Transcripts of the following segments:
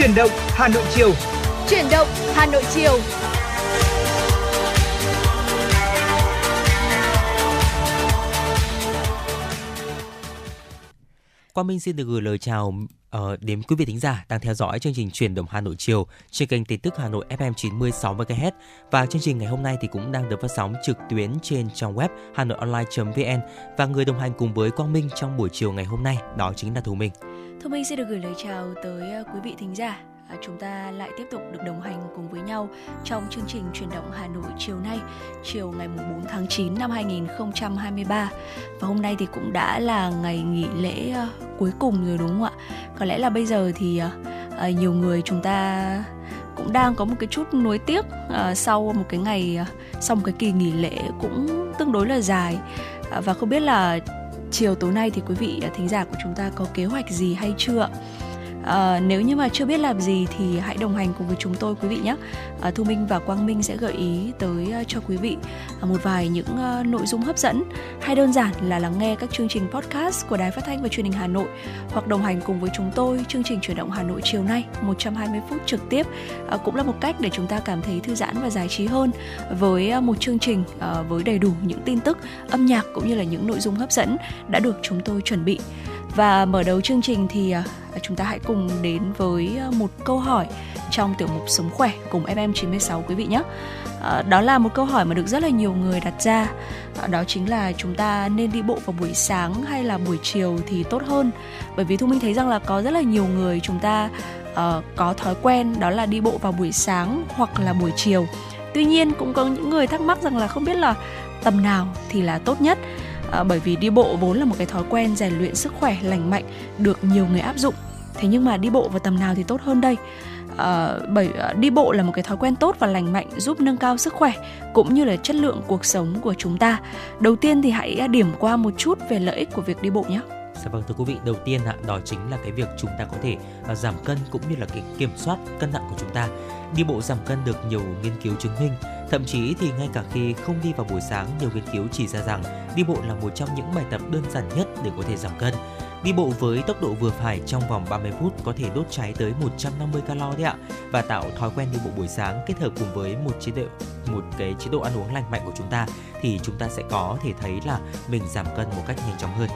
Chuyển động Hà Nội chiều. Chuyển động Hà Nội chiều. Quang Minh xin được gửi lời chào uh, đến quý vị thính giả đang theo dõi chương trình truyền động Hà Nội chiều trên kênh tin tức Hà Nội FM 96 MHz và chương trình ngày hôm nay thì cũng đang được phát sóng trực tuyến trên trang web hanoionline.vn và người đồng hành cùng với Quang Minh trong buổi chiều ngày hôm nay đó chính là Thu Minh. Thu Minh xin được gửi lời chào tới à, quý vị thính giả À, chúng ta lại tiếp tục được đồng hành cùng với nhau trong chương trình truyền động Hà Nội chiều nay, chiều ngày 4 tháng 9 năm 2023. Và hôm nay thì cũng đã là ngày nghỉ lễ à, cuối cùng rồi đúng không ạ? Có lẽ là bây giờ thì à, nhiều người chúng ta cũng đang có một cái chút nuối tiếc sau một cái ngày sau một cái kỳ nghỉ lễ cũng tương đối là dài và không biết là chiều tối nay thì quý vị thính giả của chúng ta có kế hoạch gì hay chưa? À, nếu như mà chưa biết làm gì thì hãy đồng hành cùng với chúng tôi quý vị nhé. À, Thu Minh và Quang Minh sẽ gợi ý tới ờ, cho quý vị một vài những nội dung hấp dẫn hay đơn giản là lắng nghe các chương trình podcast của Đài Phát thanh và Truyền hình Hà Nội hoặc đồng hành cùng với chúng tôi chương trình chuyển động Hà Nội chiều nay 120 phút trực tiếp à, cũng là một cách để chúng ta cảm thấy thư giãn và giải trí hơn với một chương trình à, với đầy đủ những tin tức, âm nhạc cũng như là những nội dung hấp dẫn đã được chúng tôi chuẩn bị. Và mở đầu chương trình thì à, chúng ta hãy cùng đến với à, một câu hỏi trong tiểu mục Sống khỏe cùng FM96 quý vị nhé. À, đó là một câu hỏi mà được rất là nhiều người đặt ra. đó chính là chúng ta nên đi bộ vào buổi sáng hay là buổi chiều thì tốt hơn. Bởi vì Thu Minh thấy rằng là có rất là nhiều người chúng ta uh, có thói quen đó là đi bộ vào buổi sáng hoặc là buổi chiều. Tuy nhiên cũng có những người thắc mắc rằng là không biết là tầm nào thì là tốt nhất à, bởi vì đi bộ vốn là một cái thói quen rèn luyện sức khỏe lành mạnh được nhiều người áp dụng. Thế nhưng mà đi bộ vào tầm nào thì tốt hơn đây? À, bởi à, đi bộ là một cái thói quen tốt và lành mạnh giúp nâng cao sức khỏe cũng như là chất lượng cuộc sống của chúng ta. Đầu tiên thì hãy à, điểm qua một chút về lợi ích của việc đi bộ nhé. Dạ vâng thưa quý vị, đầu tiên ạ, đó chính là cái việc chúng ta có thể uh, giảm cân cũng như là cái kiểm soát cân nặng của chúng ta. Đi bộ giảm cân được nhiều nghiên cứu chứng minh Thậm chí thì ngay cả khi không đi vào buổi sáng, nhiều nghiên cứu chỉ ra rằng đi bộ là một trong những bài tập đơn giản nhất để có thể giảm cân. Đi bộ với tốc độ vừa phải trong vòng 30 phút có thể đốt cháy tới 150 calo đấy ạ và tạo thói quen đi bộ buổi sáng kết hợp cùng với một chế độ một cái chế độ ăn uống lành mạnh của chúng ta thì chúng ta sẽ có thể thấy là mình giảm cân một cách nhanh chóng hơn.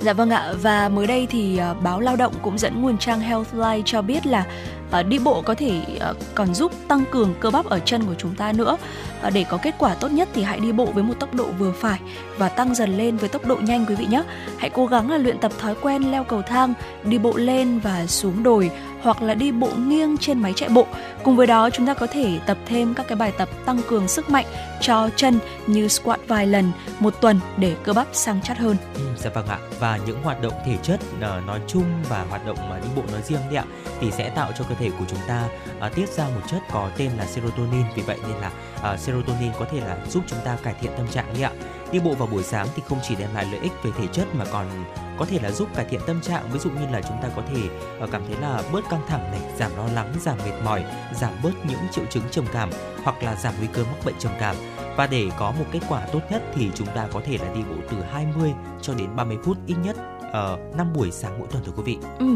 Dạ vâng ạ và mới đây thì ờ, báo Lao động cũng dẫn nguồn trang Healthline cho biết là Ờ, đi bộ có thể ờ, còn giúp tăng cường cơ bắp ở chân của chúng ta nữa. Ờ, để có kết quả tốt nhất thì hãy đi bộ với một tốc độ vừa phải và tăng dần lên với tốc độ nhanh quý vị nhé. Hãy cố gắng là luyện tập thói quen leo cầu thang, đi bộ lên và xuống đồi hoặc là đi bộ nghiêng trên máy chạy bộ. Cùng với đó chúng ta có thể tập thêm các cái bài tập tăng cường sức mạnh cho chân như squat vài lần một tuần để cơ bắp săn chắc hơn. Ừ, dạ vâng ạ. Và những hoạt động thể chất nói chung và hoạt động đi bộ nói riêng đấy ạ thì sẽ tạo cho cơ thể của chúng ta à, tiết ra một chất có tên là serotonin. Vì vậy nên là à, serotonin có thể là giúp chúng ta cải thiện tâm trạng đấy ạ. Đi bộ vào buổi sáng thì không chỉ đem lại lợi ích về thể chất mà còn có thể là giúp cải thiện tâm trạng ví dụ như là chúng ta có thể à, cảm thấy là bớt căng thẳng này giảm lo lắng giảm mệt mỏi giảm bớt những triệu chứng trầm cảm hoặc là giảm nguy cơ mắc bệnh trầm cảm và để có một kết quả tốt nhất thì chúng ta có thể là đi bộ từ 20 cho đến 30 phút ít nhất Ờ, uh, 5 buổi sáng mỗi tuần thưa quý vị. Ừ.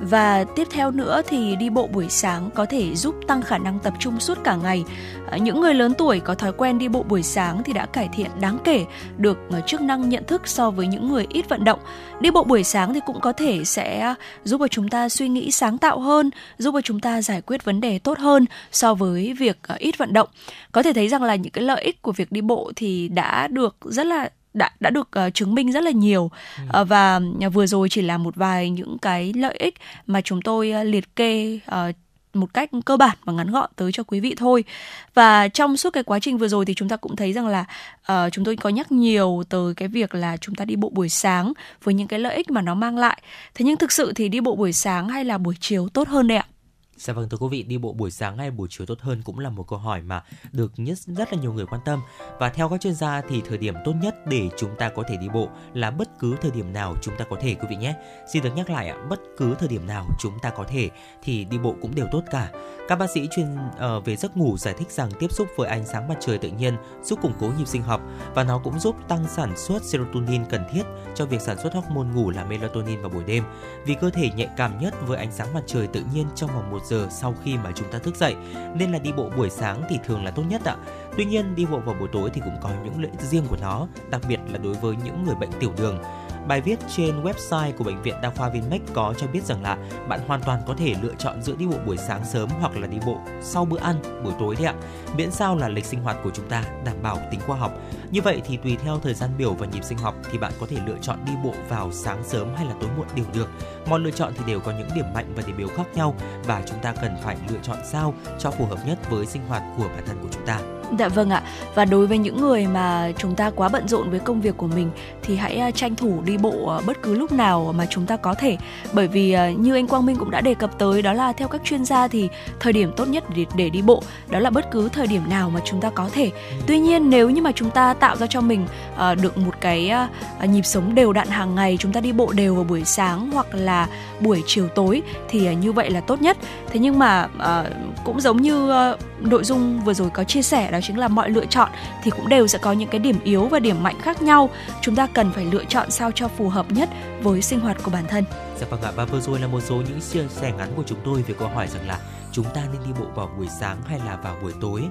Và tiếp theo nữa thì đi bộ buổi sáng có thể giúp tăng khả năng tập trung suốt cả ngày. À, những người lớn tuổi có thói quen đi bộ buổi sáng thì đã cải thiện đáng kể được ờ, chức năng nhận thức so với những người ít vận động. Đi bộ buổi sáng thì cũng có thể sẽ giúp cho chúng ta suy nghĩ sáng tạo hơn, giúp cho chúng ta giải quyết vấn đề tốt hơn so với việc ít vận động. Có thể thấy rằng là những cái lợi ích của việc đi bộ thì đã được rất là đã đã được uh, chứng minh rất là nhiều. Ừ. uh, và vừa rồi chỉ là một vài những cái lợi ích mà chúng tôi uh, liệt kê uh, một cách cơ bản và ngắn gọn tới cho quý vị thôi. Và trong suốt cái quá trình vừa rồi thì chúng ta cũng thấy rằng là uh, chúng tôi có nhắc nhiều tới cái việc là chúng ta đi bộ buổi sáng với những cái lợi ích mà nó mang lại. Thế nhưng thực sự thì đi bộ buổi sáng hay là buổi chiều tốt hơn đây ạ Dạ vâng thưa quý vị, đi bộ buổi sáng hay buổi chiều tốt hơn cũng là một câu hỏi mà được nhất rất là nhiều người quan tâm. Và theo các chuyên gia thì thời điểm tốt nhất để chúng ta có thể đi bộ là bất cứ thời điểm nào chúng ta có thể quý vị nhé. Xin được nhắc lại ạ, bất cứ thời điểm nào chúng ta có thể thì đi bộ cũng đều tốt cả. Các bác sĩ chuyên uh, về giấc ngủ giải thích rằng tiếp xúc với ánh sáng mặt trời tự nhiên giúp củng cố nhịp sinh học và nó cũng giúp tăng sản xuất serotonin cần thiết cho việc sản xuất hormone ngủ là melatonin vào buổi đêm. Vì cơ thể nhạy cảm nhất với ánh sáng mặt trời tự nhiên trong vòng một giờ sau khi mà chúng ta thức dậy nên là đi bộ buổi sáng thì thường là tốt nhất ạ. Tuy nhiên đi bộ vào buổi tối thì cũng có những lợi ích riêng của nó, đặc biệt là đối với những người bệnh tiểu đường Bài viết trên website của bệnh viện Đa khoa Vinmec có cho biết rằng là bạn hoàn toàn có thể lựa chọn giữa đi bộ buổi sáng sớm hoặc là đi bộ sau bữa ăn buổi tối đấy ạ. Miễn sao là lịch sinh hoạt của chúng ta đảm bảo tính khoa học. Như vậy thì tùy theo thời gian biểu và nhịp sinh học thì bạn có thể lựa chọn đi bộ vào sáng sớm hay là tối muộn đều được. Mọi lựa chọn thì đều có những điểm mạnh và điểm yếu khác nhau và chúng ta cần phải lựa chọn sao cho phù hợp nhất với sinh hoạt của bản thân của chúng ta. Dạ vâng ạ. Và đối với những người mà chúng ta quá bận rộn với công việc của mình thì hãy à, tranh thủ đi bộ à, bất cứ lúc nào mà chúng ta có thể. Bởi vì à, như anh Quang Minh cũng đã đề cập tới đó là theo các chuyên gia thì thời điểm tốt nhất để, để đi bộ đó là bất cứ thời điểm nào mà chúng ta có thể. Tuy nhiên nếu như mà chúng ta tạo ra cho mình uh, được một cái nhịp sống đều đặn hàng ngày, chúng ta đi bộ đều vào buổi sáng hoặc là buổi chiều tối thì à, như vậy là tốt nhất. Thế nhưng mà uh, cũng giống như uh, nội dung vừa rồi có chia sẻ đó chính là mọi lựa chọn thì cũng đều sẽ có những cái điểm yếu và điểm mạnh khác nhau chúng ta cần phải lựa chọn sao cho phù hợp nhất với sinh hoạt của bản thân Dạ vâng ạ, và vừa rồi là một số những chia sẻ ngắn của chúng tôi về câu hỏi rằng là chúng ta nên đi bộ vào buổi sáng hay là vào buổi tối.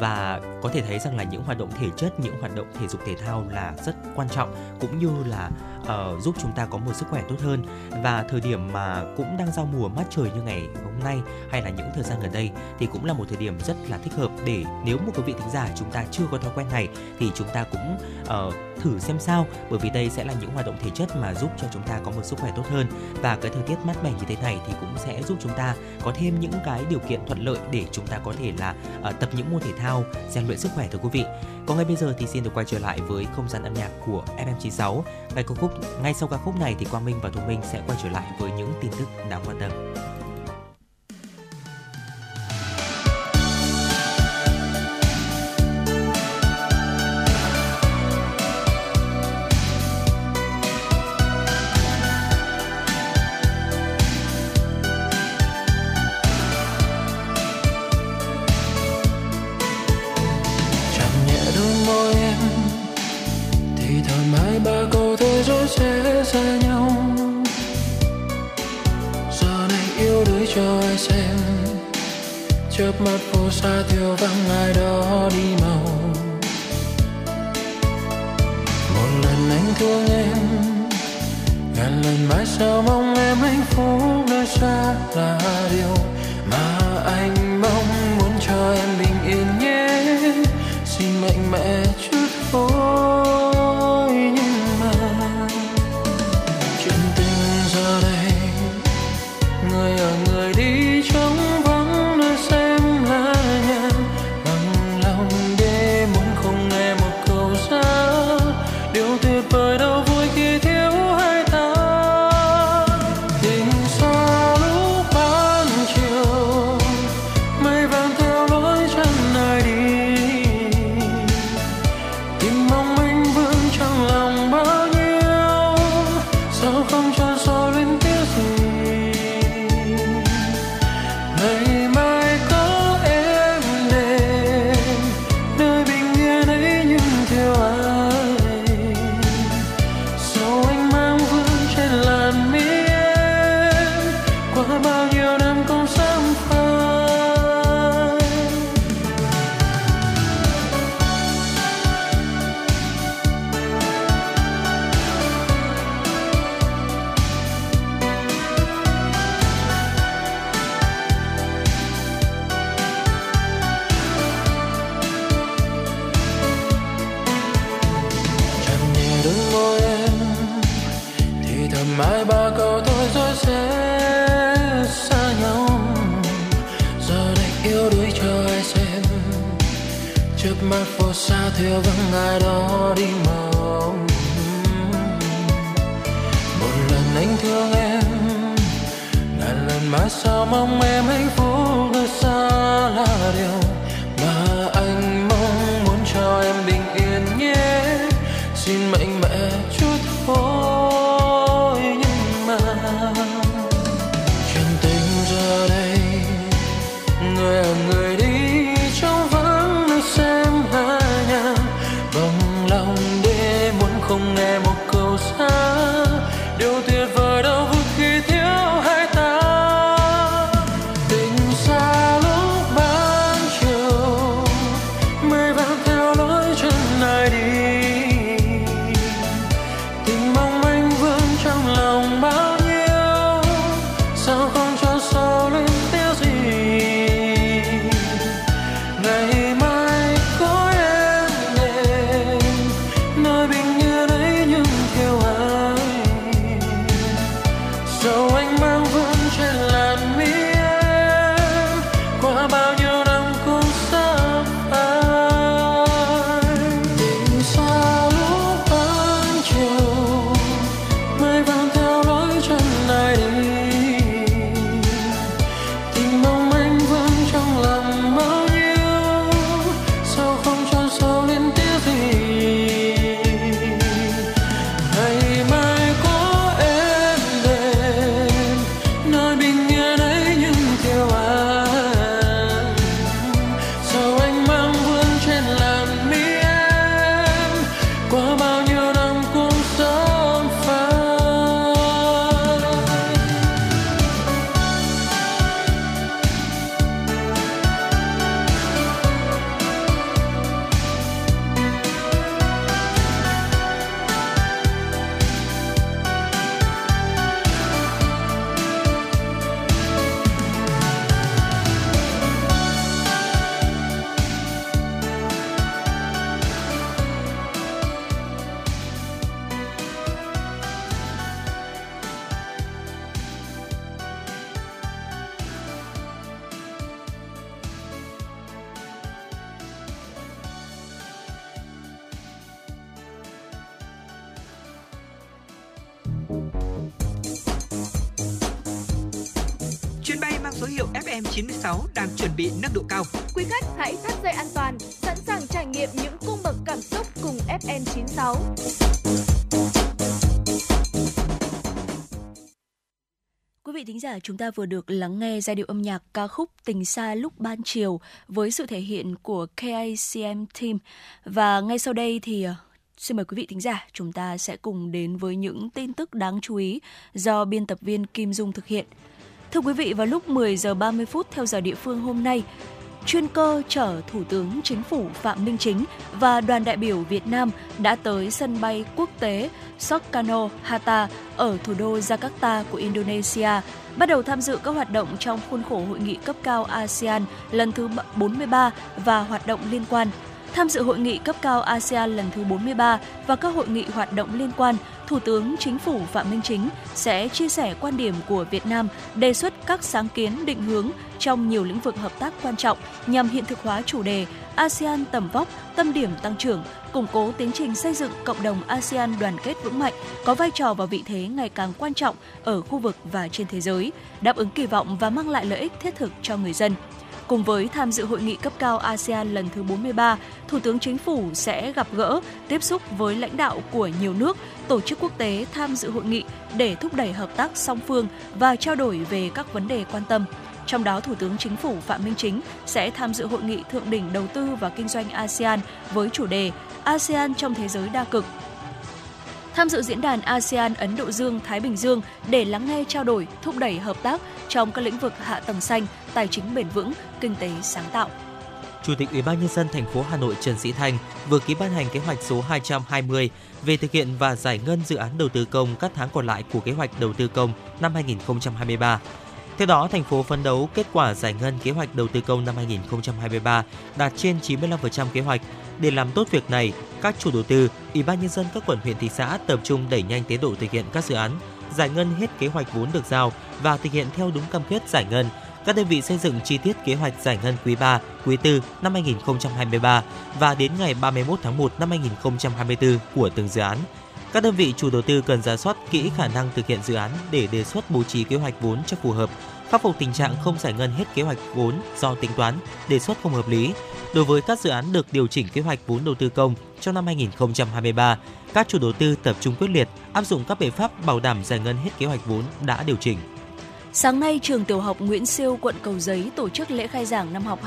Và có thể thấy rằng là những hoạt động thể chất, những hoạt động thể dục thể thao là rất quan trọng cũng như là uh, giúp chúng ta có một sức khỏe tốt hơn. Và thời điểm mà cũng đang giao mùa mát trời như ngày hôm nay hay là những thời gian gần đây thì cũng là một thời điểm rất là thích hợp để nếu một quý vị thính giả chúng ta chưa có thói quen này thì chúng ta cũng uh, thử xem sao bởi vì đây sẽ là những hoạt động thể chất mà giúp cho chúng ta có một sức khỏe tốt hơn. Và cái thời tiết mát mẻ như thế này thì cũng sẽ giúp chúng ta có thêm những cái điều kiện thuận lợi để chúng ta có thể là uh, tập những môn thể thao rèn luyện sức khỏe thưa quý vị. Còn ngay bây giờ thì xin được quay trở lại với không gian âm nhạc của FM96 ngay ca khúc ngay sau ca khúc này thì Quang Minh và Thu Minh sẽ quay trở lại với những tin tức đáng quan tâm. Cho xem chớp mắt phố xa thiếu vắng, ai đó đi màu một lần anh thương em, ngàn lần mãi sau mong em hạnh phúc nơi xa là điều mà anh mong muốn cho em bình yên nhé. Xin mạnh mẽ chúng ta vừa được lắng nghe giai điệu âm nhạc ca khúc Tình xa lúc ban chiều với sự thể hiện của KICM Team. Và ngay sau đây thì ờ, xin mời quý vị thính giả, chúng ta sẽ cùng đến với những tin tức đáng chú ý do biên tập viên Kim Dung thực hiện. Thưa quý vị, vào lúc 10 giờ 30 phút theo giờ địa phương hôm nay, chuyên cơ chở Thủ tướng Chính phủ Phạm Minh Chính và đoàn đại biểu Việt Nam đã tới sân bay quốc tế Soekarno Hatta ở thủ đô Jakarta của Indonesia, bắt đầu tham dự các hoạt động trong khuôn khổ hội nghị cấp cao ASEAN lần thứ 43 và hoạt động liên quan. Tham dự hội nghị cấp cao ASEAN lần thứ 43 và các hội nghị hoạt động liên quan, Thủ tướng Chính phủ Phạm Minh Chính sẽ chia sẻ quan điểm của Việt Nam đề xuất các sáng kiến định hướng trong nhiều lĩnh vực hợp tác quan trọng nhằm hiện thực hóa chủ đề ASEAN tầm vóc, tâm điểm tăng trưởng, củng cố tiến trình xây dựng cộng đồng ASEAN đoàn kết vững mạnh, có vai trò và vị thế ngày càng quan trọng ở khu vực và trên thế giới, đáp ứng kỳ vọng và mang lại lợi ích thiết thực cho người dân. Cùng với tham dự hội nghị cấp cao ASEAN lần thứ 43, Thủ tướng Chính phủ sẽ gặp gỡ, tiếp xúc với lãnh đạo của nhiều nước, tổ chức quốc tế tham dự hội nghị để thúc đẩy hợp tác song phương và trao đổi về các vấn đề quan tâm. Trong đó, Thủ tướng Chính phủ Phạm Minh Chính sẽ tham dự hội nghị thượng đỉnh đầu tư và kinh doanh ASEAN với chủ đề ASEAN trong thế giới đa cực tham dự diễn đàn ASEAN Ấn Độ Dương Thái Bình Dương để lắng nghe trao đổi, thúc đẩy hợp tác trong các lĩnh vực hạ tầng xanh, tài chính bền vững, kinh tế sáng tạo. Chủ tịch Ủy ban nhân dân thành phố Hà Nội Trần Sĩ Thành vừa ký ban hành kế hoạch số 220 về thực hiện và giải ngân dự án đầu tư công các tháng còn lại của kế hoạch đầu tư công năm 2023. Theo đó, thành phố phấn đấu kết quả giải ngân kế hoạch đầu tư công năm 2023 đạt trên 95% kế hoạch. Để làm tốt việc này, các chủ đầu tư, Ủy ban nhân dân các quận huyện thị xã tập trung đẩy nhanh tiến độ thực hiện các dự án, giải ngân hết kế hoạch vốn được giao và thực hiện theo đúng cam kết giải ngân. Các đơn vị xây dựng chi tiết kế hoạch giải ngân quý 3, quý 4 năm 2023 và đến ngày 31 tháng 1 năm 2024 của từng dự án. Các đơn vị chủ đầu tư cần ra soát kỹ khả năng thực hiện dự án để đề xuất bố trí kế hoạch vốn cho phù hợp, khắc phục tình trạng không giải ngân hết kế hoạch vốn do tính toán, đề xuất không hợp lý. Đối với các dự án được điều chỉnh kế hoạch vốn đầu tư công trong năm 2023, các chủ đầu tư tập trung quyết liệt áp dụng các biện pháp bảo đảm giải ngân hết kế hoạch vốn đã điều chỉnh. Sáng nay, trường tiểu học Nguyễn Siêu, quận Cầu Giấy tổ chức lễ khai giảng năm học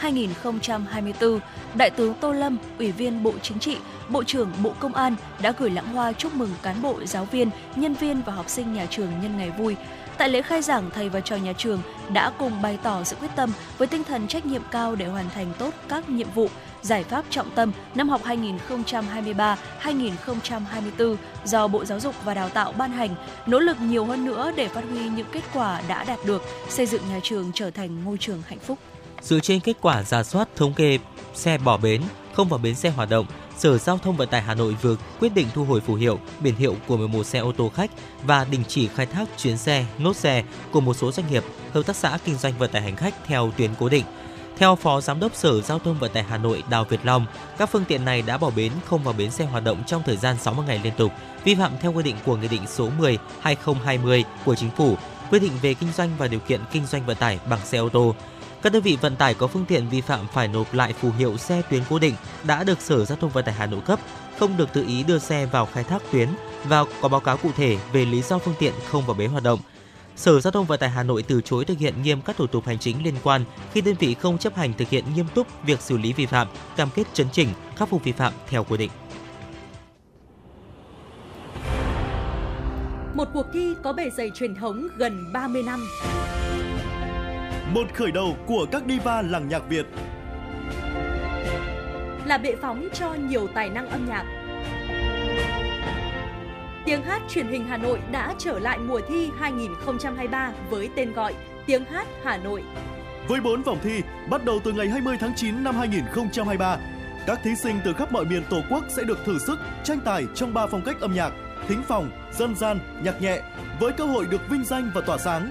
2023-2024. Đại tướng Tô Lâm, Ủy viên Bộ Chính trị, Bộ trưởng Bộ Công an đã gửi lãng hoa chúc mừng cán bộ, giáo viên, nhân viên và học sinh nhà trường nhân ngày vui. Tại lễ khai giảng, thầy và trò nhà trường đã cùng bày tỏ sự quyết tâm với tinh thần trách nhiệm cao để hoàn thành tốt các nhiệm vụ, giải pháp trọng tâm năm học 2023-2024 do Bộ Giáo dục và Đào tạo ban hành, nỗ lực nhiều hơn nữa để phát huy những kết quả đã đạt được, xây dựng nhà trường trở thành ngôi trường hạnh phúc. Dựa trên kết quả giả soát thống kê xe bỏ bến, không vào bến xe hoạt động, Sở Giao thông Vận tải Hà Nội vừa quyết định thu hồi phù hiệu, biển hiệu của 11 xe ô tô khách và đình chỉ khai thác chuyến xe, nốt xe của một số doanh nghiệp, hợp tác xã kinh doanh vận tải hành khách theo tuyến cố định. Theo Phó Giám đốc Sở Giao thông Vận tải Hà Nội Đào Việt Long, các phương tiện này đã bỏ bến không vào bến xe hoạt động trong thời gian 60 ngày liên tục, vi phạm theo quy định của Nghị định số 10/2020 của Chính phủ, quy định về kinh doanh và điều kiện kinh doanh vận tải bằng xe ô tô. Các đơn vị vận tải có phương tiện vi phạm phải nộp lại phù hiệu xe tuyến cố định đã được Sở Giao thông Vận tải Hà Nội cấp, không được tự ý đưa xe vào khai thác tuyến và có báo cáo cụ thể về lý do phương tiện không vào bến hoạt động. Sở Giao thông Vận tải Hà Nội từ chối thực hiện nghiêm các thủ tục hành chính liên quan khi đơn vị không chấp hành thực hiện nghiêm túc việc xử lý vi phạm, cam kết chấn chỉnh, khắc phục vi phạm theo quy định. Một cuộc thi có bề dày truyền thống gần 30 năm. Một khởi đầu của các diva làng nhạc Việt. Là bệ phóng cho nhiều tài năng âm nhạc. Tiếng hát truyền hình Hà Nội đã trở lại mùa thi 2023 với tên gọi Tiếng hát Hà Nội. Với 4 vòng thi, bắt đầu từ ngày 20 tháng 9 năm 2023, các thí sinh từ khắp mọi miền Tổ quốc sẽ được thử sức tranh tài trong 3 phong cách âm nhạc: thính phòng, dân gian, nhạc nhẹ với cơ hội được vinh danh và tỏa sáng.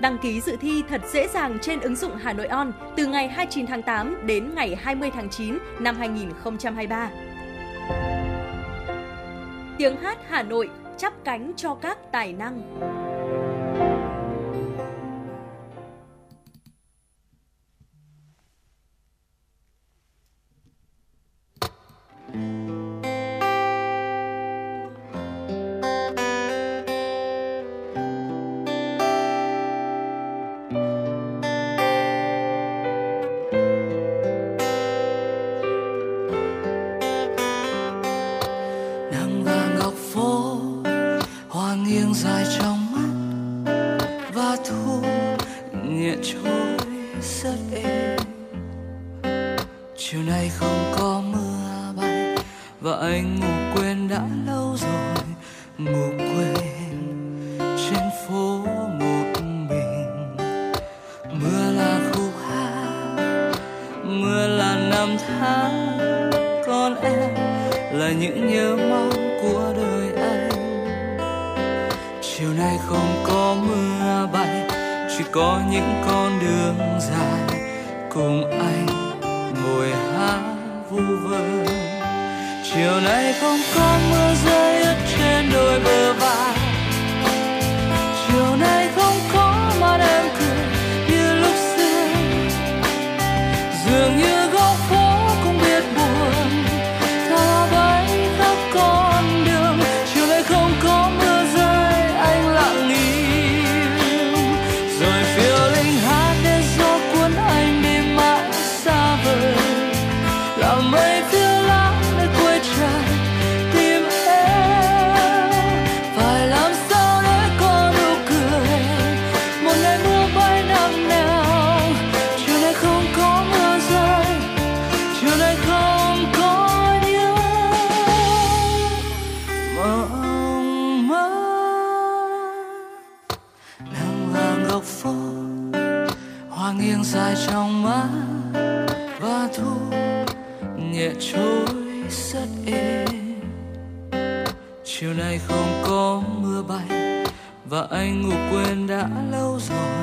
Đăng ký dự thi thật dễ dàng trên ứng dụng Hà Nội On từ ngày 29 tháng 8 đến ngày 20 tháng 9 năm 2023. Tiếng hát Hà Nội chắp cánh cho các tài năng. chiều nay không có mưa bay, và anh ngủ quên đã lâu rồi. Ngủ quên trên phố một mình. Mưa là khúc hát, mưa là năm tháng con em, là những nhớ mong của đời anh. Chiều nay không có mưa bay, chỉ có những con đường dài cùng anh vội há vu vơ. Chiều nay không có mưa rơi ướt trên đôi bờ vai. Chiều nay anh ngủ quên đã lâu rồi.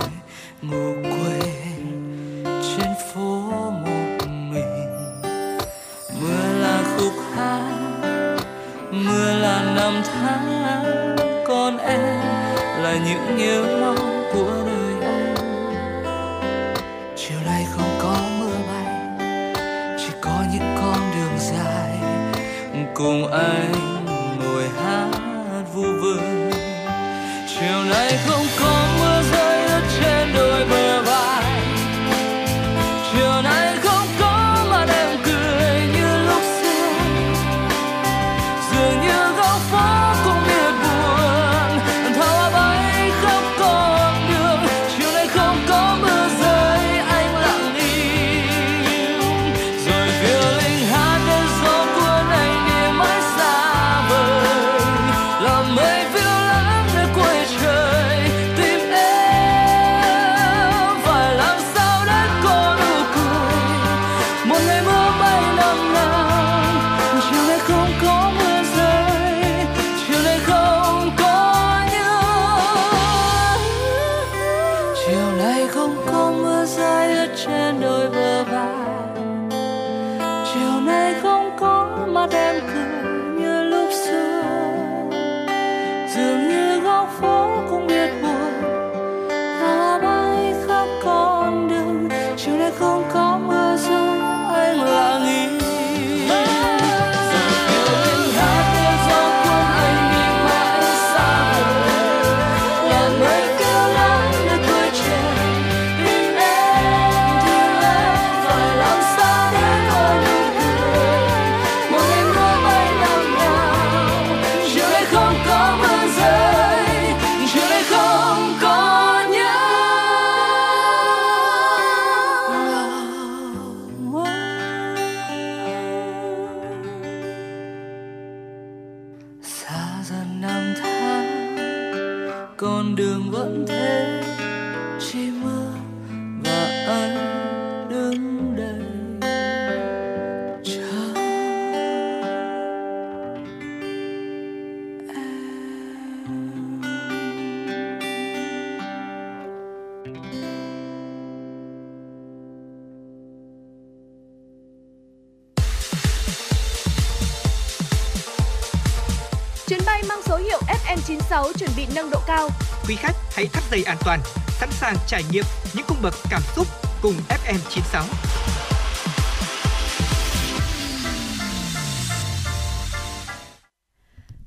Toàn, sẵn sàng trải nghiệm những cung bậc cảm xúc cùng FM96.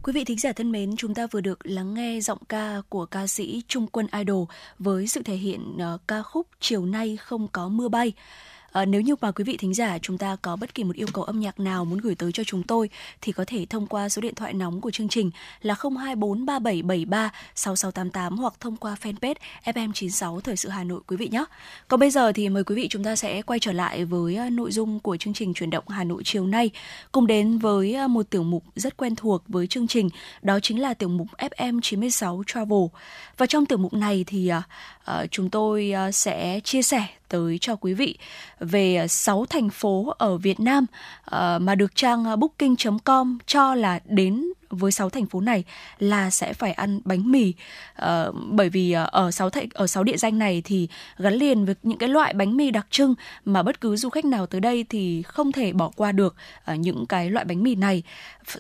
Quý vị thính giả thân mến, chúng ta vừa được lắng nghe giọng ca của ca sĩ Trung Quân Idol với sự thể hiện uh, ca khúc Chiều nay không có mưa bay. À, nếu như mà quý vị thính giả chúng ta có bất kỳ một yêu cầu âm nhạc nào muốn gửi tới cho chúng tôi thì có thể thông qua số điện thoại nóng của chương trình là 02437736688 hoặc thông qua fanpage FM96 Thời sự Hà Nội quý vị nhé. Còn bây giờ thì mời quý vị chúng ta sẽ quay trở lại với ờ, nội dung của chương trình chuyển động Hà Nội chiều nay cùng đến với ờ, một tiểu mục rất quen thuộc với chương trình đó chính là tiểu mục FM96 Travel. Và trong tiểu mục này thì Ờ, chúng tôi ờ, sẽ chia sẻ tới cho quý vị về 6 thành phố ở Việt Nam ờ, mà được trang booking.com cho là đến với 6 thành phố này là sẽ phải ăn bánh mì. Bởi vì ở 6 thành ở 6 địa danh này thì gắn liền với những cái loại bánh mì đặc trưng mà bất cứ du khách nào tới đây thì không thể bỏ qua được những cái loại bánh mì này.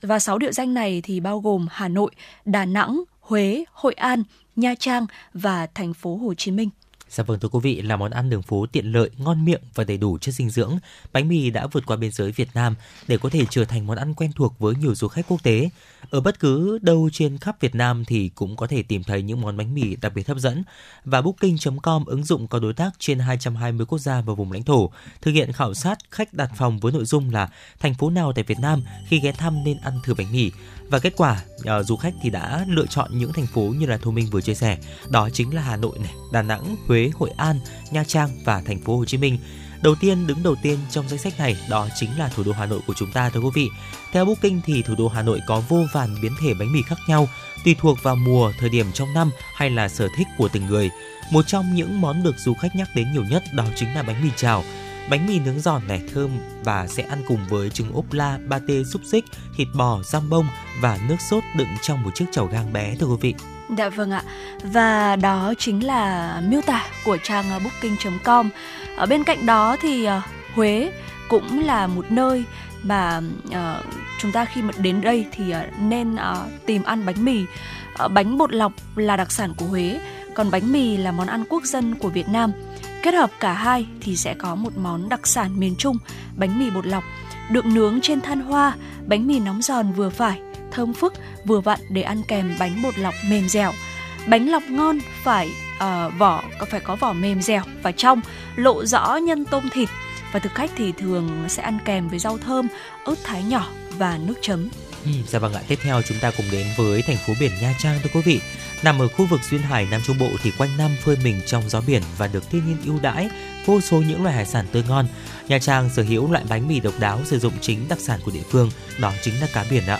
Và 6 địa danh này thì bao gồm Hà Nội, Đà Nẵng, Huế, Hội An, Nha Trang và thành phố Hồ Chí Minh. Dạ vâng thưa quý vị, là món ăn đường phố tiện lợi, ngon miệng và đầy đủ chất dinh dưỡng, bánh mì đã vượt qua biên giới Việt Nam để có thể trở thành món ăn quen thuộc với nhiều du khách quốc tế. Ở bất cứ đâu trên khắp Việt Nam thì cũng có thể tìm thấy những món bánh mì đặc biệt hấp dẫn. Và Booking.com ứng dụng có đối tác trên 220 quốc gia và vùng lãnh thổ, thực hiện khảo sát khách đặt phòng với nội dung là thành phố nào tại Việt Nam khi ghé thăm nên ăn thử bánh mì. Và kết quả, uh, du khách thì đã lựa chọn những thành phố như là Thu Minh vừa chia sẻ, đó chính là Hà Nội này, Đà Nẵng, Huế, Hội An, Nha Trang và thành phố Hồ Chí Minh. Đầu tiên đứng đầu tiên trong danh sách này đó chính là thủ đô Hà Nội của chúng ta thưa quý vị. Theo Booking thì thủ đô Hà Nội có vô vàn biến thể bánh mì khác nhau, tùy thuộc vào mùa, thời điểm trong năm hay là sở thích của từng người. Một trong những món được du khách nhắc đến nhiều nhất đó chính là bánh mì chảo. Bánh mì nướng giòn này thơm và sẽ ăn cùng với trứng ốp la, ba tê xúc xích, thịt bò, răm bông và nước sốt đựng trong một chiếc chảo gang bé thưa quý vị. Dạ vâng ạ. Và đó chính là miêu tả của trang booking.com. Ở bên cạnh đó thì uh, Huế cũng là một nơi mà uh, chúng ta khi mà đến đây thì uh, nên uh, tìm ăn bánh mì. Uh, bánh bột lọc là đặc sản của Huế, còn bánh mì là món ăn quốc dân của Việt Nam. Kết hợp cả hai thì sẽ có một món đặc sản miền Trung, bánh mì bột lọc, được nướng trên than hoa, bánh mì nóng giòn vừa phải, thơm phức, vừa vặn để ăn kèm bánh bột lọc mềm dẻo. Bánh lọc ngon phải uh, vỏ phải có vỏ mềm dẻo và trong, lộ rõ nhân tôm thịt và thực khách thì thường sẽ ăn kèm với rau thơm, ớt thái nhỏ và nước chấm. Ừ, dạ vâng ạ, tiếp theo chúng ta cùng đến với thành phố biển Nha Trang thưa quý vị. Nằm ở khu vực duyên hải Nam Trung Bộ thì quanh năm phơi mình trong gió biển và được thiên nhiên ưu đãi vô số những loại hải sản tươi ngon. Nha Trang sở hữu loại bánh mì độc đáo sử dụng chính đặc sản của địa phương, đó chính là cá biển ạ.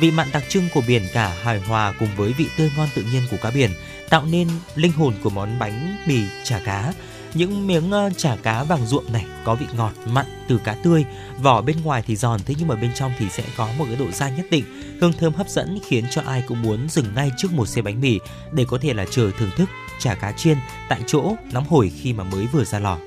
Vị mặn đặc trưng của biển cả hài hòa cùng với vị tươi ngon tự nhiên của cá biển tạo nên linh hồn của món bánh mì chả cá. Những miếng ờ, chả cá vàng ruộm này có vị ngọt mặn từ cá tươi, vỏ bên ngoài thì giòn thế nhưng mà bên trong thì sẽ có một cái độ dai nhất định, hương thơm hấp dẫn khiến cho ai cũng muốn dừng ngay trước một xe bánh mì để có thể là chờ thưởng thức chả cá chiên tại chỗ nóng hổi khi mà mới vừa ra lò.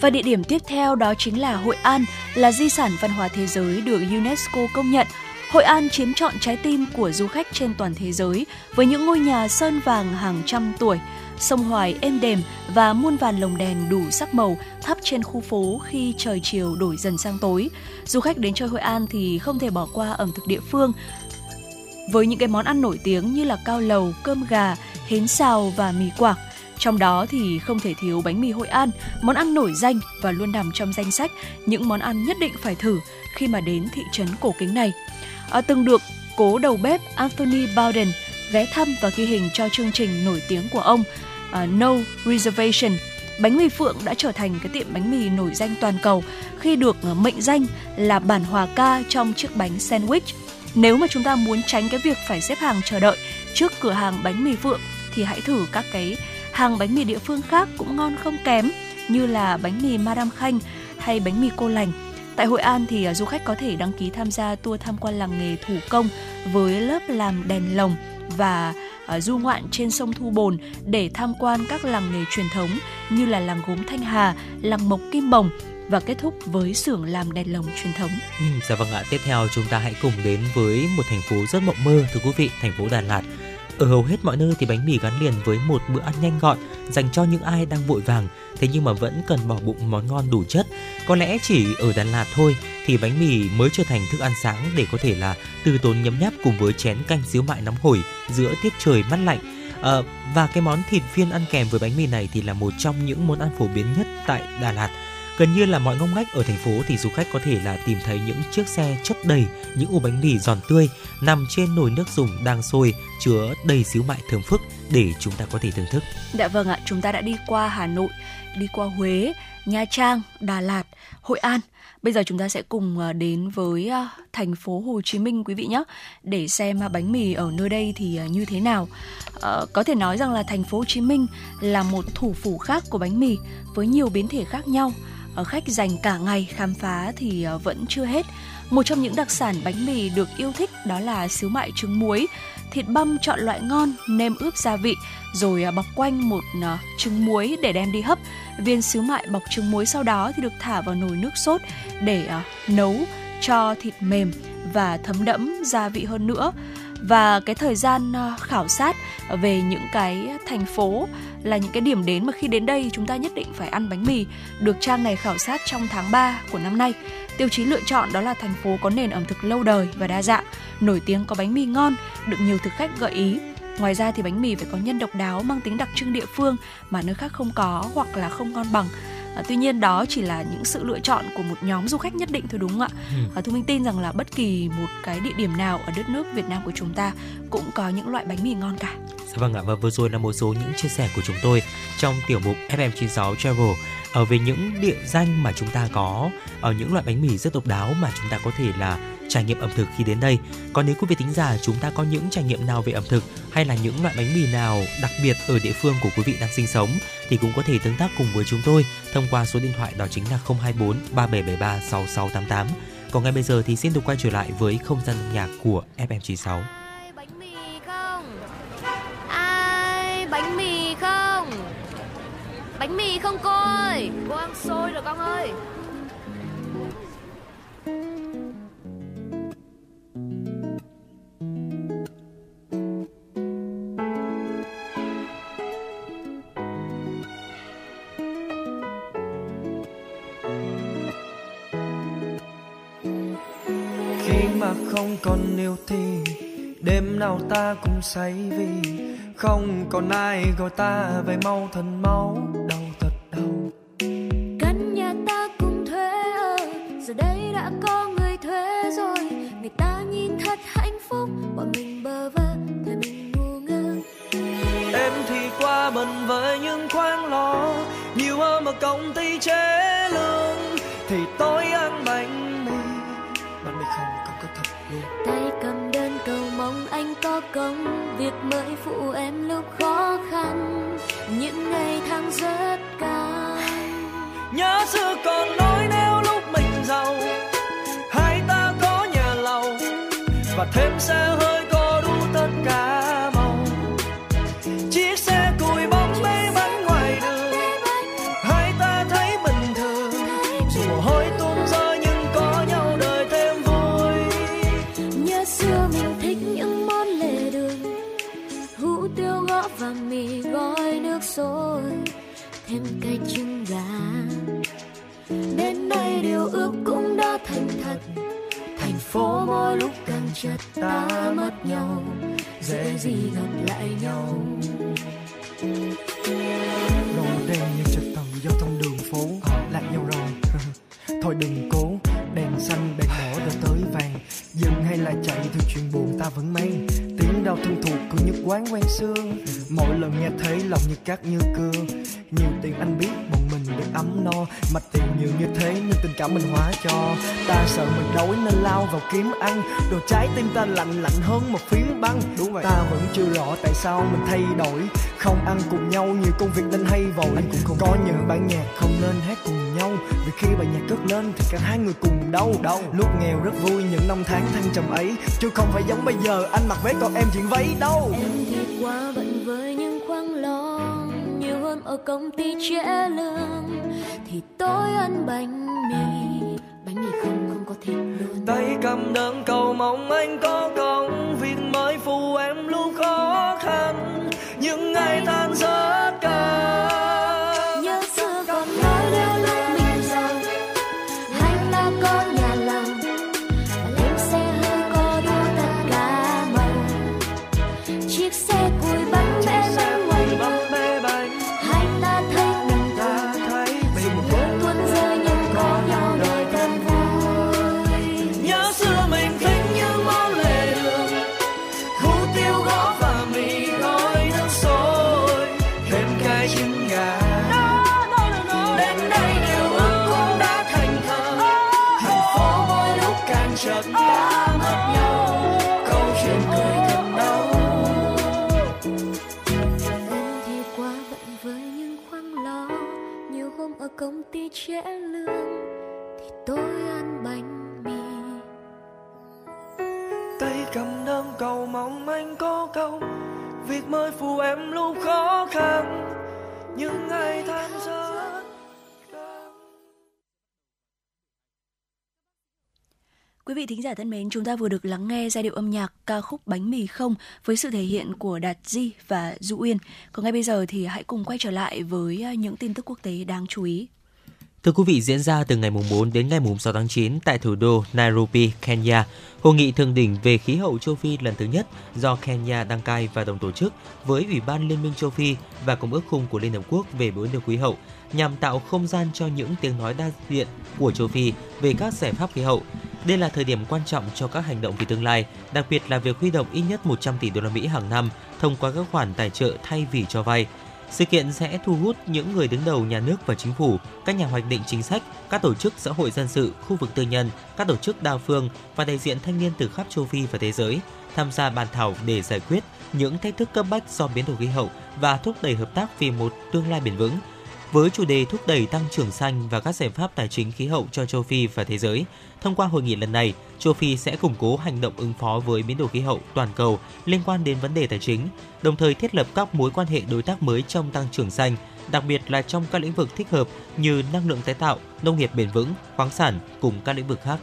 Và địa điểm tiếp theo đó chính là Hội An, là di sản văn hóa thế giới được UNESCO công nhận. Hội An chiếm trọn trái tim của du khách trên toàn thế giới với những ngôi nhà sơn vàng hàng trăm tuổi, sông Hoài êm đềm và muôn vàn lồng đèn đủ sắc màu thắp trên khu phố khi trời chiều đổi dần sang tối. Du khách đến chơi Hội An thì không thể bỏ qua ẩm thực địa phương với những cái món ăn nổi tiếng như là cao lầu, cơm gà, hến xào và mì quảng. Trong đó thì không thể thiếu bánh mì Hội An, món ăn nổi danh và luôn nằm trong danh sách những món ăn nhất định phải thử khi mà đến thị trấn cổ kính này. À, từng được cố đầu bếp Anthony Bowden ghé thăm và ghi hình cho chương trình nổi tiếng của ông uh, No Reservation. Bánh mì Phượng đã trở thành cái tiệm bánh mì nổi danh toàn cầu khi được à, mệnh danh là bản hòa ca trong chiếc bánh sandwich. Nếu mà chúng ta muốn tránh cái việc phải xếp hàng chờ đợi trước cửa hàng bánh mì Phượng thì hãy thử các cái hàng bánh mì địa phương khác cũng ngon không kém như là bánh mì Madame Khanh hay bánh mì cô lành. Tại Hội An thì à, du khách có thể đăng ký tham gia tour tham quan làng nghề thủ công với lớp làm đèn lồng và uh, du ngoạn trên sông Thu Bồn để tham quan các làng nghề truyền thống như là làng gốm Thanh Hà, làng mộc Kim Bồng, và kết thúc với xưởng làm đèn lồng truyền thống. Ừ, dạ vâng ạ, tiếp theo chúng ta hãy cùng đến với một thành phố rất mộng mơ thưa quý vị, thành phố Đà Lạt. Ở hầu hết mọi nơi thì bánh mì gắn liền với một bữa ăn nhanh gọn dành cho những ai đang vội vàng, thế nhưng mà vẫn cần bỏ bụng món ngon đủ chất. Có lẽ chỉ ở Đà Lạt thôi thì bánh mì mới trở thành thức ăn sáng để có thể là từ tốn nhấm nháp cùng với chén canh xíu mại nóng hổi giữa tiết trời mát lạnh. À, và cái món thịt viên ăn kèm với bánh mì này thì là một trong những món ăn phổ biến nhất tại Đà Lạt Gần như là mọi ngóc ngách ở thành phố thì du khách có thể là tìm thấy những chiếc xe chất đầy những ổ bánh mì giòn tươi nằm trên nồi nước dùng đang sôi chứa đầy xíu mại thơm phức để chúng ta có thể thưởng thức. Dạ vâng ạ, chúng ta đã đi qua Hà Nội, đi qua Huế, Nha Trang, Đà Lạt, Hội An. Bây giờ chúng ta sẽ cùng à, đến với à, thành phố Hồ Chí Minh quý vị nhé để xem à, bánh mì ở nơi đây thì như thế nào. À, có thể nói rằng là thành phố Hồ Chí Minh là một thủ phủ khác của bánh mì với nhiều biến thể khác nhau Ờ, khách dành cả ngày khám phá thì ờ, vẫn chưa hết. Một trong những đặc sản bánh mì được yêu thích đó là xíu mại trứng muối, thịt băm chọn loại ngon, nêm ướp gia vị, rồi ờ, bọc quanh một trứng muối để đem đi hấp. Viên xíu mại bọc trứng muối sau đó thì được thả vào nồi nước sốt để nấu cho thịt mềm và thấm đẫm gia vị hơn nữa và cái thời gian ờ, khảo sát về những cái thành phố là những cái điểm đến mà khi đến đây chúng ta nhất định phải ăn bánh mì được trang này khảo sát trong tháng 3 của năm nay. Tiêu chí lựa chọn đó là thành phố có nền ẩm thực lâu đời và đa dạng, nổi tiếng có bánh mì ngon, được nhiều thực khách gợi ý. Ngoài ra thì bánh mì phải có nhân độc đáo mang tính đặc trưng địa phương mà nơi khác không có hoặc là không ngon bằng À, tuy nhiên đó chỉ là những sự lựa chọn của một nhóm du khách nhất định thôi đúng không ạ? Ừ. À, Thu Minh tin rằng là bất kỳ một cái địa điểm nào ở đất nước Việt Nam của chúng ta cũng có những loại bánh mì ngon cả. Dạ vâng ạ và vừa rồi là một số những chia sẻ của chúng tôi trong tiểu mục FM96 Travel ở về những địa danh mà chúng ta có ở những loại bánh mì rất độc đáo mà chúng ta có thể là trải nghiệm ẩm thực khi đến đây. Còn nếu quý vị tính giả chúng ta có những trải nghiệm nào về ẩm thực hay là những loại bánh mì nào đặc biệt ở địa phương của quý vị đang sinh sống thì cũng có thể tương tác cùng với chúng tôi thông qua số điện thoại đó chính là 024 3773 6688. Còn ngay bây giờ thì xin được quay trở lại với không gian nhạc của FM96. Bánh mì không? Ai bánh mì không? Bánh mì không cô ơi, cô ăn xôi rồi con ơi. Mà không còn yêu thì đêm nào ta cũng say vì không còn ai gọi ta về mau thần máu đau thật đau. Căn nhà ta cùng thuê ở giờ đây đã có người thuê rồi. Người ta nhìn thật hạnh phúc bọn mình bơ vơ thời mình ngu ngơ. Em thì qua bận với những khoáng lo nhiều hơn một công ty mới phụ em lúc khó khăn. Những ngày tháng rất cao nhớ xưa còn nói nếu lúc mình giàu, hai ta có nhà lầu và thêm xe hơi gì gặp lại nhau. Rồi đèn như trật tự giao thông đường phố, lạc nhau rồi. Thôi đừng cố, đèn xanh đèn đỏ đã tới vàng. Dừng hay là chạy thì chuyện buồn ta vẫn mang tiếng đau thân thuộc của những quán quen xưa mỗi lần nghe thấy lòng như cát như cưa. Nhiều tiền anh biết bọn mình được ấm no. Mà tiền nhiều như thế nên tình cảm mình hóa cho. Ta sợ mình đói nên lao vào kiếm ăn. Đồ trái tim ta lạnh lạnh hơn một phiến băng. Đúng ta vẫn chưa rõ tại sao mình thay đổi. Không ăn cùng nhau nhiều công việc nên hay vội. Anh cũng không có những bản nhạc không nên hát cùng nhau. Vì khi bài nhạc cất lên thì cả hai người cùng đau. Đau. Lúc nghèo rất vui những năm tháng thăng trầm ấy. Chứ không phải giống bây giờ anh mặc vé còn em chuyện váy đâu. Em thì quá bận với những khoáng lo nhiều hơn ở công ty trễ lương. Thì tôi ăn bánh mì. Bánh mì không không có thịt luôn. Tay cầm đơn cầu mong anh có công việc em cầu mong anh có câu việc mới phù em lúc khó khăn những ngày tháng giấc Quý vị thính giả thân mến, chúng ta vừa được lắng nghe giai điệu âm nhạc ca khúc Bánh mì không với sự thể hiện của Đạt Di và Du Uyên. Còn ngay bây giờ thì hãy cùng quay trở lại với à, những tin tức quốc tế đáng chú ý. Thưa quý vị, diễn ra từ ngày 4 đến ngày 6 tháng 9 tại thủ đô Nairobi, Kenya, Hội nghị thượng đỉnh về khí hậu châu Phi lần thứ nhất do Kenya đăng cai và đồng tổ chức với Ủy ban Liên minh châu Phi và Công ước khung của Liên Hợp Quốc về biến đổi khí hậu nhằm tạo không gian cho những tiếng nói đa diện của châu Phi về các giải pháp khí hậu. Đây là thời điểm quan trọng cho các hành động vì tương lai, đặc biệt là việc huy động ít nhất 100 tỷ đô la Mỹ hàng năm thông qua các khoản tài trợ thay vì cho vay. Sự kiện sẽ thu hút những người đứng đầu nhà nước và chính phủ, các nhà hoạch định chính sách, các tổ chức xã hội dân sự, khu vực tư nhân, các tổ chức đa phương và đại diện thanh niên từ khắp châu Phi và thế giới tham gia bàn thảo để giải quyết những thách thức cấp bách do biến đổi khí hậu và thúc đẩy hợp tác vì một tương lai bền vững. Với chủ đề thúc đẩy tăng trưởng xanh và các giải pháp tài chính khí hậu cho châu Phi và thế giới, thông qua hội nghị lần này, châu Phi sẽ củng cố hành động ứng phó với biến đổi khí hậu toàn cầu liên quan đến vấn đề tài chính, đồng thời thiết lập các mối quan hệ đối tác mới trong tăng trưởng xanh, đặc biệt là trong các lĩnh vực thích hợp như năng lượng tái tạo, nông nghiệp bền vững, khoáng sản cùng các lĩnh vực khác.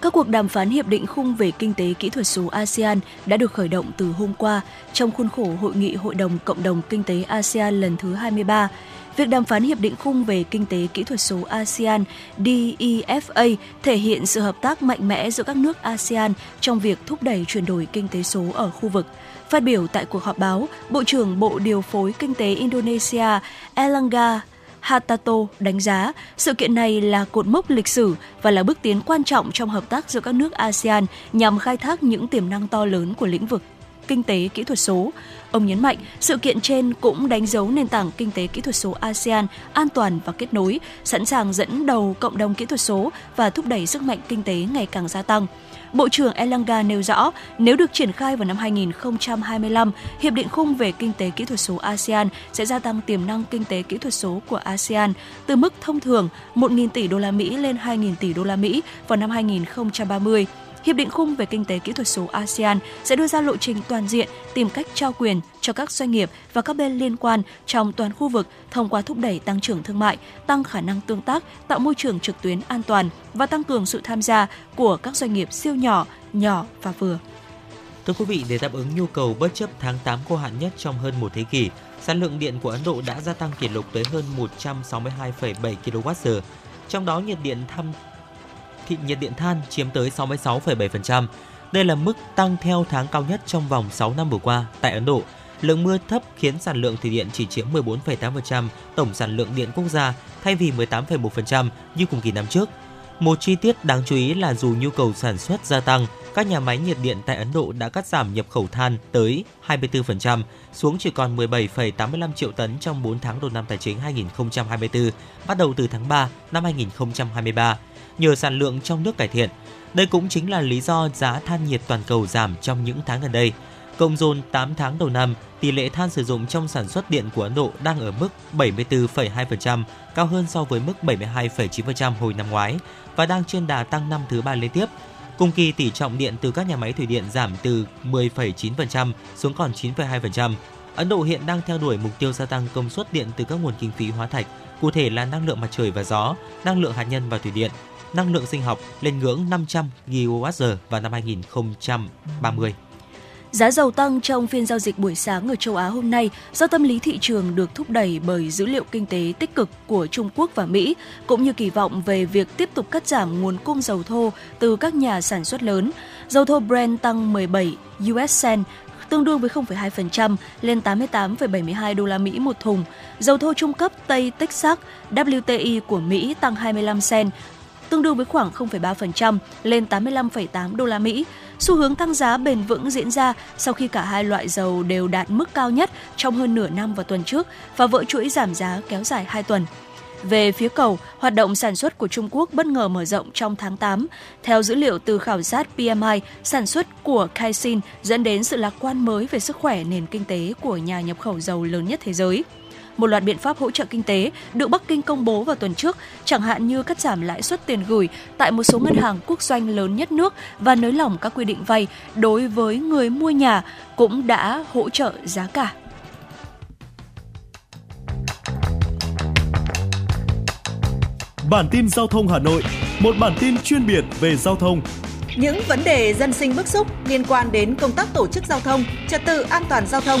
Các cuộc đàm phán hiệp định khung về kinh tế kỹ thuật số ASEAN đã được khởi động từ hôm qua trong khuôn khổ hội nghị Hội đồng Cộng đồng Kinh tế ASEAN lần thứ 23. Việc đàm phán hiệp định khung về kinh tế kỹ thuật số ASEAN DEFA thể hiện sự hợp tác mạnh mẽ giữa các nước ASEAN trong việc thúc đẩy chuyển đổi kinh tế số ở khu vực. Phát biểu tại cuộc họp báo, Bộ trưởng Bộ Điều phối Kinh tế Indonesia Elangga Hatato đánh giá sự kiện này là cột mốc lịch sử và là bước tiến quan trọng trong hợp tác giữa các nước ASEAN nhằm khai thác những tiềm năng to lớn của lĩnh vực kinh tế kỹ thuật số. Ông nhấn mạnh, sự kiện trên cũng đánh dấu nền tảng kinh tế kỹ thuật số ASEAN an toàn và kết nối, sẵn sàng dẫn đầu cộng đồng kỹ thuật số và thúc đẩy sức mạnh kinh tế ngày càng gia tăng. Bộ trưởng Elanga nêu rõ, nếu được triển khai vào năm 2025, Hiệp định khung về kinh tế kỹ thuật số ASEAN sẽ gia tăng tiềm năng kinh tế kỹ thuật số của ASEAN từ mức thông thường 1.000 tỷ đô la Mỹ lên 2.000 tỷ đô la Mỹ vào năm 2030. Hiệp định khung về kinh tế kỹ thuật số ASEAN sẽ đưa ra lộ trình toàn diện tìm cách trao quyền cho các doanh nghiệp và các bên liên quan trong toàn khu vực thông qua thúc đẩy tăng trưởng thương mại, tăng khả năng tương tác, tạo môi trường trực tuyến an toàn và tăng cường sự tham gia của các doanh nghiệp siêu nhỏ, nhỏ và vừa. Thưa quý vị, để đáp ứng nhu cầu bất chấp tháng 8 khô hạn nhất trong hơn một thế kỷ, sản lượng điện của Ấn Độ đã gia tăng kỷ lục tới hơn 162,7 kWh. Trong đó nhiệt điện thăm thị nhiệt điện than chiếm tới 66,7%. Đây là mức tăng theo tháng cao nhất trong vòng 6 năm vừa qua tại Ấn Độ. Lượng mưa thấp khiến sản lượng thủy điện chỉ chiếm 14,8% tổng sản lượng điện quốc gia thay vì 18,1% như cùng kỳ năm trước. Một chi tiết đáng chú ý là dù nhu cầu sản xuất gia tăng, các nhà máy nhiệt điện tại Ấn Độ đã cắt giảm nhập khẩu than tới 24%, xuống chỉ còn 17,85 triệu tấn trong 4 tháng đầu năm tài chính 2024, bắt đầu từ tháng 3 năm 2023, nhờ sản lượng trong nước cải thiện. Đây cũng chính là lý do giá than nhiệt toàn cầu giảm trong những tháng gần đây. Cộng dồn 8 tháng đầu năm, tỷ lệ than sử dụng trong sản xuất điện của Ấn Độ đang ở mức 74,2%, cao hơn so với mức 72,9% hồi năm ngoái và đang trên đà tăng năm thứ ba liên tiếp. Cùng kỳ tỷ trọng điện từ các nhà máy thủy điện giảm từ 10,9% xuống còn 9,2%. Ấn Độ hiện đang theo đuổi mục tiêu gia tăng công suất điện từ các nguồn kinh phí hóa thạch, cụ thể là năng lượng mặt trời và gió, năng lượng hạt nhân và thủy điện, năng lượng sinh học lên ngưỡng 500 GWh vào năm 2030. Giá dầu tăng trong phiên giao dịch buổi sáng ở châu Á hôm nay do tâm lý thị trường được thúc đẩy bởi dữ liệu kinh tế tích cực của Trung Quốc và Mỹ, cũng như kỳ vọng về việc tiếp tục cắt giảm nguồn cung dầu thô từ các nhà sản xuất lớn. Dầu thô Brent tăng 17 US cent tương đương với 0,2% lên 88,72 đô la Mỹ một thùng. Dầu thô trung cấp Tây Texas WTI của Mỹ tăng 25 cent, tương đương với khoảng 0,3% lên 85,8 đô la Mỹ. Xu hướng tăng giá bền vững diễn ra sau khi cả hai loại dầu đều đạt mức cao nhất trong hơn nửa năm vào tuần trước và vỡ chuỗi giảm giá kéo dài 2 tuần. Về phía cầu, hoạt động sản xuất của Trung Quốc bất ngờ mở rộng trong tháng 8. Theo dữ liệu từ khảo sát PMI, sản xuất của Caixin dẫn đến sự lạc quan mới về sức khỏe nền kinh tế của nhà nhập khẩu dầu lớn nhất thế giới một loạt biện pháp hỗ trợ kinh tế được Bắc Kinh công bố vào tuần trước, chẳng hạn như cắt giảm lãi suất tiền gửi tại một số ngân hàng quốc doanh lớn nhất nước và nới lỏng các quy định vay đối với người mua nhà cũng đã hỗ trợ giá cả. Bản tin giao thông Hà Nội, một bản tin chuyên biệt về giao thông. Những vấn đề dân sinh bức xúc liên quan đến công tác tổ chức giao thông, trật tự an toàn giao thông,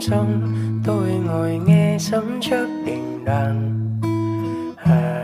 Sông tôi ngồi nghe sấm chớp đình đàn. À,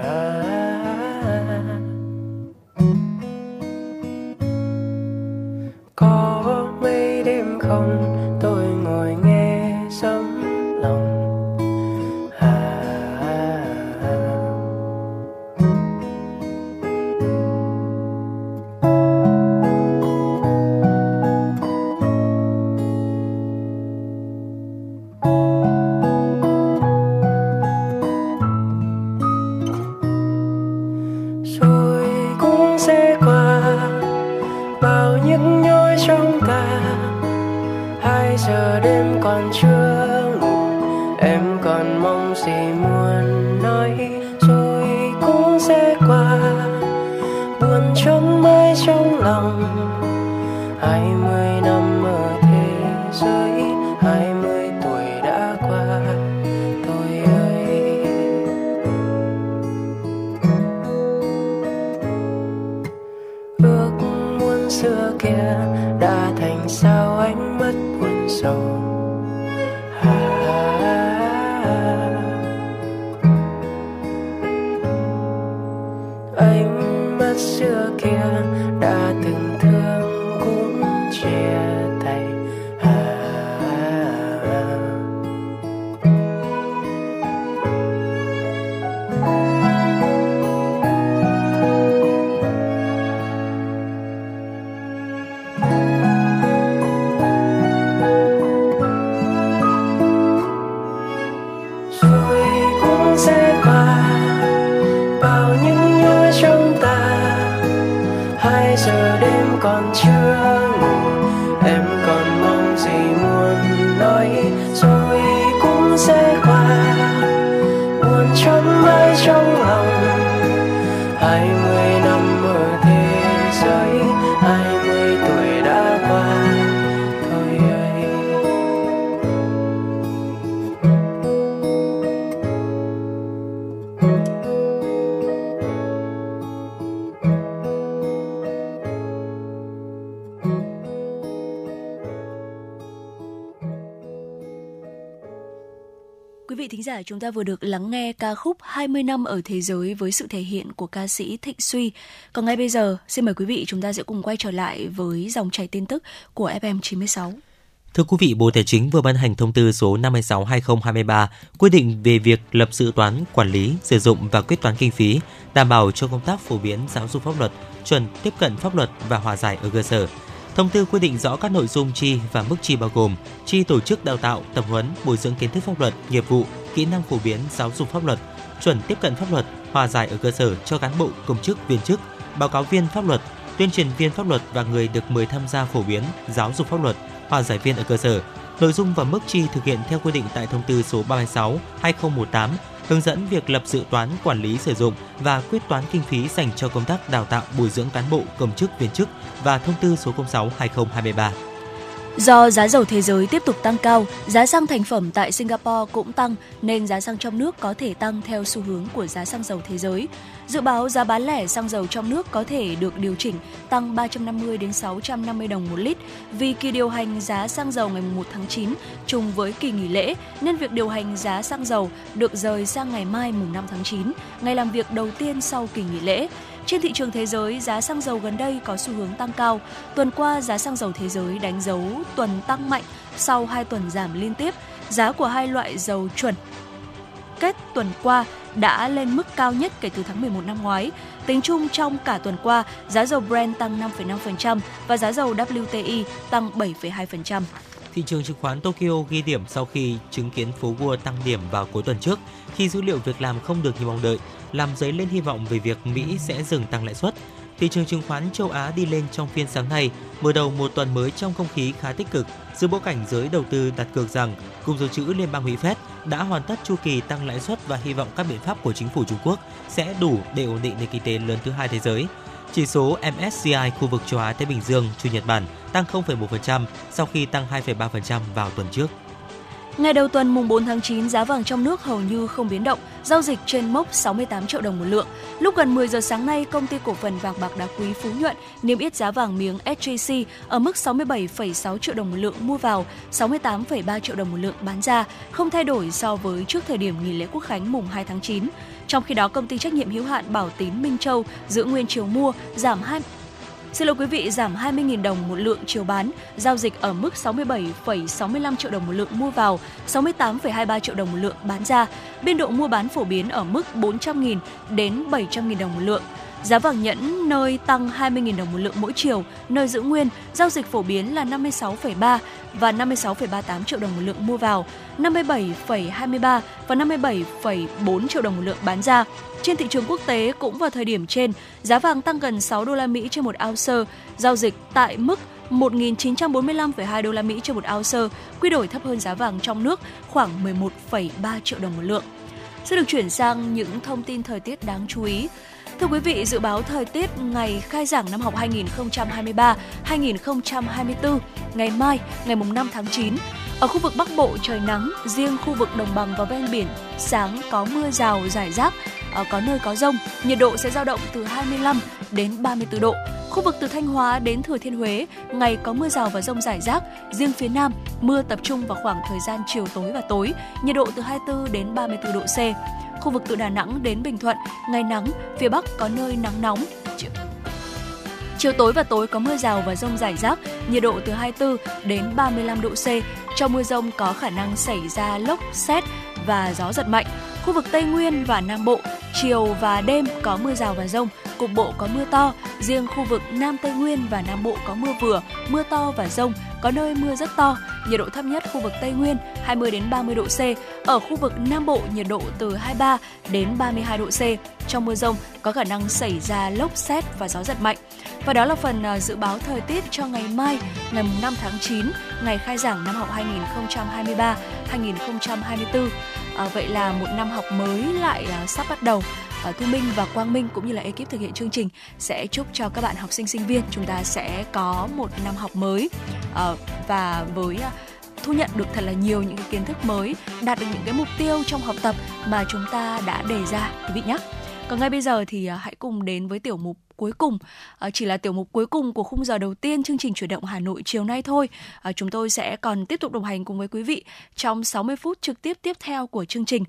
giả, chúng ta vừa được lắng nghe ca khúc 20 năm ở thế giới với sự thể hiện của ca sĩ Thịnh Suy. Còn ngay bây giờ, xin mời quý vị chúng ta sẽ cùng quay trở lại với dòng chảy tin tức của FM 96. Thưa quý vị, Bộ Tài chính vừa ban hành thông tư số 56/2023 quy định về việc lập dự toán, quản lý, sử dụng và quyết toán kinh phí, đảm bảo cho công tác phổ biến giáo dục pháp luật, chuẩn tiếp cận pháp luật và hòa giải ở cơ sở. Thông tư quy định rõ các nội dung chi và mức chi bao gồm chi tổ chức đào tạo, tập huấn, bồi dưỡng kiến thức pháp luật, nghiệp vụ, kỹ năng phổ biến giáo dục pháp luật, chuẩn tiếp cận pháp luật, hòa giải ở cơ sở cho cán bộ, công chức, viên chức, báo cáo viên pháp luật, tuyên truyền viên pháp luật và người được mời tham gia phổ biến giáo dục pháp luật, hòa giải viên ở cơ sở. Nội dung và mức chi thực hiện theo quy định tại thông tư số 36/2018 hướng dẫn việc lập dự toán, quản lý sử dụng và quyết toán kinh phí dành cho công tác đào tạo, bồi dưỡng cán bộ, công chức, viên chức và thông tư số 06/2023. Do giá dầu thế giới tiếp tục tăng cao, giá xăng thành phẩm tại Singapore cũng tăng nên giá xăng trong nước có thể tăng theo xu hướng của giá xăng dầu thế giới. Dự báo giá bán lẻ xăng dầu trong nước có thể được điều chỉnh tăng 350 đến 650 đồng một lít vì kỳ điều hành giá xăng dầu ngày 1 tháng 9 trùng với kỳ nghỉ lễ nên việc điều hành giá xăng dầu được rời sang ngày mai mùng 5 tháng 9, ngày làm việc đầu tiên sau kỳ nghỉ lễ. Trên thị trường thế giới, giá xăng dầu gần đây có xu hướng tăng cao. Tuần qua, giá xăng dầu thế giới đánh dấu tuần tăng mạnh sau 2 tuần giảm liên tiếp. Giá của hai loại dầu chuẩn kết tuần qua đã lên mức cao nhất kể từ tháng 11 năm ngoái. Tính chung trong cả tuần qua, giá dầu Brent tăng 5,5% và giá dầu WTI tăng 7,2%. Thị trường chứng khoán Tokyo ghi điểm sau khi chứng kiến phố Wall tăng điểm vào cuối tuần trước khi dữ liệu việc làm không được như mong đợi, làm dấy lên hy vọng về việc Mỹ sẽ dừng tăng lãi suất. Thị trường chứng khoán châu Á đi lên trong phiên sáng nay, mở đầu một tuần mới trong không khí khá tích cực, giữa bối cảnh giới đầu tư đặt cược rằng Cục dự trữ Liên bang Mỹ Fed đã hoàn tất chu kỳ tăng lãi suất và hy vọng các biện pháp của chính phủ Trung Quốc sẽ đủ để ổn định nền kinh tế lớn thứ hai thế giới. Chỉ số MSCI khu vực châu Á Thái Bình Dương trừ Nhật Bản tăng 0,1% sau khi tăng 2,3% vào tuần trước. Ngày đầu tuần mùng 4 tháng 9, giá vàng trong nước hầu như không biến động, giao dịch trên mốc 68 triệu đồng một lượng. Lúc gần 10 giờ sáng nay, công ty cổ phần vàng bạc đá quý Phú Nhuận niêm yết giá vàng miếng SJC ở mức 67,6 triệu đồng một lượng mua vào, 68,3 triệu đồng một lượng bán ra, không thay đổi so với trước thời điểm nghỉ lễ Quốc khánh mùng 2 tháng 9. Trong khi đó, công ty trách nhiệm hữu hạn Bảo Tín Minh Châu giữ nguyên chiều mua, giảm 2 Xin lỗi quý vị, giảm 20.000 đồng một lượng chiều bán, giao dịch ở mức 67,65 triệu đồng một lượng mua vào, 68,23 triệu đồng một lượng bán ra. Biên độ mua bán phổ biến ở mức 400.000 đến 700.000 đồng một lượng. Giá vàng nhẫn nơi tăng 20.000 đồng một lượng mỗi chiều, nơi giữ nguyên, giao dịch phổ biến là 56,3 và 56,38 triệu đồng một lượng mua vào, 57,23 và 57,4 triệu đồng một lượng bán ra. Trên thị trường quốc tế cũng vào thời điểm trên, giá vàng tăng gần 6 đô la Mỹ trên một ounce, giao dịch tại mức 1.945,2 đô la Mỹ trên một ounce, quy đổi thấp hơn giá vàng trong nước khoảng 11,3 triệu đồng một lượng. Sẽ được chuyển sang những thông tin thời tiết đáng chú ý. Thưa quý vị, dự báo thời tiết ngày khai giảng năm học 2023-2024, ngày mai, ngày 5 tháng 9, ở khu vực Bắc Bộ trời nắng, riêng khu vực đồng bằng và ven biển sáng có mưa rào rải rác, ờ, có nơi có rông, nhiệt độ sẽ dao động từ 25 đến 34 độ. Khu vực từ Thanh Hóa đến Thừa Thiên Huế, ngày có mưa rào và rông rải rác, riêng phía Nam mưa tập trung vào khoảng thời gian chiều tối và tối, nhiệt độ từ 24 đến 34 độ C. Khu vực từ Đà Nẵng đến Bình Thuận, ngày nắng, phía Bắc có nơi nắng nóng. Chiều tối và tối có mưa rào và rông rải rác, nhiệt độ từ 24 đến 35 độ C. Trong mưa rông có khả năng xảy ra lốc, xét và gió giật mạnh. Khu vực Tây Nguyên và Nam Bộ, chiều và đêm có mưa rào và rông, cục bộ có mưa to. Riêng khu vực Nam Tây Nguyên và Nam Bộ có mưa vừa, mưa to và rông, có nơi mưa rất to. Nhiệt độ thấp nhất khu vực Tây Nguyên 20 đến 30 độ C, ở khu vực Nam Bộ nhiệt độ từ 23 đến 32 độ C. Trong mưa rông có khả năng xảy ra lốc xét và gió giật mạnh. Và đó là phần à, dự báo thời tiết cho ngày mai, ngày 5 tháng 9, ngày khai giảng năm học 2023-2024. À, vậy là một năm học mới lại à, sắp bắt đầu. À, Thu Minh và Quang Minh cũng như là ekip thực hiện chương trình sẽ chúc cho các bạn học sinh sinh viên chúng ta sẽ có một năm học mới à, và với à, thu nhận được thật là nhiều những cái kiến thức mới, đạt được những cái mục tiêu trong học tập mà chúng ta đã đề ra quý vị nhé. Còn ngay bây giờ thì à, hãy cùng đến với tiểu mục cuối cùng à, chỉ là tiểu mục cuối cùng của khung giờ đầu tiên chương trình chuyển động Hà Nội chiều nay thôi. À, chúng tôi sẽ còn tiếp tục đồng hành cùng với quý vị trong 60 phút trực tiếp tiếp theo của chương trình.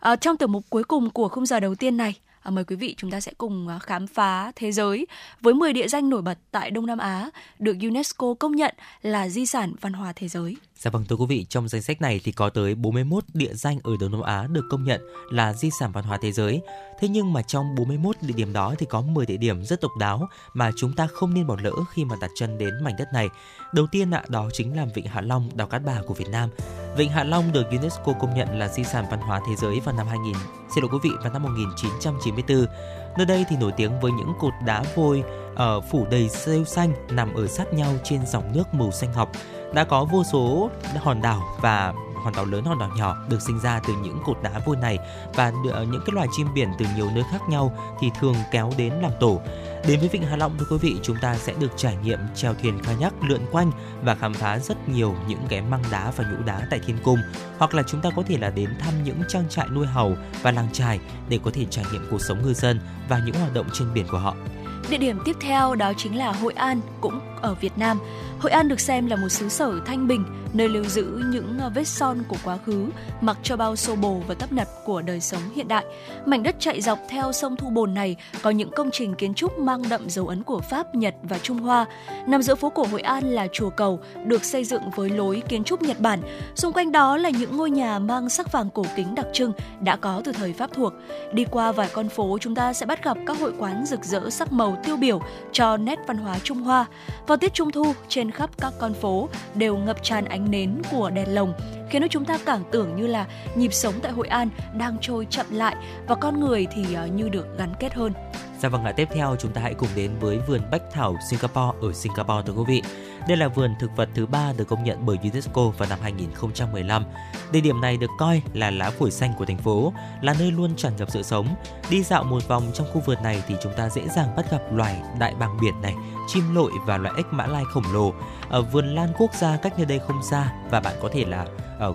À, trong tiểu mục cuối cùng của khung giờ đầu tiên này, À, mời quý vị chúng ta sẽ cùng khám phá thế giới với 10 địa danh nổi bật tại Đông Nam Á được UNESCO công nhận là di sản văn hóa thế giới. Dạ vâng thưa quý vị, trong danh sách này thì có tới 41 địa danh ở Đông Nam Á được công nhận là di sản văn hóa thế giới. Thế nhưng mà trong 41 địa điểm đó thì có 10 địa điểm rất độc đáo mà chúng ta không nên bỏ lỡ khi mà đặt chân đến mảnh đất này. Đầu tiên ạ, đó chính là Vịnh Hạ Long, đảo Cát Bà của Việt Nam. Vịnh Hạ Long được UNESCO công nhận là di sản văn hóa thế giới vào năm 2000, xin lỗi quý vị, vào năm 1994. Nơi đây thì nổi tiếng với những cột đá vôi ở phủ đầy rêu xanh nằm ở sát nhau trên dòng nước màu xanh ngọc. Đã có vô số hòn đảo và hòn đảo lớn hòn đảo nhỏ được sinh ra từ những cột đá vôi này và ờ, những cái loài chim biển từ nhiều nơi khác nhau thì thường kéo đến làm tổ. Đến với Vịnh Hạ Long thưa quý vị, chúng ta sẽ được trải nghiệm chèo thuyền kayak lượn quanh và khám phá rất nhiều những cái măng đá và nhũ đá tại thiên cung. Hoặc là chúng ta có thể là đến thăm những trang trại nuôi hầu và làng trài để có thể trải nghiệm cuộc sống ngư dân và những hoạt động trên biển của họ. Địa điểm tiếp theo đó chính là Hội An, cũng ở Việt Nam. Hội An được xem là một xứ sở thanh bình, nơi lưu giữ những ờ, vết son của quá khứ, mặc cho bao xô bồ và tấp nập của đời sống hiện đại. Mảnh đất chạy dọc theo sông Thu Bồn này có những công trình kiến trúc mang đậm dấu ấn của Pháp, Nhật và Trung Hoa. Nằm giữa phố cổ Hội An là chùa cầu, được xây dựng với lối kiến trúc Nhật Bản. Xung quanh đó là những ngôi nhà mang sắc vàng cổ kính đặc trưng đã có từ thời Pháp thuộc. Đi qua vài con phố, chúng ta sẽ bắt gặp các hội quán rực rỡ sắc màu tiêu biểu cho nét văn hóa Trung Hoa. Vào tiết Trung thu, trên khắp các con phố đều ngập tràn ánh nến của đèn lồng, khiến cho chúng ta cảm tưởng như là nhịp sống tại Hội An đang trôi chậm lại và con người thì ờ, như được gắn kết hơn. Dạ vâng ạ, tiếp theo chúng ta hãy cùng đến với vườn Bách Thảo Singapore ở Singapore thưa quý vị. Đây là vườn thực vật thứ ba được công nhận bởi UNESCO vào năm 2015. Địa điểm này được coi là lá phổi xanh của thành phố, là nơi luôn tràn ngập sự sống. Đi dạo một vòng trong khu vườn này thì chúng ta dễ dàng bắt gặp loài đại bàng biển này, chim lội và loài ếch mã lai khổng lồ. Ở vườn lan quốc gia cách nơi đây không xa và bạn có thể là ở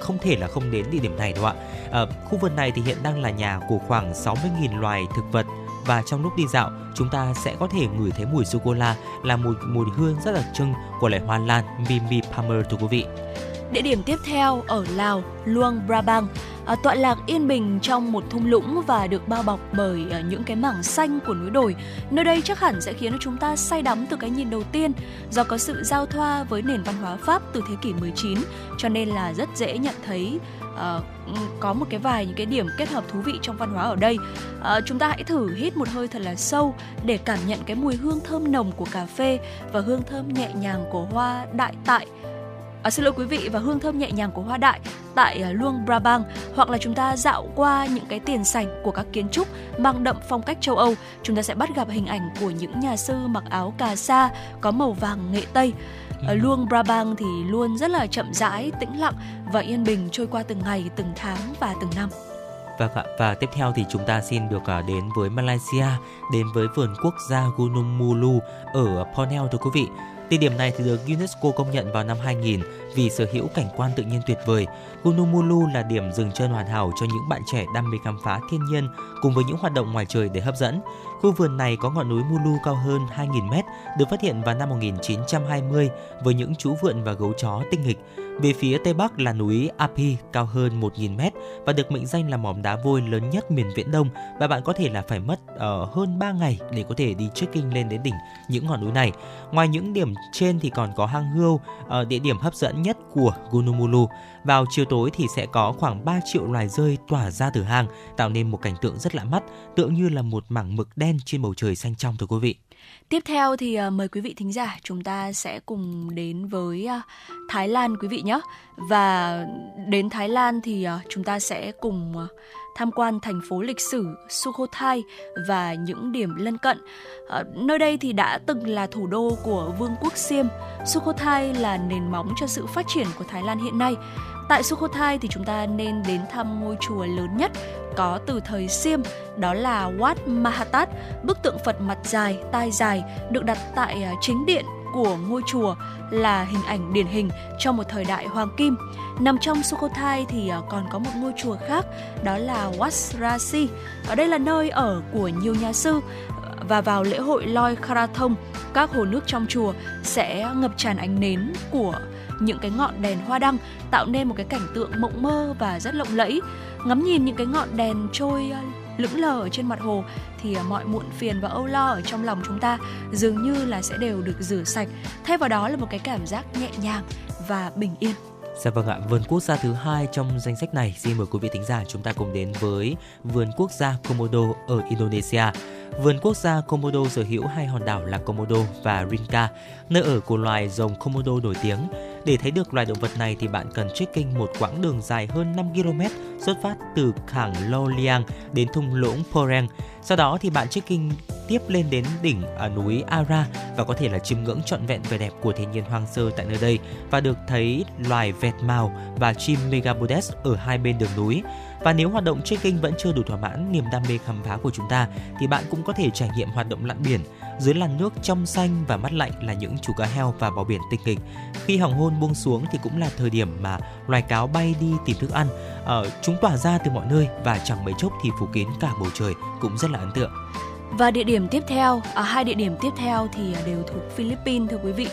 không thể là không đến địa điểm này đâu ạ. ở khu vườn này thì hiện đang là nhà của khoảng 60.000 loài thực vật và trong lúc đi dạo, chúng ta sẽ có thể ngửi thấy mùi sô cô la là một mùi hương rất đặc trưng của loài hoa lan Mimi Palmer thưa quý vị. Địa điểm tiếp theo ở Lào, Luang Prabang, à, tọa lạc yên bình trong một thung lũng và được bao bọc bởi à, những cái mảng xanh của núi đồi. Nơi đây chắc hẳn sẽ khiến cho chúng ta say đắm từ cái nhìn đầu tiên do có sự giao thoa với nền văn hóa Pháp từ thế kỷ 19 cho nên là rất dễ nhận thấy uh, có một cái vài những cái điểm kết hợp thú vị trong văn hóa ở đây. Uh, chúng ta hãy thử hít một hơi thật là sâu để cảm nhận cái mùi hương thơm nồng của cà phê và hương thơm nhẹ nhàng của hoa đại tại à, xin lỗi quý vị và hương thơm nhẹ nhàng của hoa đại tại uh, Luang Prabang hoặc là chúng ta dạo qua những cái tiền sảnh của các kiến trúc mang đậm phong cách châu Âu, chúng ta sẽ bắt gặp hình ảnh của những nhà sư mặc áo cà sa có màu vàng nghệ tây. Ở Luang Prabang thì luôn rất là chậm rãi, tĩnh lặng và yên bình trôi qua từng ngày, từng tháng và từng năm. Và và tiếp theo thì chúng ta xin được đến với Malaysia, đến với vườn quốc gia Gunung Mulu ở Borneo thưa quý vị. Địa điểm này thì được UNESCO công nhận vào năm 2000 vì sở hữu cảnh quan tự nhiên tuyệt vời. Gunung Mulu là điểm dừng chân hoàn hảo cho những bạn trẻ đam mê khám phá thiên nhiên cùng với những hoạt động ngoài trời để hấp dẫn. Khu vườn này có ngọn núi Mulu cao hơn 2.000 mét, được phát hiện vào năm 1920 với những chú vượn và gấu chó tinh nghịch. Về phía tây bắc là núi Api cao hơn 1.000 mét và được mệnh danh là mỏm đá vôi lớn nhất miền Viễn Đông và bạn có thể là phải mất uh, hơn 3 ngày để có thể đi trekking lên đến đỉnh những ngọn núi này. Ngoài những điểm trên thì còn có hang hươu, uh, địa điểm hấp dẫn nhất của Gunung Vào chiều tối thì sẽ có khoảng 3 triệu loài rơi tỏa ra từ hang, tạo nên một cảnh tượng rất lạ mắt, tựa như là một mảng mực đen trên bầu trời xanh trong thưa quý vị. Tiếp theo thì ờ, mời quý vị thính giả chúng ta sẽ cùng đến với ờ, Thái Lan quý vị nhé. Và đến Thái Lan thì ờ, chúng ta sẽ cùng tham quan thành phố lịch sử Sukhothai và những điểm lân cận. Nơi đây thì đã từng là thủ đô của Vương quốc Siêm. Sukhothai là nền móng cho sự phát triển của Thái Lan hiện nay. Tại Sukhothai thì chúng ta nên đến thăm ngôi chùa lớn nhất có từ thời Xiêm, đó là Wat Mahatat, bức tượng Phật mặt dài, tai dài, được đặt tại à, chính điện của ngôi chùa là hình ảnh điển hình cho một thời đại hoàng kim. Nằm trong Sukhothai thì à, còn có một ngôi chùa khác, đó là Wat Rasi. Ở đây là nơi ở của nhiều nhà sư và vào lễ hội Loi Kharathong, các hồ nước trong chùa sẽ ngập tràn ánh nến của những cái ngọn đèn hoa đăng tạo nên một cái cảnh tượng mộng mơ và rất lộng lẫy. Ngắm nhìn những cái ngọn đèn trôi ờ, lững lờ ở trên mặt hồ thì ờ, mọi muộn phiền và âu lo ở trong lòng chúng ta dường như là sẽ đều được rửa sạch. Thay vào đó là một cái cảm giác nhẹ nhàng và bình yên. Dạ vâng ạ, vườn quốc gia thứ hai trong danh sách này xin mời quý vị thính giả chúng ta cùng đến với vườn quốc gia Komodo ở Indonesia. Vườn quốc gia Komodo sở hữu hai hòn đảo là Komodo và Rinca, nơi ở của loài rồng Komodo nổi tiếng. Để thấy được loài động vật này thì bạn cần trekking một quãng đường dài hơn 5 km xuất phát từ cảng Lo Liang đến thung lũng Poreng. Sau đó thì bạn trekking tiếp lên đến đỉnh ở núi Ara và có thể là chiêm ngưỡng trọn vẹn vẻ đẹp của thiên nhiên hoang sơ tại nơi đây và được thấy loài vẹt màu và chim Megapodes ở hai bên đường núi. Và nếu hoạt động trekking vẫn chưa đủ thỏa mãn niềm đam mê khám phá của chúng ta thì bạn cũng có thể trải nghiệm hoạt động lặn biển. Dưới làn nước trong xanh và mát lạnh là những chú cá heo và bò biển tinh nghịch. Khi hoàng hôn buông xuống thì cũng là thời điểm mà loài cáo bay đi tìm thức ăn. Ờ, chúng tỏa ra từ mọi nơi và chẳng mấy chốc thì phủ kín cả bầu trời cũng rất là ấn tượng. Và địa điểm tiếp theo, à, hai địa điểm tiếp theo thì à, đều thuộc Philippines thưa quý vị.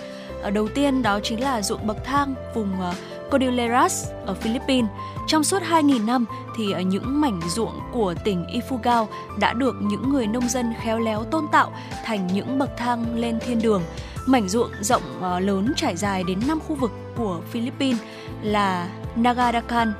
À, đầu tiên đó chính là ruộng bậc thang vùng uh, Cordilleras ở Philippines. Trong suốt 2.000 năm thì ở những mảnh ruộng của tỉnh Ifugao đã được những người nông dân khéo léo tôn tạo thành những bậc thang lên thiên đường. Mảnh ruộng rộng uh, lớn trải dài đến 5 khu vực của Philippines là Nagadakan,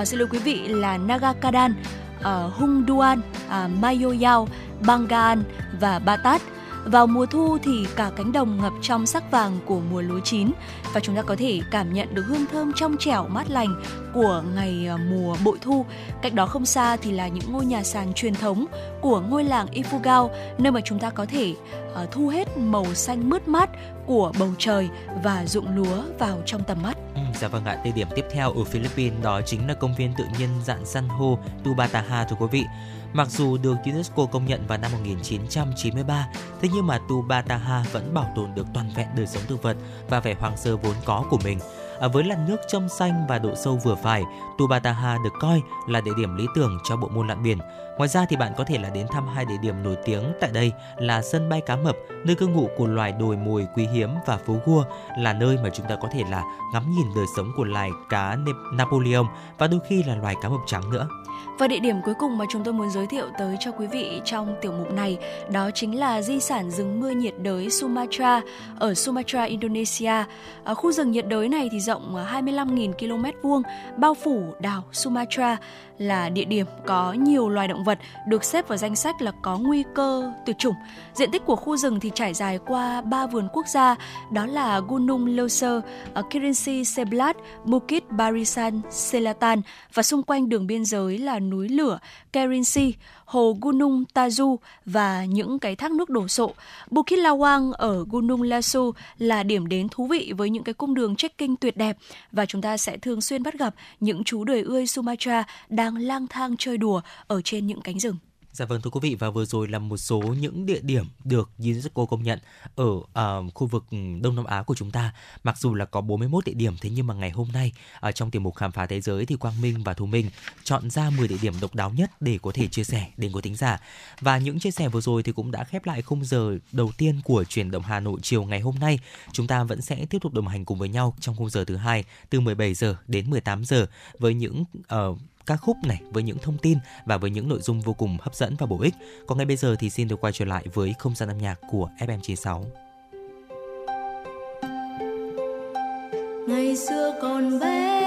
uh, xin lỗi quý vị là Nagakadan, uh, Hungduan, uh, Mayoyao, Bangan và Batat. Vào mùa thu thì cả cánh đồng ngập trong sắc vàng của mùa lúa chín và chúng ta có thể cảm nhận được hương thơm trong trẻo mát lành của ngày à, mùa bội thu. Cách đó không xa thì là những ngôi nhà sàn truyền thống của ngôi làng Ifugao nơi mà chúng ta có thể à, thu hết màu xanh mướt mát của bầu trời và ruộng lúa vào trong tầm mắt. Ừ, dạ vâng ạ, địa điểm tiếp theo ở Philippines đó chính là công viên tự nhiên dạng san hô Tubataha thưa quý vị. Mặc dù được UNESCO công nhận vào năm 1993, thế nhưng mà Tubataha vẫn bảo tồn được toàn vẹn đời sống thực vật và vẻ hoang sơ vốn có của mình. À, với làn nước trong xanh và độ sâu vừa phải, Tubataha được coi là địa điểm lý tưởng cho bộ môn lặn biển. Ngoài ra thì bạn có thể là đến thăm hai địa điểm nổi tiếng tại đây là sân bay cá mập, nơi cư ngụ của loài đồi mồi quý hiếm và phố gua là nơi mà chúng ta có thể là ngắm nhìn đời sống của loài cá Napoleon và đôi khi là loài cá mập trắng nữa. Và địa điểm cuối cùng mà chúng tôi muốn giới thiệu tới cho quý vị trong tiểu mục này đó chính là di sản rừng mưa nhiệt đới Sumatra ở Sumatra, Indonesia. Ở khu rừng nhiệt đới này thì rộng 25.000 km vuông, bao phủ đảo Sumatra là địa điểm có nhiều loài động vật được xếp vào danh sách là có nguy cơ tuyệt chủng. Diện tích của khu rừng thì trải dài qua ba vườn quốc gia đó là Gunung Leuser, Kirinsi Seblat, Bukit Barisan Selatan và xung quanh đường biên giới là núi lửa Kerinci, hồ Gunung Taju và những cái thác nước đổ sộ. Bukit Lawang ở Gunung Lasu là điểm đến thú vị với những cái cung đường trekking tuyệt đẹp và chúng ta sẽ thường xuyên bắt gặp những chú đời ươi Sumatra đang lang thang chơi đùa ở trên những cánh rừng. Dạ vâng thưa quý vị và vừa rồi là một số những địa điểm được UNESCO công nhận ở uh, khu vực Đông Nam Á của chúng ta. Mặc dù là có 41 địa điểm thế nhưng mà ngày hôm nay ở trong tiểu mục khám phá thế giới thì Quang Minh và Thu Minh chọn ra 10 địa điểm độc đáo nhất để có thể chia sẻ đến quý thính giả. Và những chia sẻ vừa rồi thì cũng đã khép lại khung giờ đầu tiên của truyền động Hà Nội chiều ngày hôm nay. Chúng ta vẫn sẽ tiếp tục đồng hành cùng với nhau trong khung giờ thứ hai từ 17 giờ đến 18 giờ với những uh, ca khúc này với những thông tin và với những nội dung vô cùng hấp dẫn và bổ ích. Còn ngay bây giờ thì xin được quay trở lại với không gian âm nhạc của FM96. Ngày xưa còn bé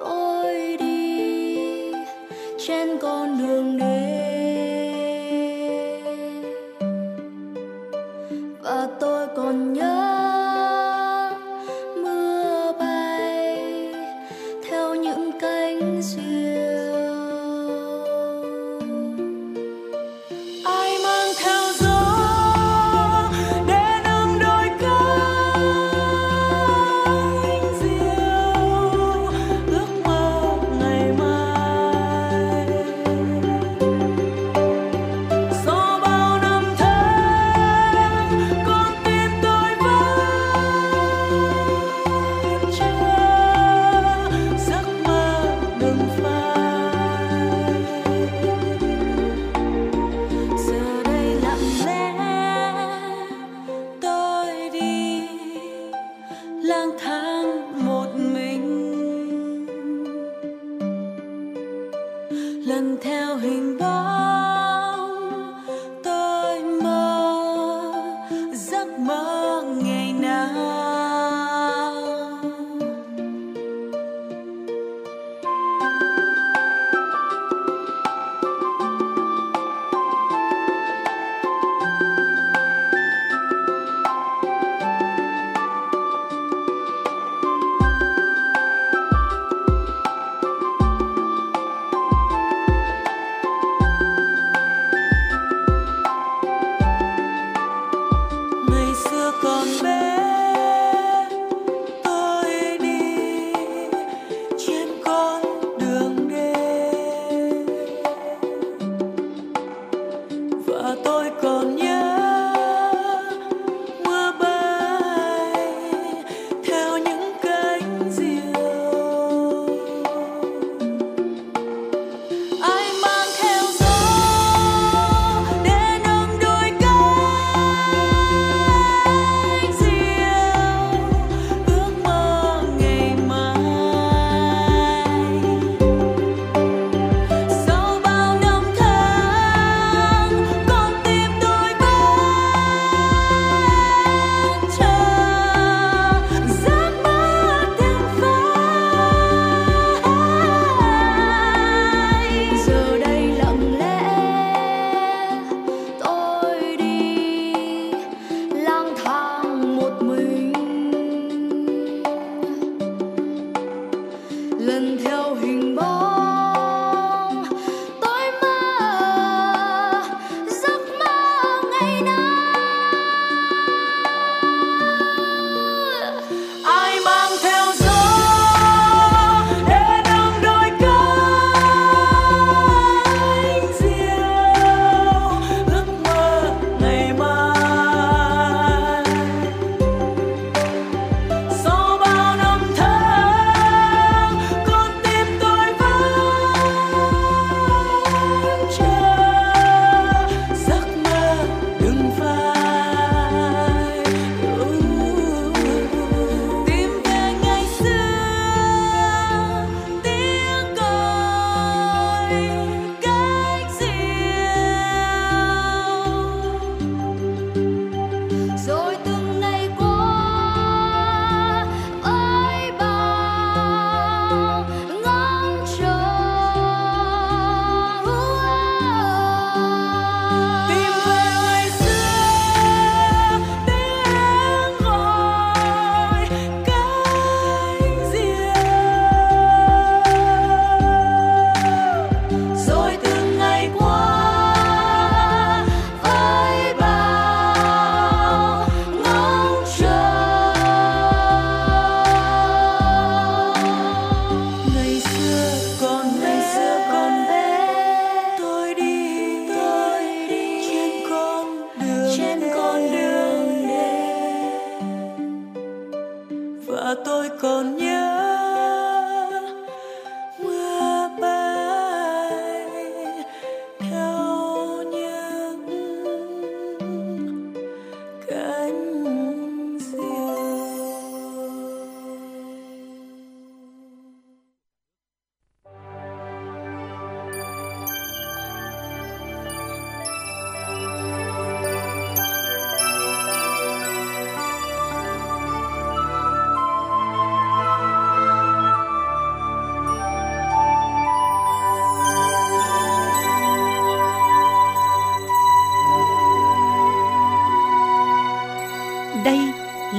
tôi đi, trên con đường đến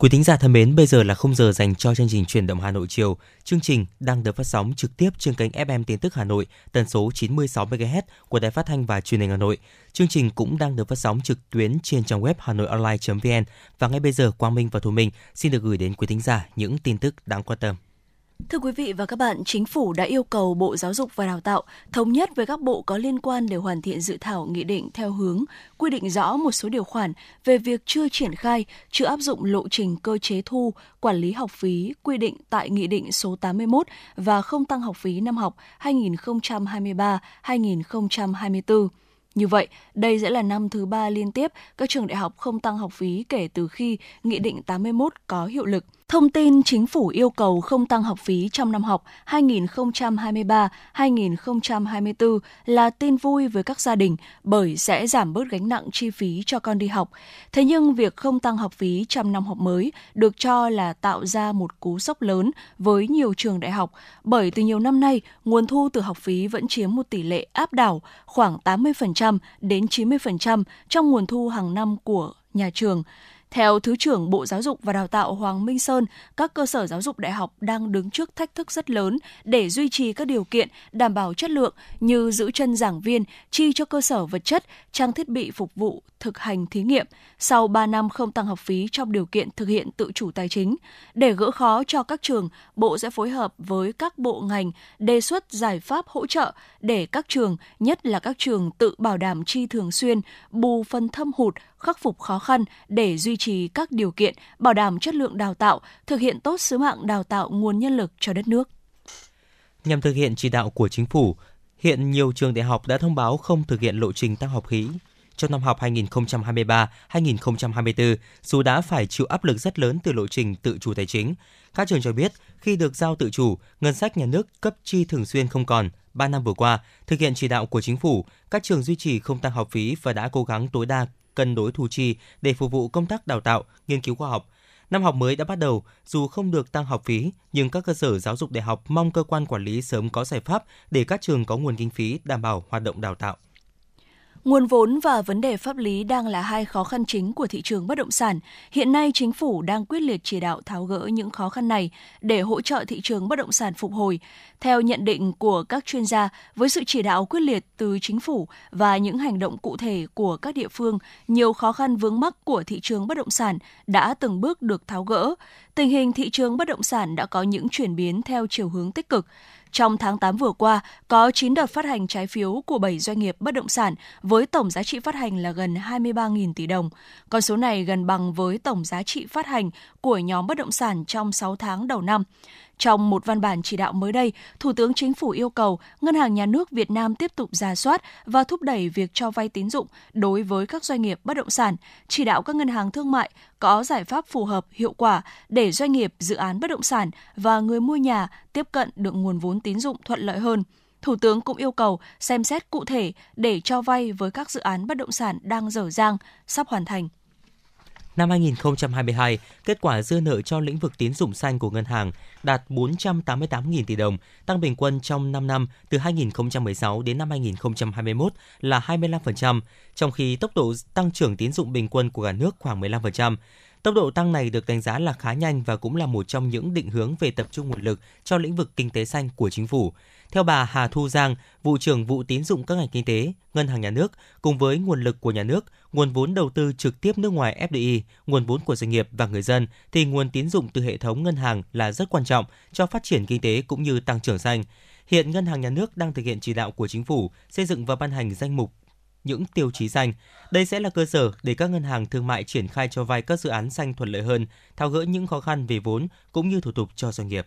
Quý thính giả thân mến, bây giờ là khung giờ dành cho chương trình truyền động Hà Nội chiều. Chương trình đang được phát sóng trực tiếp trên kênh FM Tin tức Hà Nội, tần số 96 MHz của Đài Phát thanh và Truyền hình Hà Nội. Chương trình cũng đang được phát sóng trực tuyến trên trang web hanoionline.vn và ngay bây giờ Quang Minh và Thu Minh xin được gửi đến quý thính giả những tin tức đáng quan tâm. Thưa quý vị và các bạn, Chính phủ đã yêu cầu Bộ Giáo dục và Đào tạo thống nhất với các bộ có liên quan để hoàn thiện dự thảo nghị định theo hướng quy định rõ một số điều khoản về việc chưa triển khai, chưa áp dụng lộ trình cơ chế thu, quản lý học phí quy định tại Nghị định số 81 và không tăng học phí năm học 2023-2024. Như vậy, đây sẽ là năm thứ ba liên tiếp các trường đại học không tăng học phí kể từ khi Nghị định 81 có hiệu lực. Thông tin chính phủ yêu cầu không tăng học phí trong năm học 2023-2024 là tin vui với các gia đình bởi sẽ giảm bớt gánh nặng chi phí cho con đi học. Thế nhưng việc không tăng học phí trong năm học mới được cho là tạo ra một cú sốc lớn với nhiều trường đại học bởi từ nhiều năm nay, nguồn thu từ học phí vẫn chiếm một tỷ lệ áp đảo khoảng 80% đến 90% trong nguồn thu hàng năm của nhà trường. Theo Thứ trưởng Bộ Giáo dục và Đào tạo Hoàng Minh Sơn, các cơ sở giáo dục đại học đang đứng trước thách thức rất lớn để duy trì các điều kiện đảm bảo chất lượng như giữ chân giảng viên, chi cho cơ sở vật chất, trang thiết bị phục vụ thực hành thí nghiệm sau 3 năm không tăng học phí trong điều kiện thực hiện tự chủ tài chính. Để gỡ khó cho các trường, Bộ sẽ phối hợp với các bộ ngành đề xuất giải pháp hỗ trợ để các trường, nhất là các trường tự bảo đảm chi thường xuyên, bù phần thâm hụt, khắc phục khó khăn để duy trì các điều kiện, bảo đảm chất lượng đào tạo, thực hiện tốt sứ mạng đào tạo nguồn nhân lực cho đất nước. Nhằm thực hiện chỉ đạo của chính phủ, hiện nhiều trường đại học đã thông báo không thực hiện lộ trình tăng học phí trong năm học 2023-2024, dù đã phải chịu áp lực rất lớn từ lộ trình tự chủ tài chính. Các trường cho biết, khi được giao tự chủ, ngân sách nhà nước cấp chi thường xuyên không còn. 3 năm vừa qua, thực hiện chỉ đạo của chính phủ, các trường duy trì không tăng học phí và đã cố gắng tối đa cân đối thu chi để phục vụ công tác đào tạo, nghiên cứu khoa học. Năm học mới đã bắt đầu, dù không được tăng học phí, nhưng các cơ sở giáo dục đại học mong cơ quan quản lý sớm có giải pháp để các trường có nguồn kinh phí đảm bảo hoạt động đào tạo. Nguồn vốn và vấn đề pháp lý đang là hai khó khăn chính của thị trường bất động sản. Hiện nay, chính phủ đang quyết liệt chỉ đạo tháo gỡ những khó khăn này để hỗ trợ thị trường bất động sản phục hồi. Theo nhận định của các chuyên gia, với sự chỉ đạo quyết liệt từ chính phủ và những hành động cụ thể của các địa phương, nhiều khó khăn vướng mắc của thị trường bất động sản đã từng bước được tháo gỡ. Tình hình thị trường bất động sản đã có những chuyển biến theo chiều hướng tích cực. Trong tháng 8 vừa qua, có 9 đợt phát hành trái phiếu của 7 doanh nghiệp bất động sản với tổng giá trị phát hành là gần 23.000 tỷ đồng. Con số này gần bằng với tổng giá trị phát hành của nhóm bất động sản trong 6 tháng đầu năm. Trong một văn bản chỉ đạo mới đây, Thủ tướng Chính phủ yêu cầu Ngân hàng Nhà nước Việt Nam tiếp tục ra soát và thúc đẩy việc cho vay tín dụng đối với các doanh nghiệp bất động sản, chỉ đạo các ngân hàng thương mại có giải pháp phù hợp, hiệu quả để doanh nghiệp, dự án bất động sản và người mua nhà tiếp cận được nguồn vốn tín dụng thuận lợi hơn. Thủ tướng cũng yêu cầu xem xét cụ thể để cho vay với các dự án bất động sản đang dở dang, sắp hoàn thành. Năm 2022, kết quả dư nợ cho lĩnh vực tín dụng xanh của ngân hàng đạt 488.000 tỷ đồng, tăng bình quân trong 5 năm từ 2016 đến năm 2021 là 25%, trong khi tốc độ tăng trưởng tín dụng bình quân của cả nước khoảng 15%. Tốc độ tăng này được đánh giá là khá nhanh và cũng là một trong những định hướng về tập trung nguồn lực cho lĩnh vực kinh tế xanh của chính phủ. Theo bà Hà Thu Giang, vụ trưởng vụ tín dụng các ngành kinh tế, ngân hàng nhà nước, cùng với nguồn lực của nhà nước, nguồn vốn đầu tư trực tiếp nước ngoài FDI, nguồn vốn của doanh nghiệp và người dân, thì nguồn tín dụng từ hệ thống ngân hàng là rất quan trọng cho phát triển kinh tế cũng như tăng trưởng xanh. Hiện Ngân hàng Nhà nước đang thực hiện chỉ đạo của chính phủ xây dựng và ban hành danh mục những tiêu chí xanh. Đây sẽ là cơ sở để các ngân hàng thương mại triển khai cho vay các dự án xanh thuận lợi hơn, tháo gỡ những khó khăn về vốn cũng như thủ tục cho doanh nghiệp.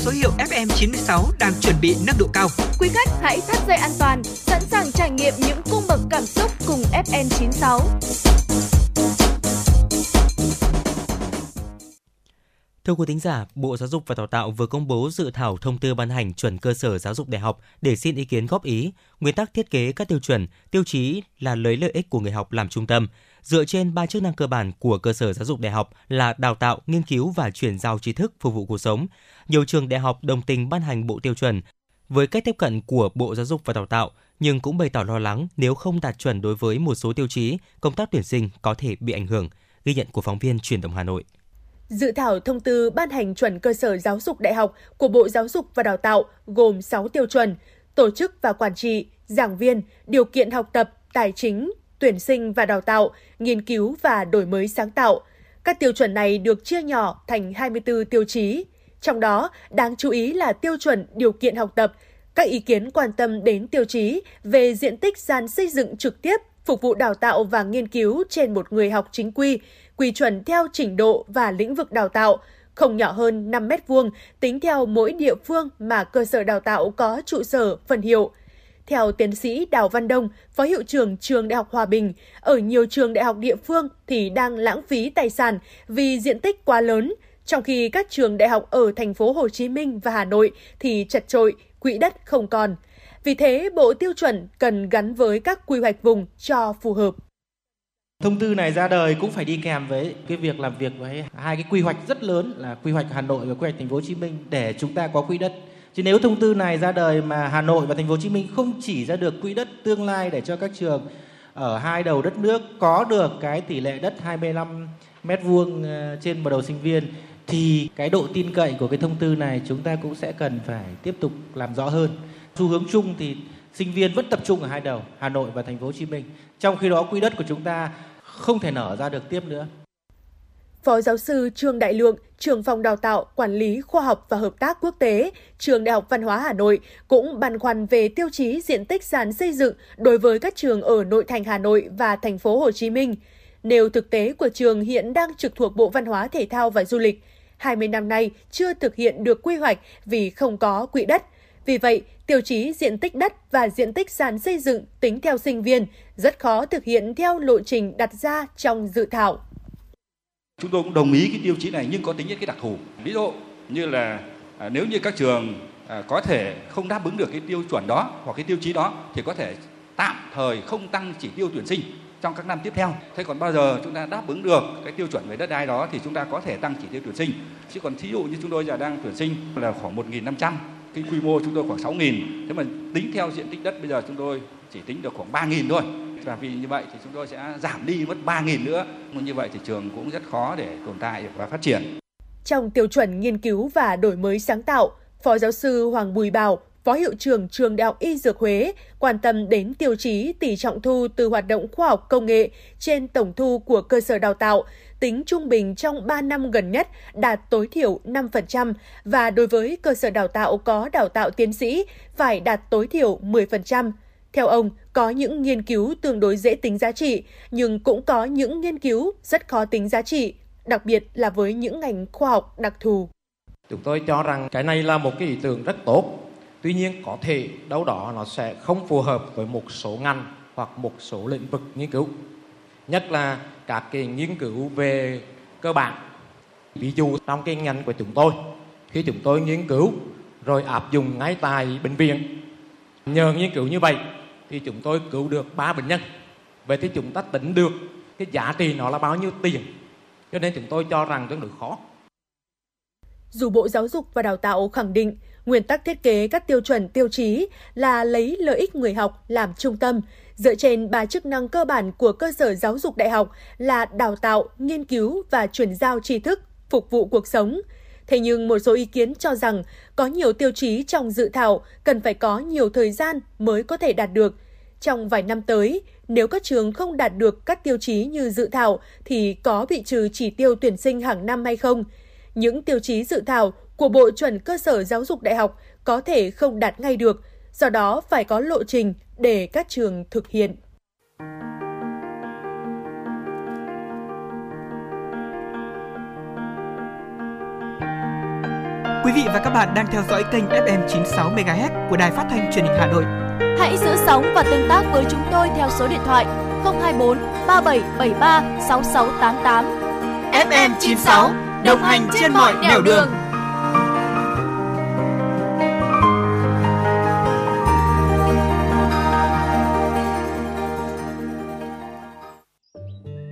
số hiệu FM96 đang chuẩn bị nâng độ cao. Quý khách hãy thắt dây an toàn, sẵn sàng trải nghiệm những cung bậc cảm xúc cùng FN96. Thưa quý thính giả, Bộ Giáo dục và Đào tạo vừa công bố dự thảo thông tư ban hành chuẩn cơ sở giáo dục đại học để xin ý kiến góp ý. Nguyên tắc thiết kế các tiêu chuẩn, tiêu chí là lấy lợi ích của người học làm trung tâm, dựa trên ba chức năng cơ bản của cơ sở giáo dục đại học là đào tạo, nghiên cứu và chuyển giao tri thức phục vụ cuộc sống. Nhiều trường đại học đồng tình ban hành bộ tiêu chuẩn với cách tiếp cận của Bộ Giáo dục và Đào tạo nhưng cũng bày tỏ lo lắng nếu không đạt chuẩn đối với một số tiêu chí, công tác tuyển sinh có thể bị ảnh hưởng. Ghi nhận của phóng viên Truyền động Hà Nội. Dự thảo thông tư ban hành chuẩn cơ sở giáo dục đại học của Bộ Giáo dục và Đào tạo gồm 6 tiêu chuẩn: tổ chức và quản trị, giảng viên, điều kiện học tập, tài chính, tuyển sinh và đào tạo, nghiên cứu và đổi mới sáng tạo. Các tiêu chuẩn này được chia nhỏ thành 24 tiêu chí. Trong đó, đáng chú ý là tiêu chuẩn điều kiện học tập. Các ý kiến quan tâm đến tiêu chí về diện tích gian xây dựng trực tiếp phục vụ đào tạo và nghiên cứu trên một người học chính quy, quy chuẩn theo trình độ và lĩnh vực đào tạo, không nhỏ hơn 5 mét vuông tính theo mỗi địa phương mà cơ sở đào tạo có trụ sở, phần hiệu. Theo tiến sĩ Đào Văn Đông, Phó Hiệu trưởng Trường Đại học Hòa Bình, ở nhiều trường đại học địa phương thì đang lãng phí tài sản vì diện tích quá lớn, trong khi các trường đại học ở thành phố Hồ Chí Minh và Hà Nội thì chật trội, quỹ đất không còn. Vì thế, Bộ Tiêu chuẩn cần gắn với các quy hoạch vùng cho phù hợp. Thông tư này ra đời cũng phải đi kèm với cái việc làm việc với hai cái quy hoạch rất lớn là quy hoạch Hà Nội và quy hoạch Thành phố Hồ Chí Minh để chúng ta có quỹ đất. Chứ nếu thông tư này ra đời mà Hà Nội và Thành phố Hồ Chí Minh không chỉ ra được quỹ đất tương lai để cho các trường ở hai đầu đất nước có được cái tỷ lệ đất 25 mét vuông ờ, trên một đầu sinh viên thì cái độ tin cậy của cái thông tư này chúng ta cũng sẽ cần phải tiếp tục làm rõ hơn. Xu hướng chung thì sinh viên vẫn tập trung ở hai đầu Hà Nội và Thành phố Hồ Chí Minh. Trong khi đó quỹ đất của chúng ta không thể nở ra được tiếp nữa. Phó giáo sư Trương Đại Lượng, trưởng phòng đào tạo, quản lý khoa học và hợp tác quốc tế, trường Đại học Văn hóa Hà Nội cũng băn khoăn về tiêu chí diện tích sàn xây dựng đối với các trường ở nội thành Hà Nội và thành phố Hồ Chí Minh. Nêu thực tế của trường hiện đang trực thuộc Bộ Văn hóa Thể thao và Du lịch, 20 năm nay chưa thực hiện được quy hoạch vì không có quỹ đất. Vì vậy, tiêu chí diện tích đất và diện tích sàn xây dựng tính theo sinh viên rất khó thực hiện theo lộ trình đặt ra trong dự thảo. Chúng tôi cũng đồng ý cái tiêu chí này nhưng có tính nhất cái đặc thù. Ví dụ như là à, nếu như các trường à, có thể không đáp ứng được cái tiêu chuẩn đó hoặc cái tiêu chí đó thì có thể tạm thời không tăng chỉ tiêu tuyển sinh trong các năm tiếp theo. Thế còn bao giờ chúng ta đáp ứng được cái tiêu chuẩn về đất đai đó thì chúng ta có thể tăng chỉ tiêu tuyển sinh. Chứ còn thí dụ như chúng tôi giờ đang tuyển sinh là khoảng 1.500, cái quy mô chúng tôi khoảng 6.000. Thế mà tính theo diện tích đất bây giờ chúng tôi chỉ tính được khoảng 3.000 thôi. Và vì như vậy thì chúng tôi sẽ giảm đi mất 3.000 nữa. Như vậy thì trường cũng rất khó để tồn tại và phát triển. Trong tiêu chuẩn nghiên cứu và đổi mới sáng tạo, Phó giáo sư Hoàng Bùi Bảo, Phó Hiệu trưởng Trường Đại học Y Dược Huế quan tâm đến tiêu chí tỷ trọng thu từ hoạt động khoa học công nghệ trên tổng thu của cơ sở đào tạo, tính trung bình trong 3 năm gần nhất đạt tối thiểu 5% và đối với cơ sở đào tạo có đào tạo tiến sĩ phải đạt tối thiểu 10%. Theo ông, có những nghiên cứu tương đối dễ tính giá trị, nhưng cũng có những nghiên cứu rất khó tính giá trị, đặc biệt là với những ngành khoa học đặc thù. Chúng tôi cho rằng cái này là một cái ý tưởng rất tốt. Tuy nhiên có thể đâu đó nó sẽ không phù hợp với một số ngành hoặc một số lĩnh vực nghiên cứu. Nhất là các cái nghiên cứu về cơ bản. Ví dụ trong cái ngành của chúng tôi, khi chúng tôi nghiên cứu rồi áp dụng ngay tại bệnh viện. Nhờ nghiên cứu như vậy thì chúng tôi cứu được 3 bệnh nhân. Vậy thì chúng ta tính được cái giá trị nó là bao nhiêu tiền. Cho nên chúng tôi cho rằng tương đối khó. Dù Bộ Giáo dục và Đào tạo khẳng định nguyên tắc thiết kế các tiêu chuẩn tiêu chí là lấy lợi ích người học làm trung tâm, dựa trên ba chức năng cơ bản của cơ sở giáo dục đại học là đào tạo, nghiên cứu và chuyển giao tri thức, phục vụ cuộc sống. Thế nhưng một số ý kiến cho rằng có nhiều tiêu chí trong dự thảo cần phải có nhiều thời gian mới có thể đạt được. Trong vài năm tới, nếu các trường không đạt được các tiêu chí như dự thảo thì có bị trừ chỉ tiêu tuyển sinh hàng năm hay không? Những tiêu chí dự thảo của Bộ chuẩn cơ sở giáo dục đại học có thể không đạt ngay được, do đó phải có lộ trình để các trường thực hiện. Quý vị và các bạn đang theo dõi kênh FM 96 MHz của Đài Phát thanh Truyền hình Hà Nội. Hãy giữ sóng và tương tác với chúng tôi theo số điện thoại 024 3773 6688. FM 96 đồng hành trên mọi nẻo đường. đường.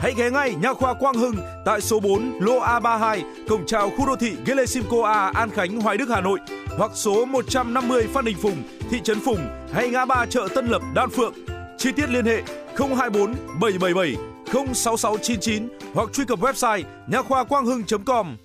Hãy ghé ngay Nha khoa Quang Hưng tại số 4 lô A32, cổng chào khu đô thị Gelesimco A, An Khánh, Hoài Đức, Hà Nội hoặc số 150 Phan Đình Phùng, thị trấn Phùng hay ngã ba chợ Tân Lập, Đan Phượng. Chi tiết liên hệ 024 777 06699 hoặc truy cập website nha khoa quang hưng.com.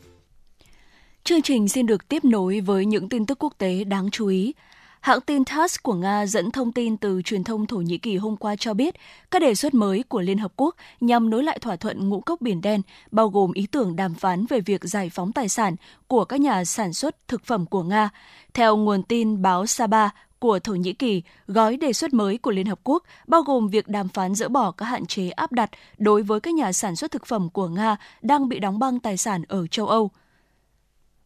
Chương trình xin được tiếp nối với những tin tức quốc tế đáng chú ý. Hãng tin TASS của Nga dẫn thông tin từ truyền thông Thổ Nhĩ Kỳ hôm qua cho biết các đề xuất mới của Liên Hợp Quốc nhằm nối lại thỏa thuận ngũ cốc Biển Đen, bao gồm ý tưởng đàm phán về việc giải phóng tài sản của các nhà sản xuất thực phẩm của Nga. Theo nguồn tin báo Saba của Thổ Nhĩ Kỳ, gói đề xuất mới của Liên Hợp Quốc bao gồm việc đàm phán dỡ bỏ các hạn chế áp đặt đối với các nhà sản xuất thực phẩm của Nga đang bị đóng băng tài sản ở châu Âu.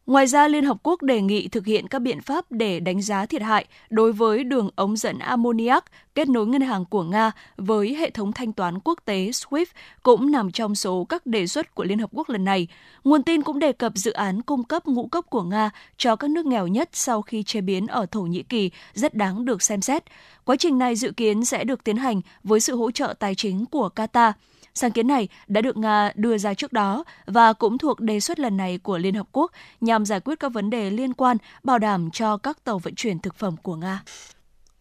Ngoài ra, Liên Hợp Quốc đề nghị thực hiện các biện pháp để đánh giá thiệt hại đối với đường ống dẫn ammoniac kết nối ngân hàng của Nga với hệ thống thanh toán quốc tế SWIFT cũng nằm trong số các đề xuất của Liên Hợp Quốc lần này. Nguồn tin cũng đề cập dự án cung cấp ngũ cốc của Nga cho các nước nghèo nhất sau khi chế biến ở Thổ Nhĩ Kỳ rất đáng được xem xét. Quá trình này dự kiến sẽ được tiến hành với sự hỗ trợ tài chính của Qatar. Sáng kiến này đã được Nga đưa ra trước đó và cũng thuộc đề xuất lần này của Liên Hợp Quốc nhằm giải quyết các vấn đề liên quan bảo đảm cho các tàu vận chuyển thực phẩm của Nga.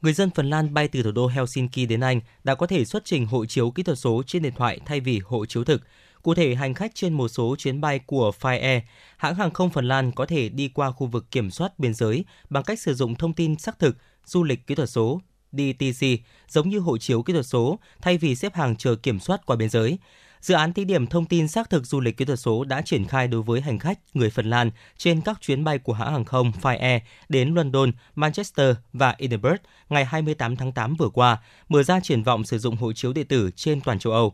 Người dân Phần Lan bay từ thủ đô Helsinki đến Anh đã có thể xuất trình hộ chiếu kỹ thuật số trên điện thoại thay vì hộ chiếu thực. Cụ thể, hành khách trên một số chuyến bay của Fire, hãng hàng không Phần Lan có thể đi qua khu vực kiểm soát biên giới bằng cách sử dụng thông tin xác thực, du lịch kỹ thuật số DTC giống như hộ chiếu kỹ thuật số thay vì xếp hàng chờ kiểm soát qua biên giới. Dự án thí điểm thông tin xác thực du lịch kỹ thuật số đã triển khai đối với hành khách người Phần Lan trên các chuyến bay của hãng hàng không Fire đến London, Manchester và Edinburgh ngày 28 tháng 8 vừa qua, mở ra triển vọng sử dụng hộ chiếu điện tử trên toàn châu Âu.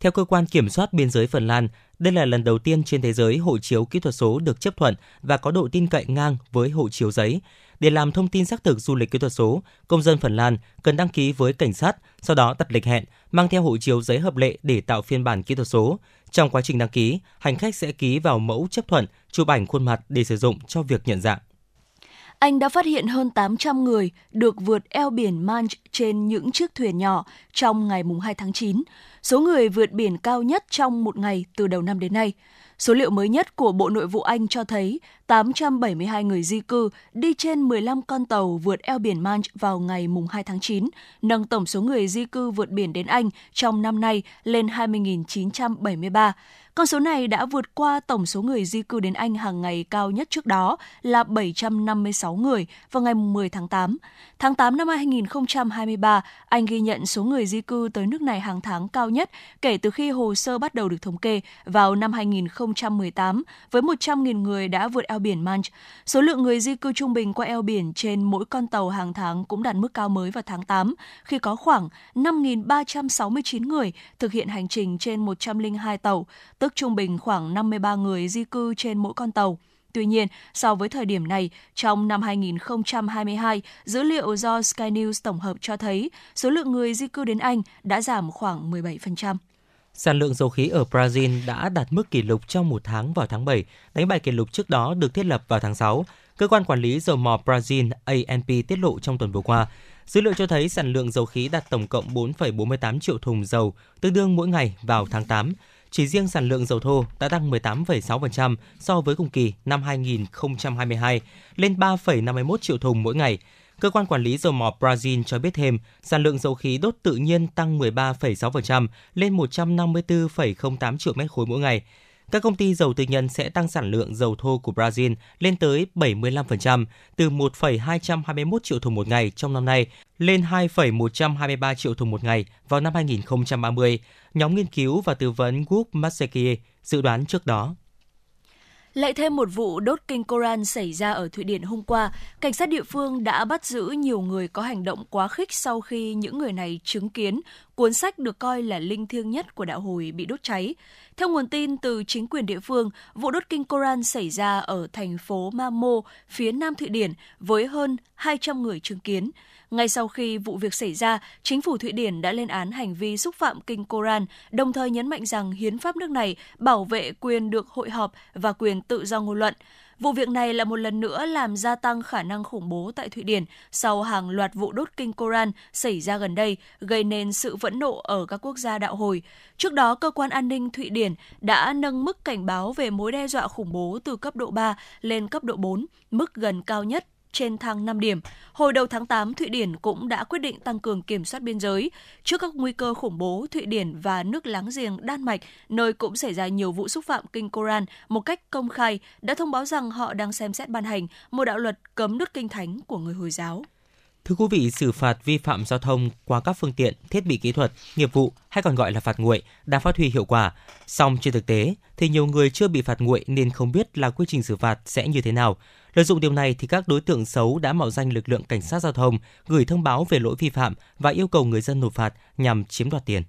Theo cơ quan kiểm soát biên giới Phần Lan, đây là lần đầu tiên trên thế giới hộ chiếu kỹ thuật số được chấp thuận và có độ tin cậy ngang với hộ chiếu giấy. Để làm thông tin xác thực du lịch kỹ thuật số, công dân Phần Lan cần đăng ký với cảnh sát, sau đó đặt lịch hẹn, mang theo hộ chiếu giấy hợp lệ để tạo phiên bản kỹ thuật số. Trong quá trình đăng ký, hành khách sẽ ký vào mẫu chấp thuận, chụp ảnh khuôn mặt để sử dụng cho việc nhận dạng. Anh đã phát hiện hơn 800 người được vượt eo biển Manch trên những chiếc thuyền nhỏ trong ngày 2 tháng 9, số người vượt biển cao nhất trong một ngày từ đầu năm đến nay. Số liệu mới nhất của Bộ Nội vụ Anh cho thấy 872 người di cư đi trên 15 con tàu vượt eo biển Manch vào ngày 2 tháng 9, nâng tổng số người di cư vượt biển đến Anh trong năm nay lên 20.973. Con số này đã vượt qua tổng số người di cư đến Anh hàng ngày cao nhất trước đó là 756 người vào ngày 10 tháng 8. Tháng 8 năm 2023, Anh ghi nhận số người di cư tới nước này hàng tháng cao nhất kể từ khi hồ sơ bắt đầu được thống kê vào năm 2018 với 100.000 người đã vượt eo biển Manch. Số lượng người di cư trung bình qua eo biển trên mỗi con tàu hàng tháng cũng đạt mức cao mới vào tháng 8 khi có khoảng 5.369 người thực hiện hành trình trên 102 tàu, tức trung bình khoảng 53 người di cư trên mỗi con tàu. Tuy nhiên, so với thời điểm này, trong năm 2022, dữ liệu do Sky News tổng hợp cho thấy số lượng người di cư đến Anh đã giảm khoảng 17%. Sản lượng dầu khí ở Brazil đã đạt mức kỷ lục trong một tháng vào tháng 7, đánh bại kỷ lục trước đó được thiết lập vào tháng 6. Cơ quan quản lý dầu mỏ Brazil ANP tiết lộ trong tuần vừa qua, dữ liệu cho thấy sản lượng dầu khí đạt tổng cộng 4,48 triệu thùng dầu, tương đương mỗi ngày vào tháng 8. Chỉ riêng sản lượng dầu thô đã tăng 18,6% so với cùng kỳ năm 2022, lên 3,51 triệu thùng mỗi ngày. Cơ quan quản lý dầu mỏ Brazil cho biết thêm, sản lượng dầu khí đốt tự nhiên tăng 13,6% lên 154,08 triệu mét khối mỗi ngày các công ty dầu tư nhân sẽ tăng sản lượng dầu thô của Brazil lên tới 75%, từ 1,221 triệu thùng một ngày trong năm nay lên 2,123 triệu thùng một ngày vào năm 2030, nhóm nghiên cứu và tư vấn Group Mackenzie dự đoán trước đó. Lại thêm một vụ đốt kinh Koran xảy ra ở Thụy Điển hôm qua, cảnh sát địa phương đã bắt giữ nhiều người có hành động quá khích sau khi những người này chứng kiến cuốn sách được coi là linh thiêng nhất của đạo hồi bị đốt cháy. Theo nguồn tin từ chính quyền địa phương, vụ đốt kinh Koran xảy ra ở thành phố Mamo, phía nam Thụy Điển, với hơn 200 người chứng kiến. Ngay sau khi vụ việc xảy ra, chính phủ Thụy Điển đã lên án hành vi xúc phạm kinh Koran, đồng thời nhấn mạnh rằng hiến pháp nước này bảo vệ quyền được hội họp và quyền tự do ngôn luận. Vụ việc này là một lần nữa làm gia tăng khả năng khủng bố tại Thụy Điển sau hàng loạt vụ đốt kinh Koran xảy ra gần đây, gây nên sự phẫn nộ ở các quốc gia đạo hồi. Trước đó, cơ quan an ninh Thụy Điển đã nâng mức cảnh báo về mối đe dọa khủng bố từ cấp độ 3 lên cấp độ 4, mức gần cao nhất trên thang 5 điểm. Hồi đầu tháng 8, Thụy Điển cũng đã quyết định tăng cường kiểm soát biên giới. Trước các nguy cơ khủng bố, Thụy Điển và nước láng giềng Đan Mạch, nơi cũng xảy ra nhiều vụ xúc phạm kinh Koran một cách công khai, đã thông báo rằng họ đang xem xét ban hành một đạo luật cấm đốt kinh thánh của người Hồi giáo. Thưa quý vị, xử phạt vi phạm giao thông qua các phương tiện, thiết bị kỹ thuật, nghiệp vụ hay còn gọi là phạt nguội đang phát huy hiệu quả. Song trên thực tế thì nhiều người chưa bị phạt nguội nên không biết là quy trình xử phạt sẽ như thế nào. Lợi dụng điều này thì các đối tượng xấu đã mạo danh lực lượng cảnh sát giao thông, gửi thông báo về lỗi vi phạm và yêu cầu người dân nộp phạt nhằm chiếm đoạt tiền.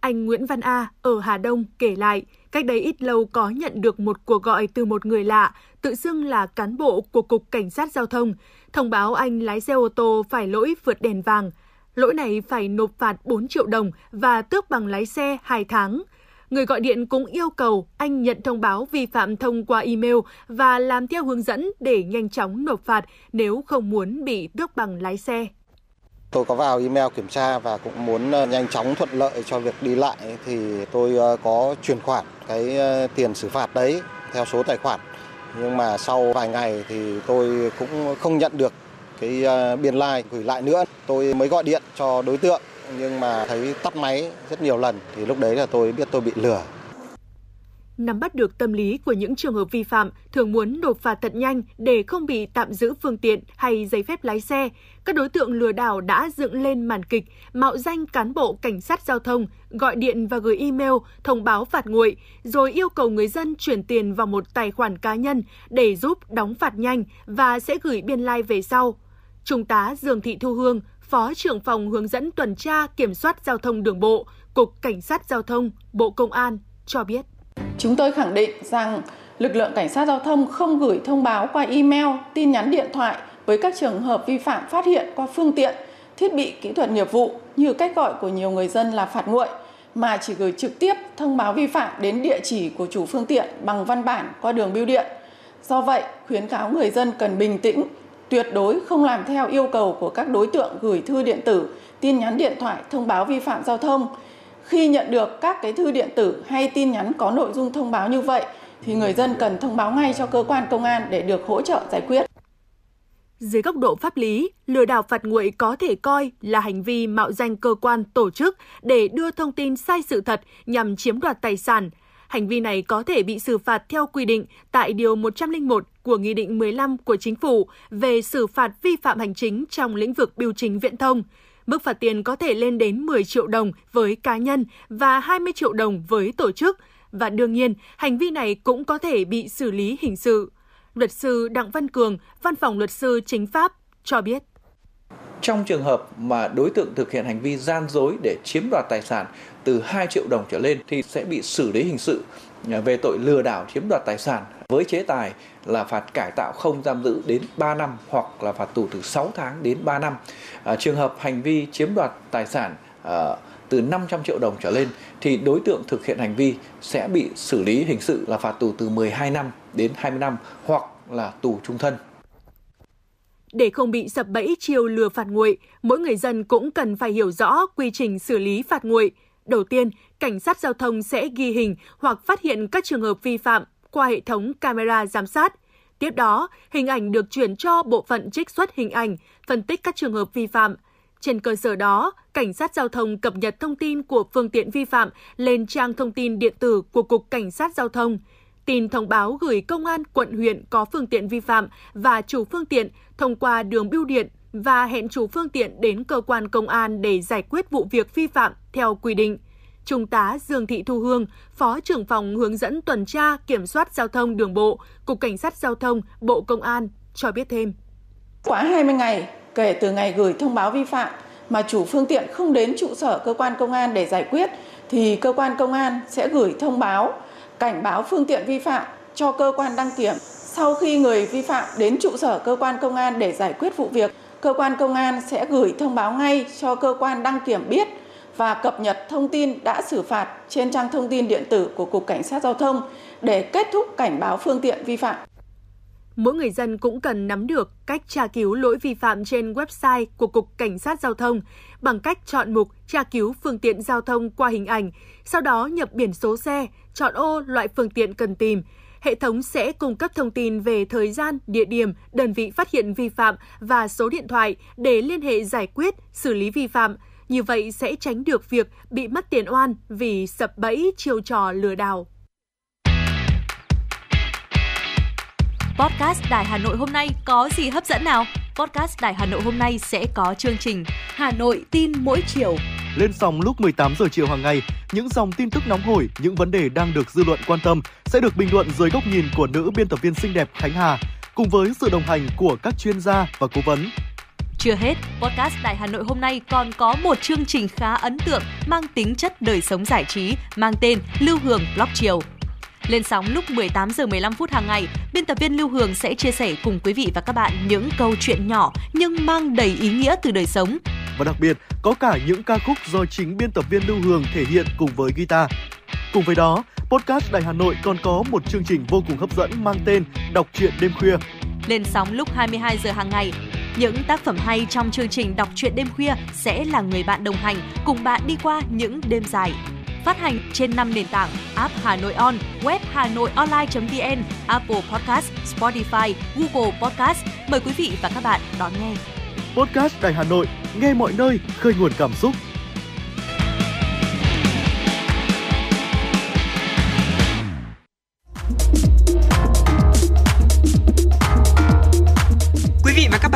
Anh Nguyễn Văn A ở Hà Đông kể lại, cách đây ít lâu có nhận được một cuộc gọi từ một người lạ, tự xưng là cán bộ của Cục Cảnh sát Giao thông, thông báo anh lái xe ô tô phải lỗi vượt đèn vàng. Lỗi này phải nộp phạt 4 triệu đồng và tước bằng lái xe 2 tháng. Người gọi điện cũng yêu cầu anh nhận thông báo vi phạm thông qua email và làm theo hướng dẫn để nhanh chóng nộp phạt nếu không muốn bị tước bằng lái xe. Tôi có vào email kiểm tra và cũng muốn ờ, nhanh chóng thuận lợi cho việc đi lại thì tôi ờ, có chuyển khoản cái ờ, tiền xử phạt đấy theo số tài khoản. Nhưng mà sau vài ngày thì tôi cũng không nhận được cái biên lai like gửi lại nữa. Tôi mới gọi điện cho đối tượng nhưng mà thấy tắt máy rất nhiều lần thì lúc đấy là tôi biết tôi bị lừa. Nắm bắt được tâm lý của những trường hợp vi phạm thường muốn nộp phạt thật nhanh để không bị tạm giữ phương tiện hay giấy phép lái xe, các đối tượng lừa đảo đã dựng lên màn kịch mạo danh cán bộ cảnh sát giao thông, gọi điện và gửi email thông báo phạt nguội, rồi yêu cầu người dân chuyển tiền vào một tài khoản cá nhân để giúp đóng phạt nhanh và sẽ gửi biên lai like về sau. Trung tá Dương Thị Thu Hương, Phó trưởng phòng hướng dẫn tuần tra kiểm soát giao thông đường bộ, Cục Cảnh sát Giao thông, Bộ Công an cho biết. Chúng tôi khẳng định rằng lực lượng cảnh sát giao thông không gửi thông báo qua email, tin nhắn điện thoại với các trường hợp vi phạm phát hiện qua phương tiện, thiết bị kỹ thuật nghiệp vụ như cách gọi của nhiều người dân là phạt nguội mà chỉ gửi trực tiếp thông báo vi phạm đến địa chỉ của chủ phương tiện bằng văn bản qua đường bưu điện. Do vậy, khuyến cáo người dân cần bình tĩnh, tuyệt đối không làm theo yêu cầu của các đối tượng gửi thư điện tử, tin nhắn điện thoại thông báo vi phạm giao thông. Khi nhận được các cái thư điện tử hay tin nhắn có nội dung thông báo như vậy thì người dân cần thông báo ngay cho cơ quan công an để được hỗ trợ giải quyết. Dưới góc độ pháp lý, lừa đảo phạt nguội có thể coi là hành vi mạo danh cơ quan tổ chức để đưa thông tin sai sự thật nhằm chiếm đoạt tài sản. Hành vi này có thể bị xử phạt theo quy định tại Điều 101 của Nghị định 15 của Chính phủ về xử phạt vi phạm hành chính trong lĩnh vực biểu chính viễn thông. Mức phạt tiền có thể lên đến 10 triệu đồng với cá nhân và 20 triệu đồng với tổ chức. Và đương nhiên, hành vi này cũng có thể bị xử lý hình sự. Luật sư Đặng Văn Cường, Văn phòng Luật sư Chính pháp cho biết. Trong trường hợp mà đối tượng thực hiện hành vi gian dối để chiếm đoạt tài sản từ 2 triệu đồng trở lên thì sẽ bị xử lý hình sự về tội lừa đảo chiếm đoạt tài sản với chế tài là phạt cải tạo không giam giữ đến 3 năm hoặc là phạt tù từ 6 tháng đến 3 năm. À, trường hợp hành vi chiếm đoạt tài sản à, từ 500 triệu đồng trở lên thì đối tượng thực hiện hành vi sẽ bị xử lý hình sự là phạt tù từ 12 năm đến 20 năm hoặc là tù trung thân. Để không bị sập bẫy chiêu lừa phạt nguội, mỗi người dân cũng cần phải hiểu rõ quy trình xử lý phạt nguội. Đầu tiên, cảnh sát giao thông sẽ ghi hình hoặc phát hiện các trường hợp vi phạm qua hệ thống camera giám sát. Tiếp đó, hình ảnh được chuyển cho bộ phận trích xuất hình ảnh, phân tích các trường hợp vi phạm. Trên cơ sở đó, Cảnh sát Giao thông cập nhật thông tin của phương tiện vi phạm lên trang thông tin điện tử của Cục Cảnh sát Giao thông. Tin thông báo gửi công an quận huyện có phương tiện vi phạm và chủ phương tiện thông qua đường bưu điện và hẹn chủ phương tiện đến cơ quan công an để giải quyết vụ việc vi phạm theo quy định. Trung tá Dương Thị Thu Hương, Phó trưởng phòng hướng dẫn tuần tra kiểm soát giao thông đường bộ, Cục Cảnh sát Giao thông, Bộ Công an cho biết thêm. Quá 20 ngày kể từ ngày gửi thông báo vi phạm mà chủ phương tiện không đến trụ sở cơ quan công an để giải quyết thì cơ quan công an sẽ gửi thông báo cảnh báo phương tiện vi phạm cho cơ quan đăng kiểm. Sau khi người vi phạm đến trụ sở cơ quan công an để giải quyết vụ việc, cơ quan công an sẽ gửi thông báo ngay cho cơ quan đăng kiểm biết và cập nhật thông tin đã xử phạt trên trang thông tin điện tử của Cục Cảnh sát Giao thông để kết thúc cảnh báo phương tiện vi phạm. Mỗi người dân cũng cần nắm được cách tra cứu lỗi vi phạm trên website của Cục Cảnh sát Giao thông bằng cách chọn mục tra cứu phương tiện giao thông qua hình ảnh, sau đó nhập biển số xe, chọn ô loại phương tiện cần tìm. Hệ thống sẽ cung cấp thông tin về thời gian, địa điểm, đơn vị phát hiện vi phạm và số điện thoại để liên hệ giải quyết, xử lý vi phạm. Như vậy sẽ tránh được việc bị mất tiền oan vì sập bẫy chiêu trò lừa đảo. Podcast Đài Hà Nội hôm nay có gì hấp dẫn nào? Podcast Đài Hà Nội hôm nay sẽ có chương trình Hà Nội tin mỗi chiều. Lên sóng lúc 18 giờ chiều hàng ngày, những dòng tin tức nóng hổi, những vấn đề đang được dư luận quan tâm sẽ được bình luận dưới góc nhìn của nữ biên tập viên xinh đẹp Khánh Hà cùng với sự đồng hành của các chuyên gia và cố vấn. Chưa hết, podcast Đài Hà Nội hôm nay còn có một chương trình khá ấn tượng mang tính chất đời sống giải trí mang tên Lưu Hương Blog Chiều. Lên sóng lúc 18 giờ 15 phút hàng ngày, biên tập viên Lưu Hương sẽ chia sẻ cùng quý vị và các bạn những câu chuyện nhỏ nhưng mang đầy ý nghĩa từ đời sống. Và đặc biệt, có cả những ca khúc do chính biên tập viên Lưu Hương thể hiện cùng với guitar. Cùng với đó, podcast Đài Hà Nội còn có một chương trình vô cùng hấp dẫn mang tên Đọc truyện đêm khuya. Lên sóng lúc 22 giờ hàng ngày, những tác phẩm hay trong chương trình Đọc truyện đêm khuya sẽ là người bạn đồng hành cùng bạn đi qua những đêm dài phát hành trên 5 nền tảng app Hà Nội On, web Hà Nội Online.vn, Apple Podcast, Spotify, Google Podcast. Mời quý vị và các bạn đón nghe. Podcast Đài Hà Nội, nghe mọi nơi, khơi nguồn cảm xúc.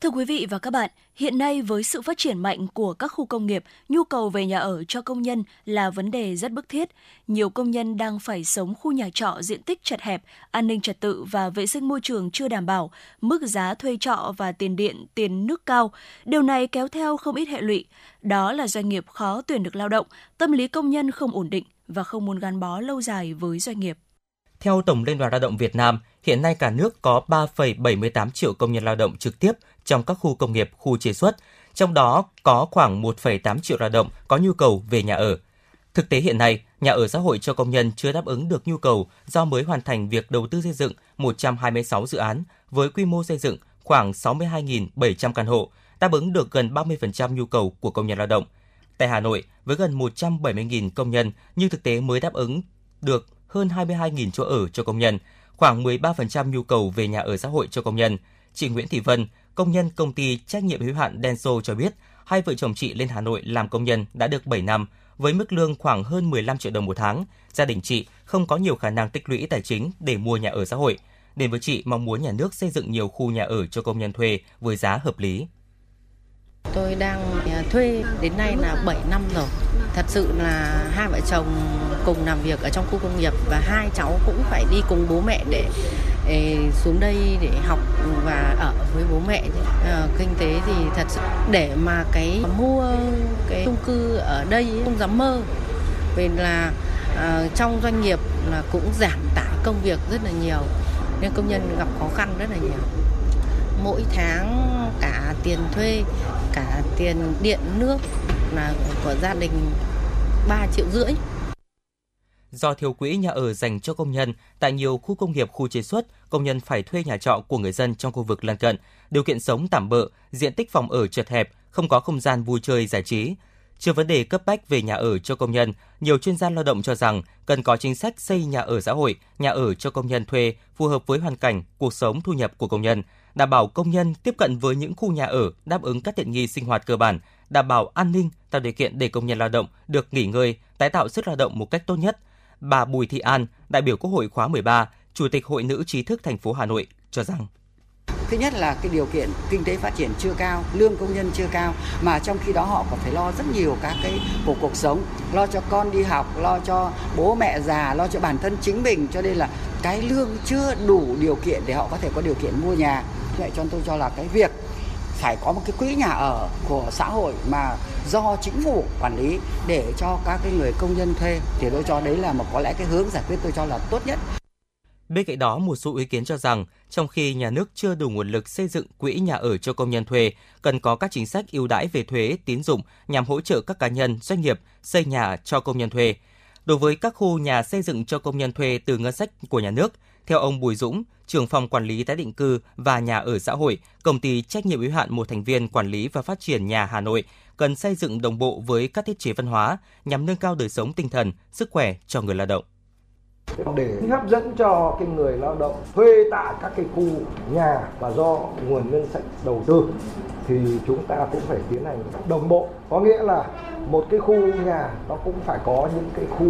Thưa quý vị và các bạn, hiện nay với sự phát triển mạnh của các khu công nghiệp, nhu cầu về nhà ở cho công nhân là vấn đề rất bức thiết. Nhiều công nhân đang phải sống khu nhà trọ diện tích chật hẹp, an ninh trật tự và vệ sinh môi trường chưa đảm bảo, mức giá thuê trọ và tiền điện, tiền nước cao. Điều này kéo theo không ít hệ lụy. Đó là doanh nghiệp khó tuyển được lao động, tâm lý công nhân không ổn định và không muốn gắn bó lâu dài với doanh nghiệp. Theo Tổng Liên đoàn Lao động Việt Nam, hiện nay cả nước có 3,78 triệu công nhân lao động trực tiếp trong các khu công nghiệp, khu chế xuất, trong đó có khoảng 1,8 triệu lao động có nhu cầu về nhà ở. Thực tế hiện nay, nhà ở xã hội cho công nhân chưa đáp ứng được nhu cầu do mới hoàn thành việc đầu tư xây dựng 126 dự án với quy mô xây dựng khoảng 62.700 căn hộ, đáp ứng được gần 30% nhu cầu của công nhân lao động. Tại Hà Nội, với gần 170.000 công nhân, nhưng thực tế mới đáp ứng được hơn 22.000 chỗ ở cho công nhân, khoảng 13% nhu cầu về nhà ở xã hội cho công nhân. Chị Nguyễn Thị Vân, công nhân công ty trách nhiệm hữu hạn Denso cho biết, hai vợ chồng chị lên Hà Nội làm công nhân đã được 7 năm với mức lương khoảng hơn 15 triệu đồng một tháng. Gia đình chị không có nhiều khả năng tích lũy tài chính để mua nhà ở xã hội. Đến với chị mong muốn nhà nước xây dựng nhiều khu nhà ở cho công nhân thuê với giá hợp lý. Tôi đang à, thuê đến nay là 7 năm rồi. Thật sự là hai vợ chồng cùng làm việc ở trong khu công nghiệp và hai cháu cũng phải đi cùng bố mẹ để xuống đây để học và ở với bố mẹ. À, kinh tế thì thật sự để mà cái mua cái chung cư ở đây không dám mơ. Vì là à, trong doanh nghiệp là cũng giảm tải công việc rất là nhiều nên công nhân gặp khó khăn rất là nhiều mỗi tháng cả tiền thuê cả tiền điện nước là của gia đình 3 triệu rưỡi. Do thiếu quỹ nhà ở dành cho công nhân, tại nhiều khu công nghiệp, khu chế xuất, công nhân phải thuê nhà trọ của người dân trong khu vực lân cận. Điều kiện sống tạm bợ, diện tích phòng ở chật hẹp, không có không gian vui chơi giải trí. Chưa vấn đề cấp bách về nhà ở cho công nhân, nhiều chuyên gia lao động cho rằng cần có chính sách xây nhà ở xã hội, nhà ở cho công nhân thuê phù hợp với hoàn cảnh, cuộc sống thu nhập của công nhân, đảm bảo công nhân tiếp cận với những khu nhà ở đáp ứng các tiện nghi sinh hoạt cơ bản, đảm bảo an ninh, tạo điều kiện để công nhân lao động được nghỉ ngơi, tái tạo sức lao động một cách tốt nhất. Bà Bùi Thị An, đại biểu Quốc hội khóa 13, Chủ tịch Hội nữ trí thức thành phố Hà Nội cho rằng Thứ nhất là cái điều kiện kinh tế phát triển chưa cao, lương công nhân chưa cao mà trong khi đó họ còn phải lo rất nhiều các cái của cuộc sống, lo cho con đi học, lo cho bố mẹ già, lo cho bản thân chính mình cho nên là cái lương chưa đủ điều kiện để họ có thể có điều kiện mua nhà. Vậy cho tôi cho là cái việc phải có một cái quỹ nhà ở của xã hội mà do chính phủ quản lý để cho các cái người công nhân thuê thì tôi cho đấy là một có lẽ cái hướng giải quyết tôi cho là tốt nhất. Bên cạnh đó, một số ý kiến cho rằng, trong khi nhà nước chưa đủ nguồn lực xây dựng quỹ nhà ở cho công nhân thuê, cần có các chính sách ưu đãi về thuế, tín dụng nhằm hỗ trợ các cá nhân, doanh nghiệp xây nhà cho công nhân thuê. Đối với các khu nhà xây dựng cho công nhân thuê từ ngân sách của nhà nước, theo ông Bùi Dũng, trưởng phòng quản lý tái định cư và nhà ở xã hội, công ty trách nhiệm hữu hạn một thành viên quản lý và phát triển nhà Hà Nội cần xây dựng đồng bộ với các thiết chế văn hóa nhằm nâng cao đời sống tinh thần, sức khỏe cho người lao động. Để hấp dẫn cho cái người lao động thuê tại các cái khu nhà và do nguồn ngân sách đầu tư thì chúng ta cũng phải tiến hành đồng bộ. Có nghĩa là một cái khu nhà nó cũng phải có những cái khu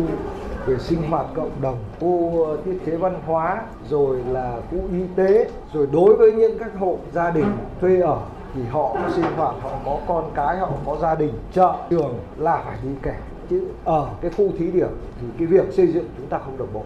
về sinh hoạt cộng đồng. Khu ờ, thiết chế văn hóa rồi là khu y tế rồi đối với những các hộ gia đình thuê ở thì họ sinh hoạt họ có con cái họ có gia đình chợ trường là phải đi kèm chứ ở cái khu thí điểm thì cái việc xây dựng chúng ta không đồng bộ.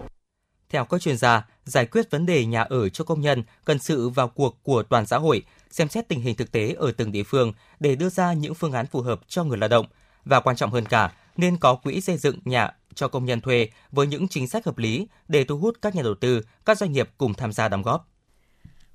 Theo các chuyên gia, giải quyết vấn đề nhà ở cho công nhân cần sự vào cuộc của toàn xã hội, xem xét tình hình thực tế ở từng địa phương để đưa ra những phương án phù hợp cho người lao động. Và quan trọng hơn cả, nên có quỹ xây dựng nhà cho công nhân thuê với những chính sách hợp lý để thu hút các nhà đầu tư, các doanh nghiệp cùng tham gia đóng góp.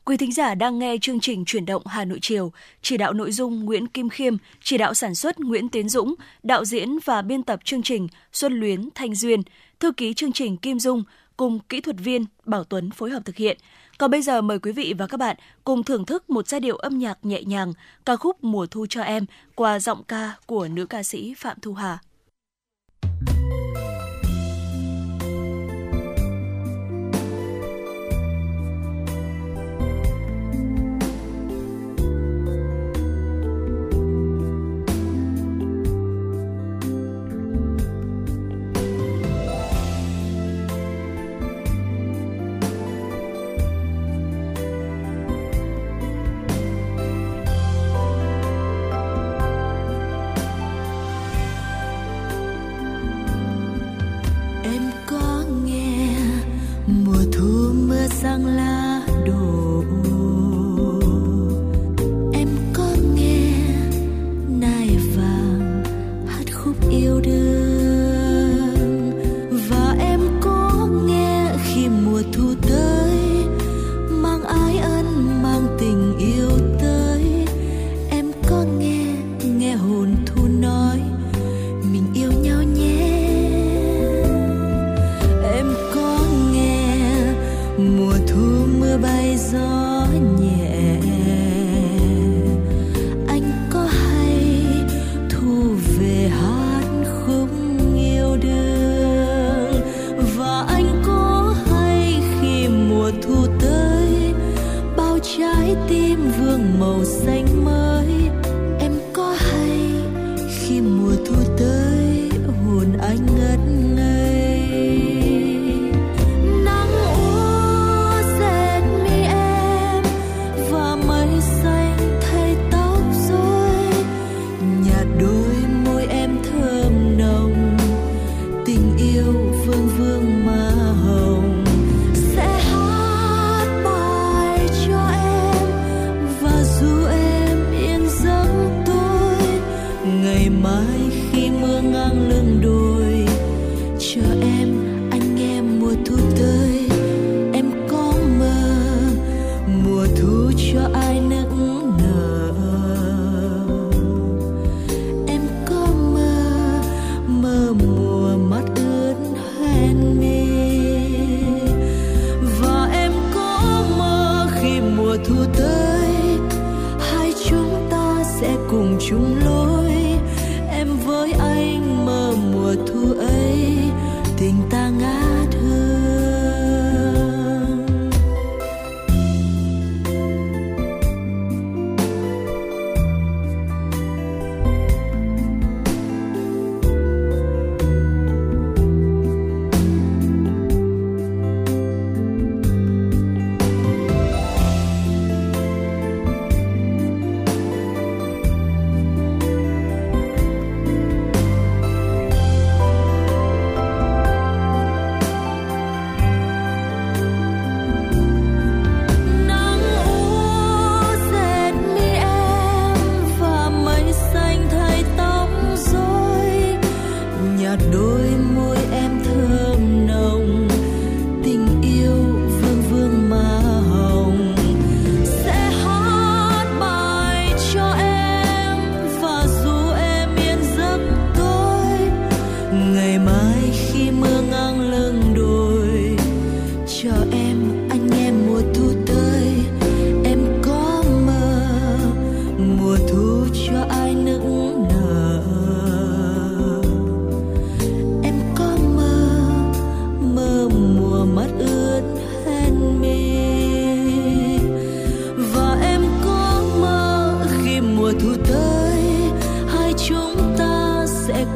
Quý thính giả đang nghe chương trình Chuyển động Hà Nội chiều, chỉ đạo nội dung Nguyễn Kim Khiêm, chỉ đạo sản xuất Nguyễn Tiến Dũng, đạo diễn và biên tập chương trình Xuân Luyến Thanh Duyên, thư ký chương trình Kim Dung cùng kỹ thuật viên Bảo Tuấn phối hợp thực hiện. Còn bây giờ mời quý vị và các bạn cùng thưởng thức một giai điệu âm nhạc nhẹ nhàng, ca khúc Mùa thu cho em qua giọng ca của nữ ca sĩ Phạm Thu Hà. Thank you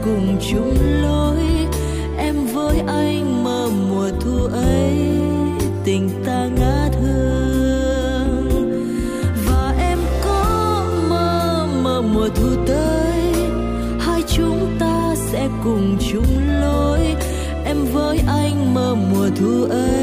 cùng chung lối. Em với anh mơ mùa thu ấy, tình ta ngát hương và em có mơ mơ mùa thu tới, hai chúng ta sẽ cùng chung lối. Em với anh mơ mùa thu ấy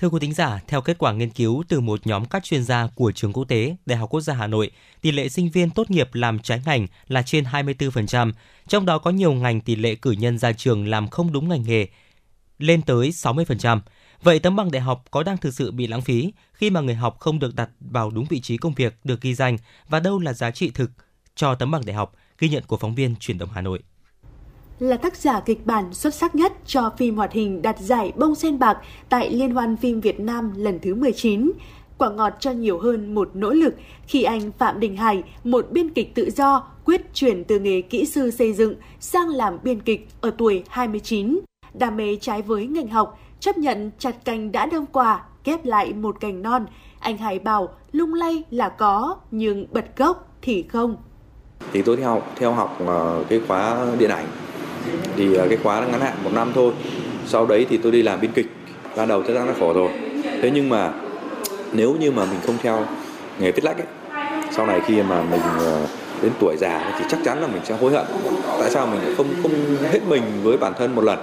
Thưa quý thính giả, theo kết quả nghiên cứu từ một nhóm các chuyên gia của trường quốc tế Đại học Quốc gia Hà Nội, tỷ lệ sinh viên tốt nghiệp làm trái ngành là trên 24%, trong đó có nhiều ngành tỷ lệ cử nhân ra trường làm không đúng ngành nghề lên tới 60%. Vậy tấm bằng đại học có đang thực sự bị lãng phí khi mà người học không được đặt vào đúng vị trí công việc được ghi danh và đâu là giá trị thực cho tấm bằng đại học? Ghi nhận của phóng viên Truyền động Hà Nội là tác giả kịch bản xuất sắc nhất cho phim hoạt hình đạt giải bông sen bạc tại Liên hoan phim Việt Nam lần thứ 19. Quả ngọt cho nhiều hơn một nỗ lực khi anh Phạm Đình Hải, một biên kịch tự do, quyết chuyển từ nghề kỹ sư xây dựng sang làm biên kịch ở tuổi 29. Đam mê trái với ngành học, chấp nhận chặt cành đã đâm quả, ghép lại một cành non. Anh Hải bảo lung lay là có, nhưng bật gốc thì không. thì tôi theo theo học ờ, cái khóa điện ảnh thì à, cái khóa ngắn hạn một năm thôi. Sau đấy thì tôi đi làm biên kịch. Ban đầu chắc chắn là khổ rồi. Thế nhưng mà nếu như mà mình không theo nghề viết lách ấy, sau này khi mà mình à, đến tuổi già thì chắc chắn là mình sẽ hối hận. Tại sao mình lại không không hết mình với bản thân một lần?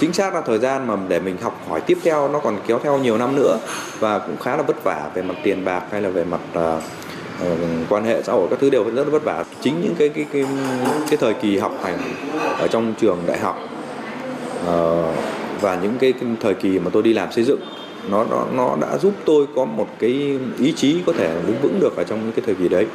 Chính xác là thời gian mà để mình học hỏi tiếp theo nó còn kéo theo nhiều năm nữa và cũng khá là vất vả về mặt tiền bạc hay là về mặt uh, Ờ, quan hệ xã hội các thứ đều rất là vất vả chính những cái cái cái cái thời kỳ học hành ở trong trường đại học ờ, và những cái, cái thời kỳ mà tôi đi làm xây dựng nó nó nó đã giúp tôi có một cái ý chí có thể đứng vững được ở trong những cái thời kỳ đấy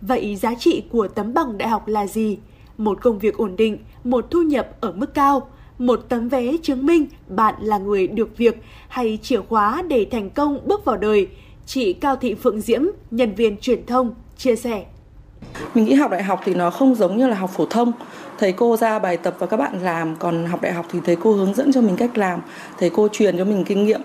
Vậy giá trị của tấm bằng đại học là gì? Một công việc ổn định, một thu nhập ở mức cao, một tấm vé chứng minh bạn là người được việc hay chìa khóa để thành công bước vào đời. Chị Cao Thị Phượng Diễm, nhân viên truyền thông, chia sẻ. Mình nghĩ học đại học thì nó không giống như là học phổ thông. Thầy cô ra bài tập và các bạn làm, còn học đại học thì thầy cô hướng dẫn cho mình cách làm, thầy cô truyền cho mình kinh nghiệm.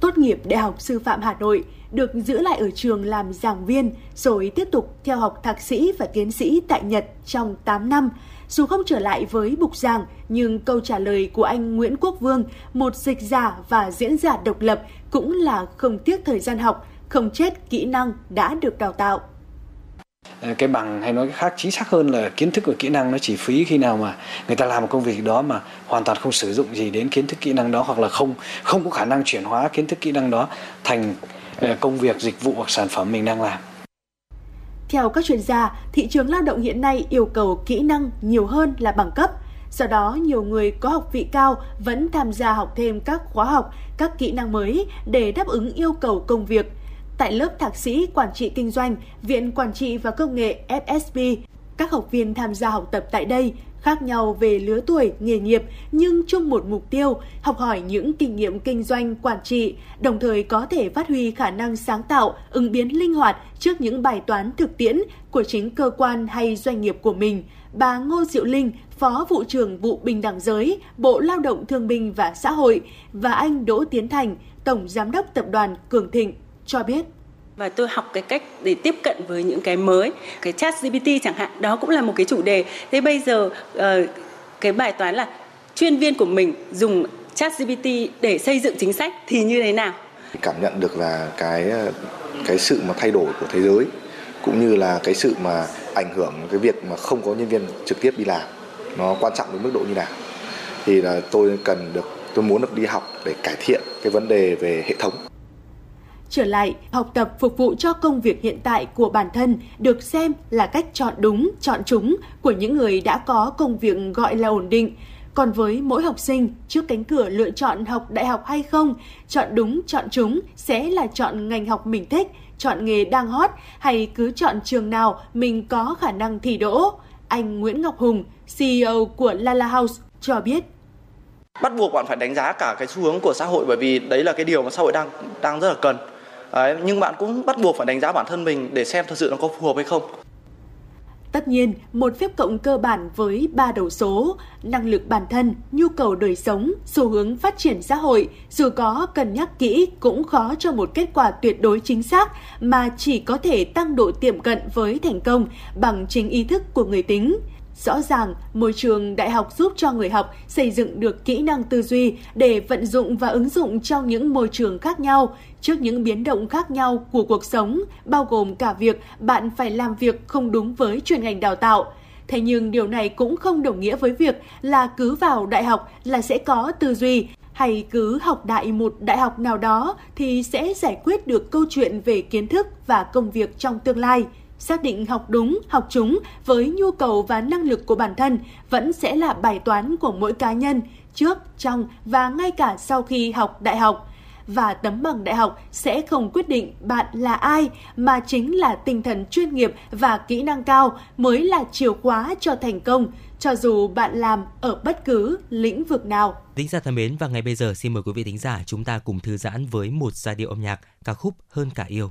Tốt nghiệp Đại học Sư phạm Hà Nội, được giữ lại ở trường làm giảng viên rồi tiếp tục theo học thạc sĩ và tiến sĩ tại Nhật trong 8 năm. Dù không trở lại với bục giảng, nhưng câu trả lời của anh Nguyễn Quốc Vương, một dịch giả và diễn giả độc lập, cũng là không tiếc thời gian học, không chết kỹ năng đã được đào tạo. ờ, cái bằng hay nói khác chính xác hơn là kiến thức và kỹ năng nó chỉ phí khi nào mà người ta làm một công việc đó mà hoàn toàn không sử dụng gì đến kiến thức kỹ năng đó hoặc là không không có khả năng chuyển hóa kiến thức kỹ năng đó thành ờ, công việc dịch vụ hoặc sản phẩm mình đang làm Theo các chuyên gia, thị trường lao động hiện nay yêu cầu kỹ năng nhiều hơn là bằng cấp. Do đó, nhiều người có học vị cao vẫn tham gia học thêm các khóa học, các kỹ năng mới để đáp ứng yêu cầu công việc. Tại lớp thạc sĩ quản trị kinh doanh, Viện Quản trị và Công nghệ FSB, các học viên tham gia học tập tại đây khác nhau về lứa tuổi, nghề nghiệp nhưng chung một mục tiêu, học hỏi những kinh nghiệm kinh doanh, quản trị, đồng thời có thể phát huy khả năng sáng tạo, ứng biến linh hoạt trước những bài toán thực tiễn của chính cơ quan hay doanh nghiệp của mình. Bà Ngô Diệu Linh, Phó vụ trưởng vụ Bình đẳng giới, Bộ Lao động Thương binh và Xã hội và anh Đỗ Tiến Thành, Tổng Giám đốc Tập đoàn Cường Thịnh cho biết. Và tôi học cái cách để tiếp cận với những cái mới cái chat GPT chẳng hạn đó cũng là một cái chủ đề. Thế bây giờ uh, cái bài toán là chuyên viên của mình dùng chat GPT để xây dựng chính sách thì như thế nào? Cảm nhận được là cái cái sự mà thay đổi của thế giới cũng như là cái sự mà ảnh hưởng cái việc mà không có nhân viên trực tiếp đi làm nó quan trọng đến mức độ như nào thì là tôi cần được tôi muốn được đi học để cải thiện cái vấn đề về hệ thống trở lại học tập phục vụ cho công việc hiện tại của bản thân được xem là cách chọn đúng, chọn chúng của những người đã có công việc gọi là ổn định. Còn với mỗi học sinh, trước cánh cửa lựa chọn học đại học hay không, chọn đúng, chọn chúng sẽ là chọn ngành học mình thích, chọn nghề đang hot hay cứ chọn trường nào mình có khả năng thi đỗ. Anh Nguyễn Ngọc Hùng, CEO của Lala House cho biết bắt buộc bạn phải đánh giá cả cái xu hướng của xã hội bởi vì đấy là cái điều mà xã hội đang đang rất là cần Đấy, nhưng bạn cũng bắt buộc phải đánh giá bản thân mình để xem thật sự nó có phù hợp hay không. Tất nhiên, một phép cộng cơ bản với ba đầu số, năng lực bản thân, nhu cầu đời sống, xu hướng phát triển xã hội, dù có cân nhắc kỹ cũng khó cho một kết quả tuyệt đối chính xác mà chỉ có thể tăng độ tiệm cận với thành công bằng chính ý thức của người tính. Rõ ràng, môi trường đại học giúp cho người học xây dựng được kỹ năng tư duy để vận dụng và ứng dụng trong những môi trường khác nhau, trước những biến động khác nhau của cuộc sống, bao gồm cả việc bạn phải làm việc không đúng với chuyên ngành đào tạo. Thế nhưng điều này cũng không đồng nghĩa với việc là cứ vào đại học là sẽ có tư duy hay cứ học đại một đại học nào đó thì sẽ giải quyết được câu chuyện về kiến thức và công việc trong tương lai xác định học đúng, học chúng với nhu cầu và năng lực của bản thân vẫn sẽ là bài toán của mỗi cá nhân trước, trong và ngay cả sau khi học đại học. Và tấm bằng đại học sẽ không quyết định bạn là ai mà chính là tinh thần chuyên nghiệp và kỹ năng cao mới là chìa khóa cho thành công cho dù bạn làm ở bất cứ lĩnh vực nào. Thính giả thân mến và ngay bây giờ xin mời quý vị thính giả chúng ta cùng thư giãn với một giai điệu âm nhạc ca khúc Hơn cả yêu.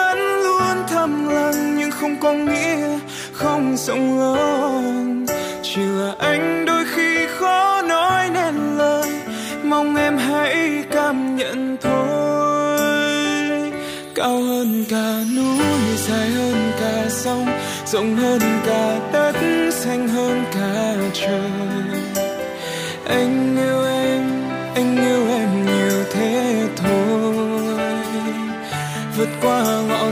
không có nghĩa không rộng lớn. Chỉ là anh đôi khi khó nói nên lời, mong em hãy cảm nhận thôi. Cao hơn cả núi, dài hơn cả sông, rộng hơn cả đất, xanh hơn cả trời. Anh yêu em, anh yêu em nhiều thế thôi. Vượt qua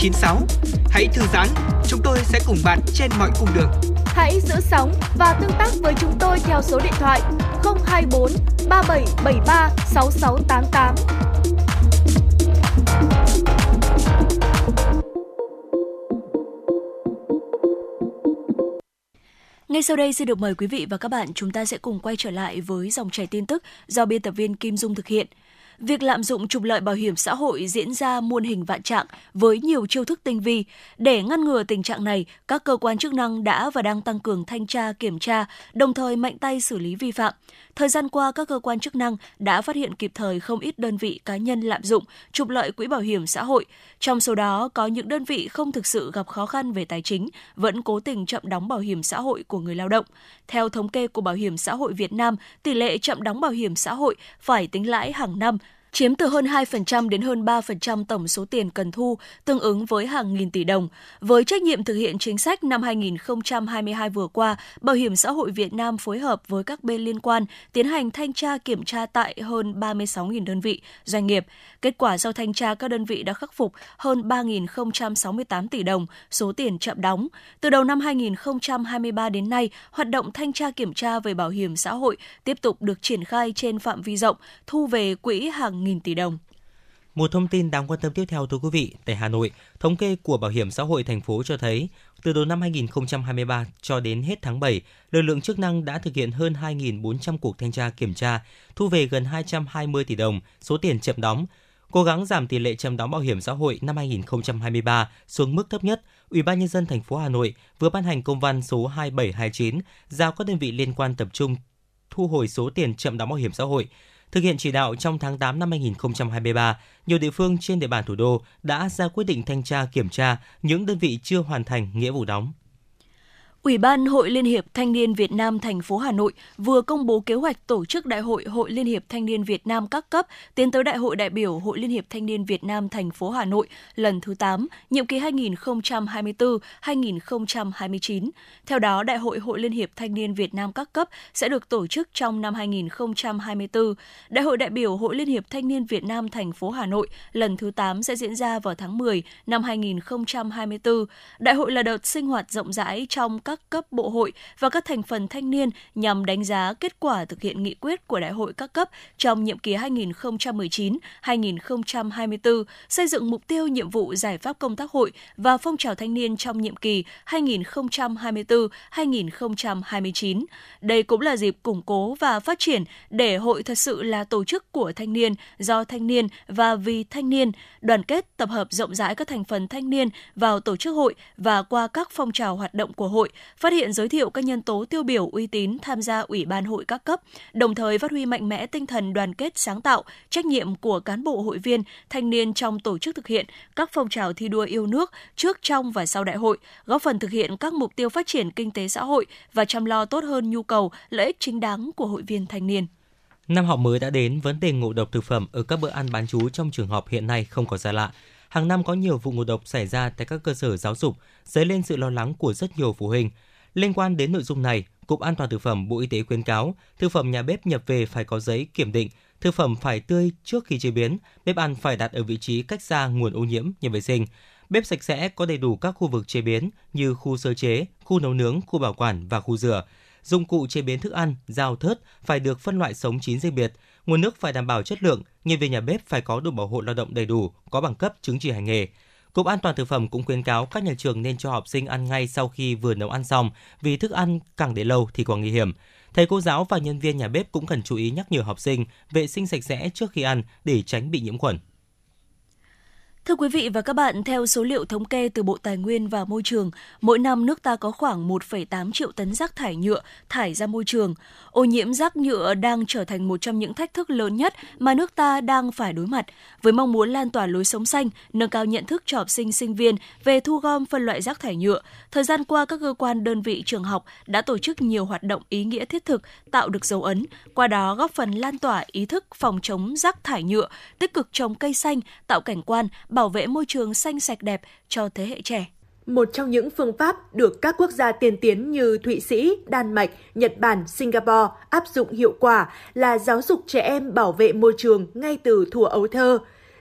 FM96. Hãy thư giãn, chúng tôi sẽ cùng bạn trên mọi cung đường. Hãy giữ sóng và tương tác với chúng tôi theo số điện thoại 024 3773 6688. Ngay sau đây xin được mời quý vị và các bạn chúng ta sẽ cùng quay trở lại với dòng chảy tin tức do biên tập viên Kim Dung thực hiện. Việc lạm dụng trục lợi bảo hiểm xã hội diễn ra muôn hình vạn trạng với nhiều chiêu thức tinh vi. Để ngăn ngừa tình trạng này, các cơ quan chức năng đã và đang tăng cường thanh tra, kiểm tra, đồng thời mạnh tay xử lý vi phạm. Thời gian qua, các cơ quan chức năng đã phát hiện kịp thời không ít đơn vị cá nhân lạm dụng, trục lợi quỹ bảo hiểm xã hội. Trong số đó, có những đơn vị không thực sự gặp khó khăn về tài chính, vẫn cố tình chậm đóng bảo hiểm xã hội của người lao động. Theo thống kê của Bảo hiểm xã hội Việt Nam, tỷ lệ chậm đóng bảo hiểm xã hội phải tính lãi hàng năm chiếm từ hơn 2% đến hơn 3% tổng số tiền cần thu, tương ứng với hàng nghìn tỷ đồng. Với trách nhiệm thực hiện chính sách năm 2022 vừa qua, Bảo hiểm xã hội Việt Nam phối hợp với các bên liên quan tiến hành thanh tra kiểm tra tại hơn 36.000 đơn vị, doanh nghiệp. Kết quả sau thanh tra các đơn vị đã khắc phục hơn 3.068 tỷ đồng số tiền chậm đóng. Từ đầu năm 2023 đến nay, hoạt động thanh tra kiểm tra về bảo hiểm xã hội tiếp tục được triển khai trên phạm vi rộng, thu về quỹ hàng nghìn tỷ đồng. Một thông tin đáng quan tâm tiếp theo thưa quý vị, tại Hà Nội, thống kê của Bảo hiểm xã hội thành phố cho thấy, từ đầu năm 2023 cho đến hết tháng 7, lực lượng chức năng đã thực hiện hơn 2.400 cuộc thanh tra kiểm tra, thu về gần 220 tỷ đồng số tiền chậm đóng. Cố gắng giảm tỷ lệ chậm đóng bảo hiểm xã hội năm 2023 xuống mức thấp nhất, Ủy ban nhân dân thành phố Hà Nội vừa ban hành công văn số 2729 giao các đơn vị liên quan tập trung thu hồi số tiền chậm đóng bảo hiểm xã hội. Thực hiện chỉ đạo trong tháng 8 năm 2023, nhiều địa phương trên địa bàn thủ đô đã ra quyết định thanh tra kiểm tra những đơn vị chưa hoàn thành nghĩa vụ đóng. Ủy ban Hội Liên hiệp Thanh niên Việt Nam thành phố Hà Nội vừa công bố kế hoạch tổ chức Đại hội Hội Liên hiệp Thanh niên Việt Nam các cấp tiến tới Đại hội đại biểu Hội Liên hiệp Thanh niên Việt Nam thành phố Hà Nội lần thứ 8, nhiệm kỳ 2024-2029. Theo đó, Đại hội Hội Liên hiệp Thanh niên Việt Nam các cấp sẽ được tổ chức trong năm 2024. Đại hội đại biểu Hội Liên hiệp Thanh niên Việt Nam thành phố Hà Nội lần thứ 8 sẽ diễn ra vào tháng 10 năm 2024. Đại hội là đợt sinh hoạt rộng rãi trong các các cấp bộ hội và các thành phần thanh niên nhằm đánh giá kết quả thực hiện nghị quyết của Đại hội các cấp trong nhiệm kỳ 2019-2024, xây dựng mục tiêu nhiệm vụ giải pháp công tác hội và phong trào thanh niên trong nhiệm kỳ 2024-2029. Đây cũng là dịp củng cố và phát triển để hội thật sự là tổ chức của thanh niên, do thanh niên và vì thanh niên, đoàn kết tập hợp rộng rãi các thành phần thanh niên vào tổ chức hội và qua các phong trào hoạt động của hội, phát hiện giới thiệu các nhân tố tiêu biểu uy tín tham gia ủy ban hội các cấp, đồng thời phát huy mạnh mẽ tinh thần đoàn kết sáng tạo, trách nhiệm của cán bộ hội viên, thanh niên trong tổ chức thực hiện các phong trào thi đua yêu nước trước, trong và sau đại hội, góp phần thực hiện các mục tiêu phát triển kinh tế xã hội và chăm lo tốt hơn nhu cầu, lợi ích chính đáng của hội viên thanh niên. Năm học mới đã đến, vấn đề ngộ độc thực phẩm ở các bữa ăn bán chú trong trường học hiện nay không có xa lạ. Hàng năm có nhiều vụ ngộ độc xảy ra tại các cơ sở giáo dục, dấy lên sự lo lắng của rất nhiều phụ huynh. Liên quan đến nội dung này, Cục An toàn thực phẩm Bộ Y tế khuyến cáo, thực phẩm nhà bếp nhập về phải có giấy kiểm định, thực phẩm phải tươi trước khi chế biến, bếp ăn phải đặt ở vị trí cách xa nguồn ô nhiễm, nhà vệ sinh. Bếp sạch sẽ có đầy đủ các khu vực chế biến như khu sơ chế, khu nấu nướng, khu bảo quản và khu rửa. Dụng cụ chế biến thức ăn, dao thớt phải được phân loại sống chín riêng biệt. Nguồn nước phải đảm bảo chất lượng, nhân viên nhà bếp phải có đủ bảo hộ lao động đầy đủ, có bằng cấp chứng chỉ hành nghề. Cục An toàn thực phẩm cũng khuyến cáo các nhà trường nên cho học sinh ăn ngay sau khi vừa nấu ăn xong, vì thức ăn càng để lâu thì càng nguy hiểm. Thầy cô giáo và nhân viên nhà bếp cũng cần chú ý nhắc nhở học sinh vệ sinh sạch sẽ trước khi ăn để tránh bị nhiễm khuẩn. Thưa quý vị và các bạn, theo số liệu thống kê từ Bộ Tài nguyên và Môi trường, mỗi năm nước ta có khoảng 1,8 triệu tấn rác thải nhựa thải ra môi trường. Ô nhiễm rác nhựa đang trở thành một trong những thách thức lớn nhất mà nước ta đang phải đối mặt, với mong muốn lan tỏa lối sống xanh, nâng cao nhận thức cho học sinh sinh viên về thu gom phân loại rác thải nhựa. Thời gian qua, các cơ quan đơn vị trường học đã tổ chức nhiều hoạt động ý nghĩa thiết thực, tạo được dấu ấn, qua đó góp phần lan tỏa ý thức phòng chống rác thải nhựa, tích cực trồng cây xanh, tạo cảnh quan, bảo vệ môi trường xanh sạch đẹp cho thế hệ trẻ. Một trong những phương pháp được các quốc gia tiên tiến như Thụy Sĩ, Đan Mạch, Nhật Bản, Singapore áp dụng hiệu quả là giáo dục trẻ em bảo vệ môi trường ngay từ thuở ấu thơ.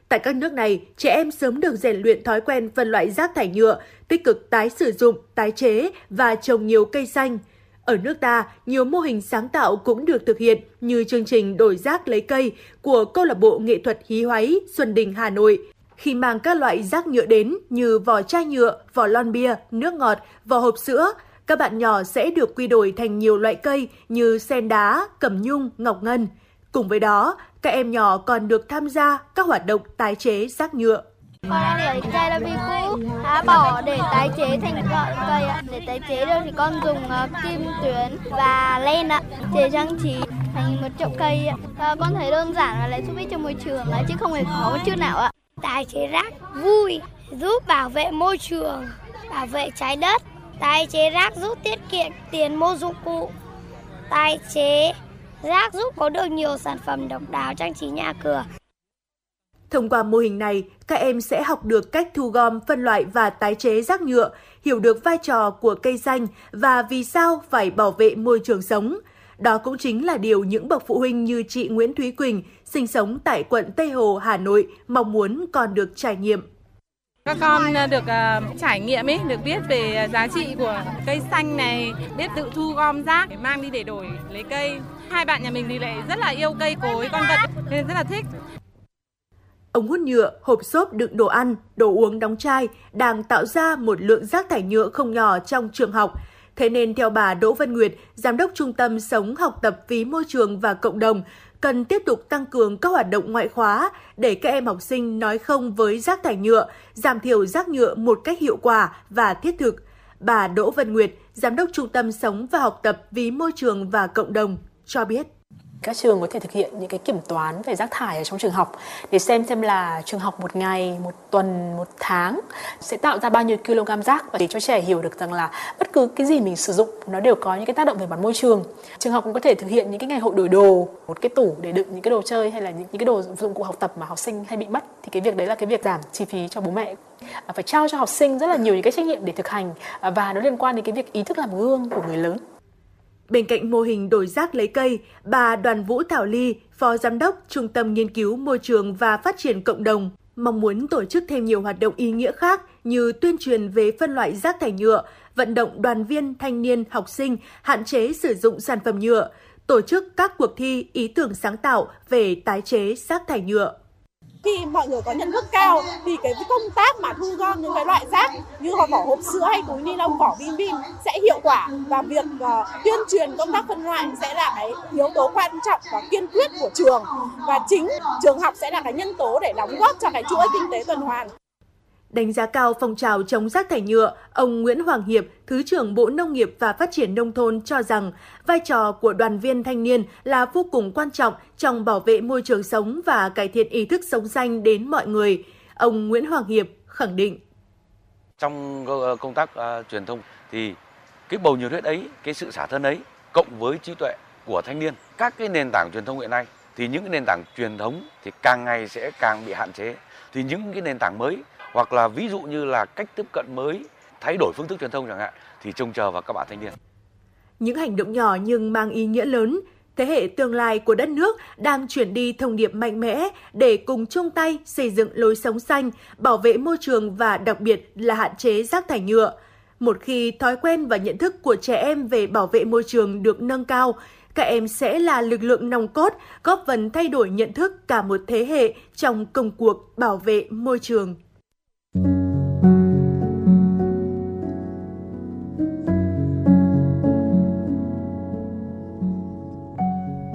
Tại các nước này, trẻ em sớm được rèn luyện thói quen phân loại rác thải nhựa, tích cực tái sử dụng, tái chế và trồng nhiều cây xanh. Ở nước ta, nhiều mô hình sáng tạo cũng được thực hiện như chương trình đổi rác lấy cây của câu lạc bộ nghệ thuật hí hoáy Xuân Đình Hà Nội – khi mang các loại rác nhựa đến như vỏ chai nhựa, vỏ lon bia, nước ngọt, vỏ hộp sữa, các bạn nhỏ sẽ được quy đổi thành nhiều loại cây như sen đá, cẩm nhung, ngọc ngân. Cùng với đó, các em nhỏ còn được tham gia các hoạt động tái chế rác nhựa. Con đã để chai là vì cũ, đã bỏ để tái chế thành gọn cây ạ. Để tái chế được thì con dùng ờ, kim tuyến và len ạ, chế trang trí thành một chậu cây ạ. Và con thấy đơn giản và lại giúp ích cho môi trường ạ, chứ không hề khó một chút nào ạ. Tái chế rác vui, giúp bảo vệ môi trường, bảo vệ trái đất. Tái chế rác giúp tiết kiệm tiền mua dụng cụ. Tái chế rác giúp có được nhiều sản phẩm độc đáo trang trí nhà cửa. Thông qua mô hình này, các em sẽ học được cách thu gom, phân loại và tái chế rác nhựa, hiểu được vai trò của cây xanh và vì sao phải bảo vệ môi trường sống. Đó cũng chính là điều những bậc phụ huynh như chị Nguyễn Thúy Quỳnh, sinh sống tại quận Tây Hồ, Hà Nội, mong muốn con được trải nghiệm. Các con à, được uh, trải nghiệm ấy, được biết về giá trị của cây xanh này, biết tự thu gom rác để mang đi để đổi lấy cây. Hai bạn nhà mình thì lại rất là yêu cây cối, con vật nên rất là thích. Ống hút nhựa, hộp xốp đựng đồ ăn, đồ uống đóng chai đang tạo ra một lượng rác thải nhựa không nhỏ trong trường học. Thế nên theo bà Đỗ Vân Nguyệt, Giám đốc Trung tâm Sống Học tập Phí Môi trường và Cộng đồng, cần tiếp tục tăng cường các hoạt động ngoại khóa để các em học sinh nói không với rác thải nhựa, giảm thiểu rác nhựa một cách hiệu quả và thiết thực. Bà Đỗ Vân Nguyệt, Giám đốc Trung tâm Sống và Học tập Vì Môi trường và Cộng đồng cho biết các trường có thể thực hiện những cái kiểm toán về rác thải ở trong trường học để xem xem là trường học một ngày, một tuần, một tháng sẽ tạo ra bao nhiêu kg rác và để cho trẻ hiểu được rằng là bất cứ cái gì mình sử dụng nó đều có những cái tác động về mặt môi trường. Trường học cũng có thể thực hiện những cái ngày hội đổi đồ, một cái tủ để đựng những cái đồ chơi hay là những, những cái đồ dụng cụ học tập mà học sinh hay bị mất thì cái việc đấy là cái việc giảm chi phí cho bố mẹ à, phải trao cho học sinh rất là nhiều những cái trách nhiệm để thực hành à, và nó liên quan đến cái việc ý thức làm gương của người lớn. Bên cạnh mô hình đổi rác lấy cây, bà Đoàn Vũ Thảo Ly, Phó Giám đốc Trung tâm Nghiên cứu Môi trường và Phát triển Cộng đồng, mong muốn tổ chức thêm nhiều hoạt động ý nghĩa khác như tuyên truyền về phân loại rác thải nhựa, vận động đoàn viên, thanh niên, học sinh hạn chế sử dụng sản phẩm nhựa, tổ chức các cuộc thi ý tưởng sáng tạo về tái chế rác thải nhựa khi mọi người có nhận thức cao thì cái công tác mà thu gom những cái loại rác như vỏ hộp sữa hay túi ni lông vỏ bim bim sẽ hiệu quả và việc uh, tuyên truyền công tác phân loại sẽ là cái yếu tố quan trọng và kiên quyết của trường. Và chính trường học sẽ là cái nhân tố để đóng góp cho cái chuỗi kinh tế tuần hoàn. Đánh giá cao phong trào chống rác thải nhựa, ông Nguyễn Hoàng Hiệp, Thứ trưởng Bộ Nông nghiệp và Phát triển Nông thôn cho rằng vai trò của đoàn viên thanh niên là vô cùng quan trọng trong bảo vệ môi trường sống và cải thiện ý thức sống xanh đến mọi người. Ông Nguyễn Hoàng Hiệp khẳng định. Trong ờ, công tác uh, truyền thông thì cái bầu nhiệt huyết ấy, cái sự xả thân ấy cộng với trí tuệ của thanh niên, các cái nền tảng truyền thông hiện nay thì những cái nền tảng truyền thống thì càng ngày sẽ càng bị hạn chế. Thì những cái nền tảng mới hoặc là ví dụ như là cách tiếp cận mới thay đổi phương thức truyền thông chẳng hạn thì trông chờ vào các bạn thanh niên. Những hành động nhỏ nhưng mang ý nghĩa lớn, thế hệ tương lai của đất nước đang chuyển đi thông điệp mạnh mẽ để cùng chung tay xây dựng lối sống xanh, bảo vệ môi trường và đặc biệt là hạn chế rác thải nhựa. Một khi thói quen và nhận thức của trẻ em về bảo vệ môi trường được nâng cao, các em sẽ là lực lượng nòng cốt góp phần thay đổi nhận thức cả một thế hệ trong công cuộc bảo vệ môi trường.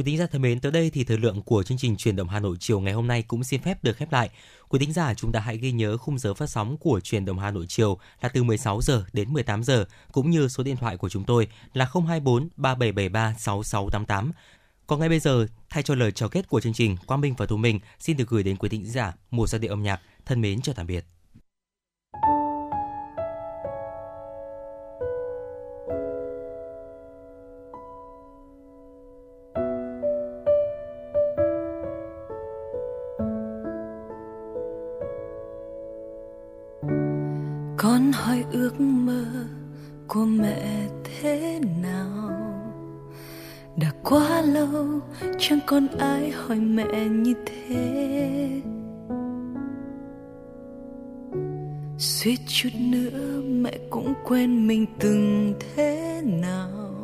Quý thính giả thân mến, tới đây thì thời lượng của chương trình truyền động Hà Nội chiều ngày hôm nay cũng xin phép được khép lại. Quý thính giả chúng ta hãy ghi nhớ khung giờ phát sóng của truyền động Hà Nội chiều là từ 16 giờ đến 18 giờ, cũng như số điện thoại của chúng tôi là 024 3773 6688. Còn ngay bây giờ, thay cho lời chào kết của chương trình, Quang Minh và Thu Minh xin được gửi đến quý thính giả một giai điệu âm nhạc thân mến chào tạm biệt. Con hỏi ước mơ của mẹ thế nào? Đã quá lâu chẳng còn ai hỏi mẹ như thế. Suýt chút nữa mẹ cũng quên mình từng thế nào.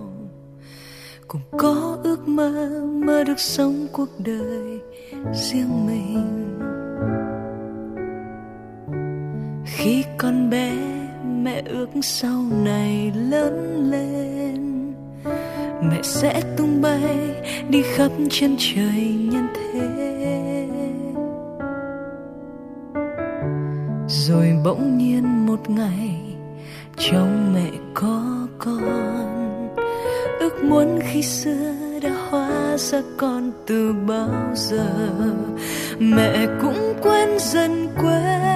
Cùng có ước mơ mơ được sống cuộc đời riêng mình. Khi con bé mẹ ước sau này lớn lên, mẹ sẽ tung bay đi khắp chân trời nhân thế. Rồi bỗng nhiên một ngày, trong mẹ có con, ước muốn khi xưa đã hóa ra con từ bao giờ, mẹ cũng quên dần quên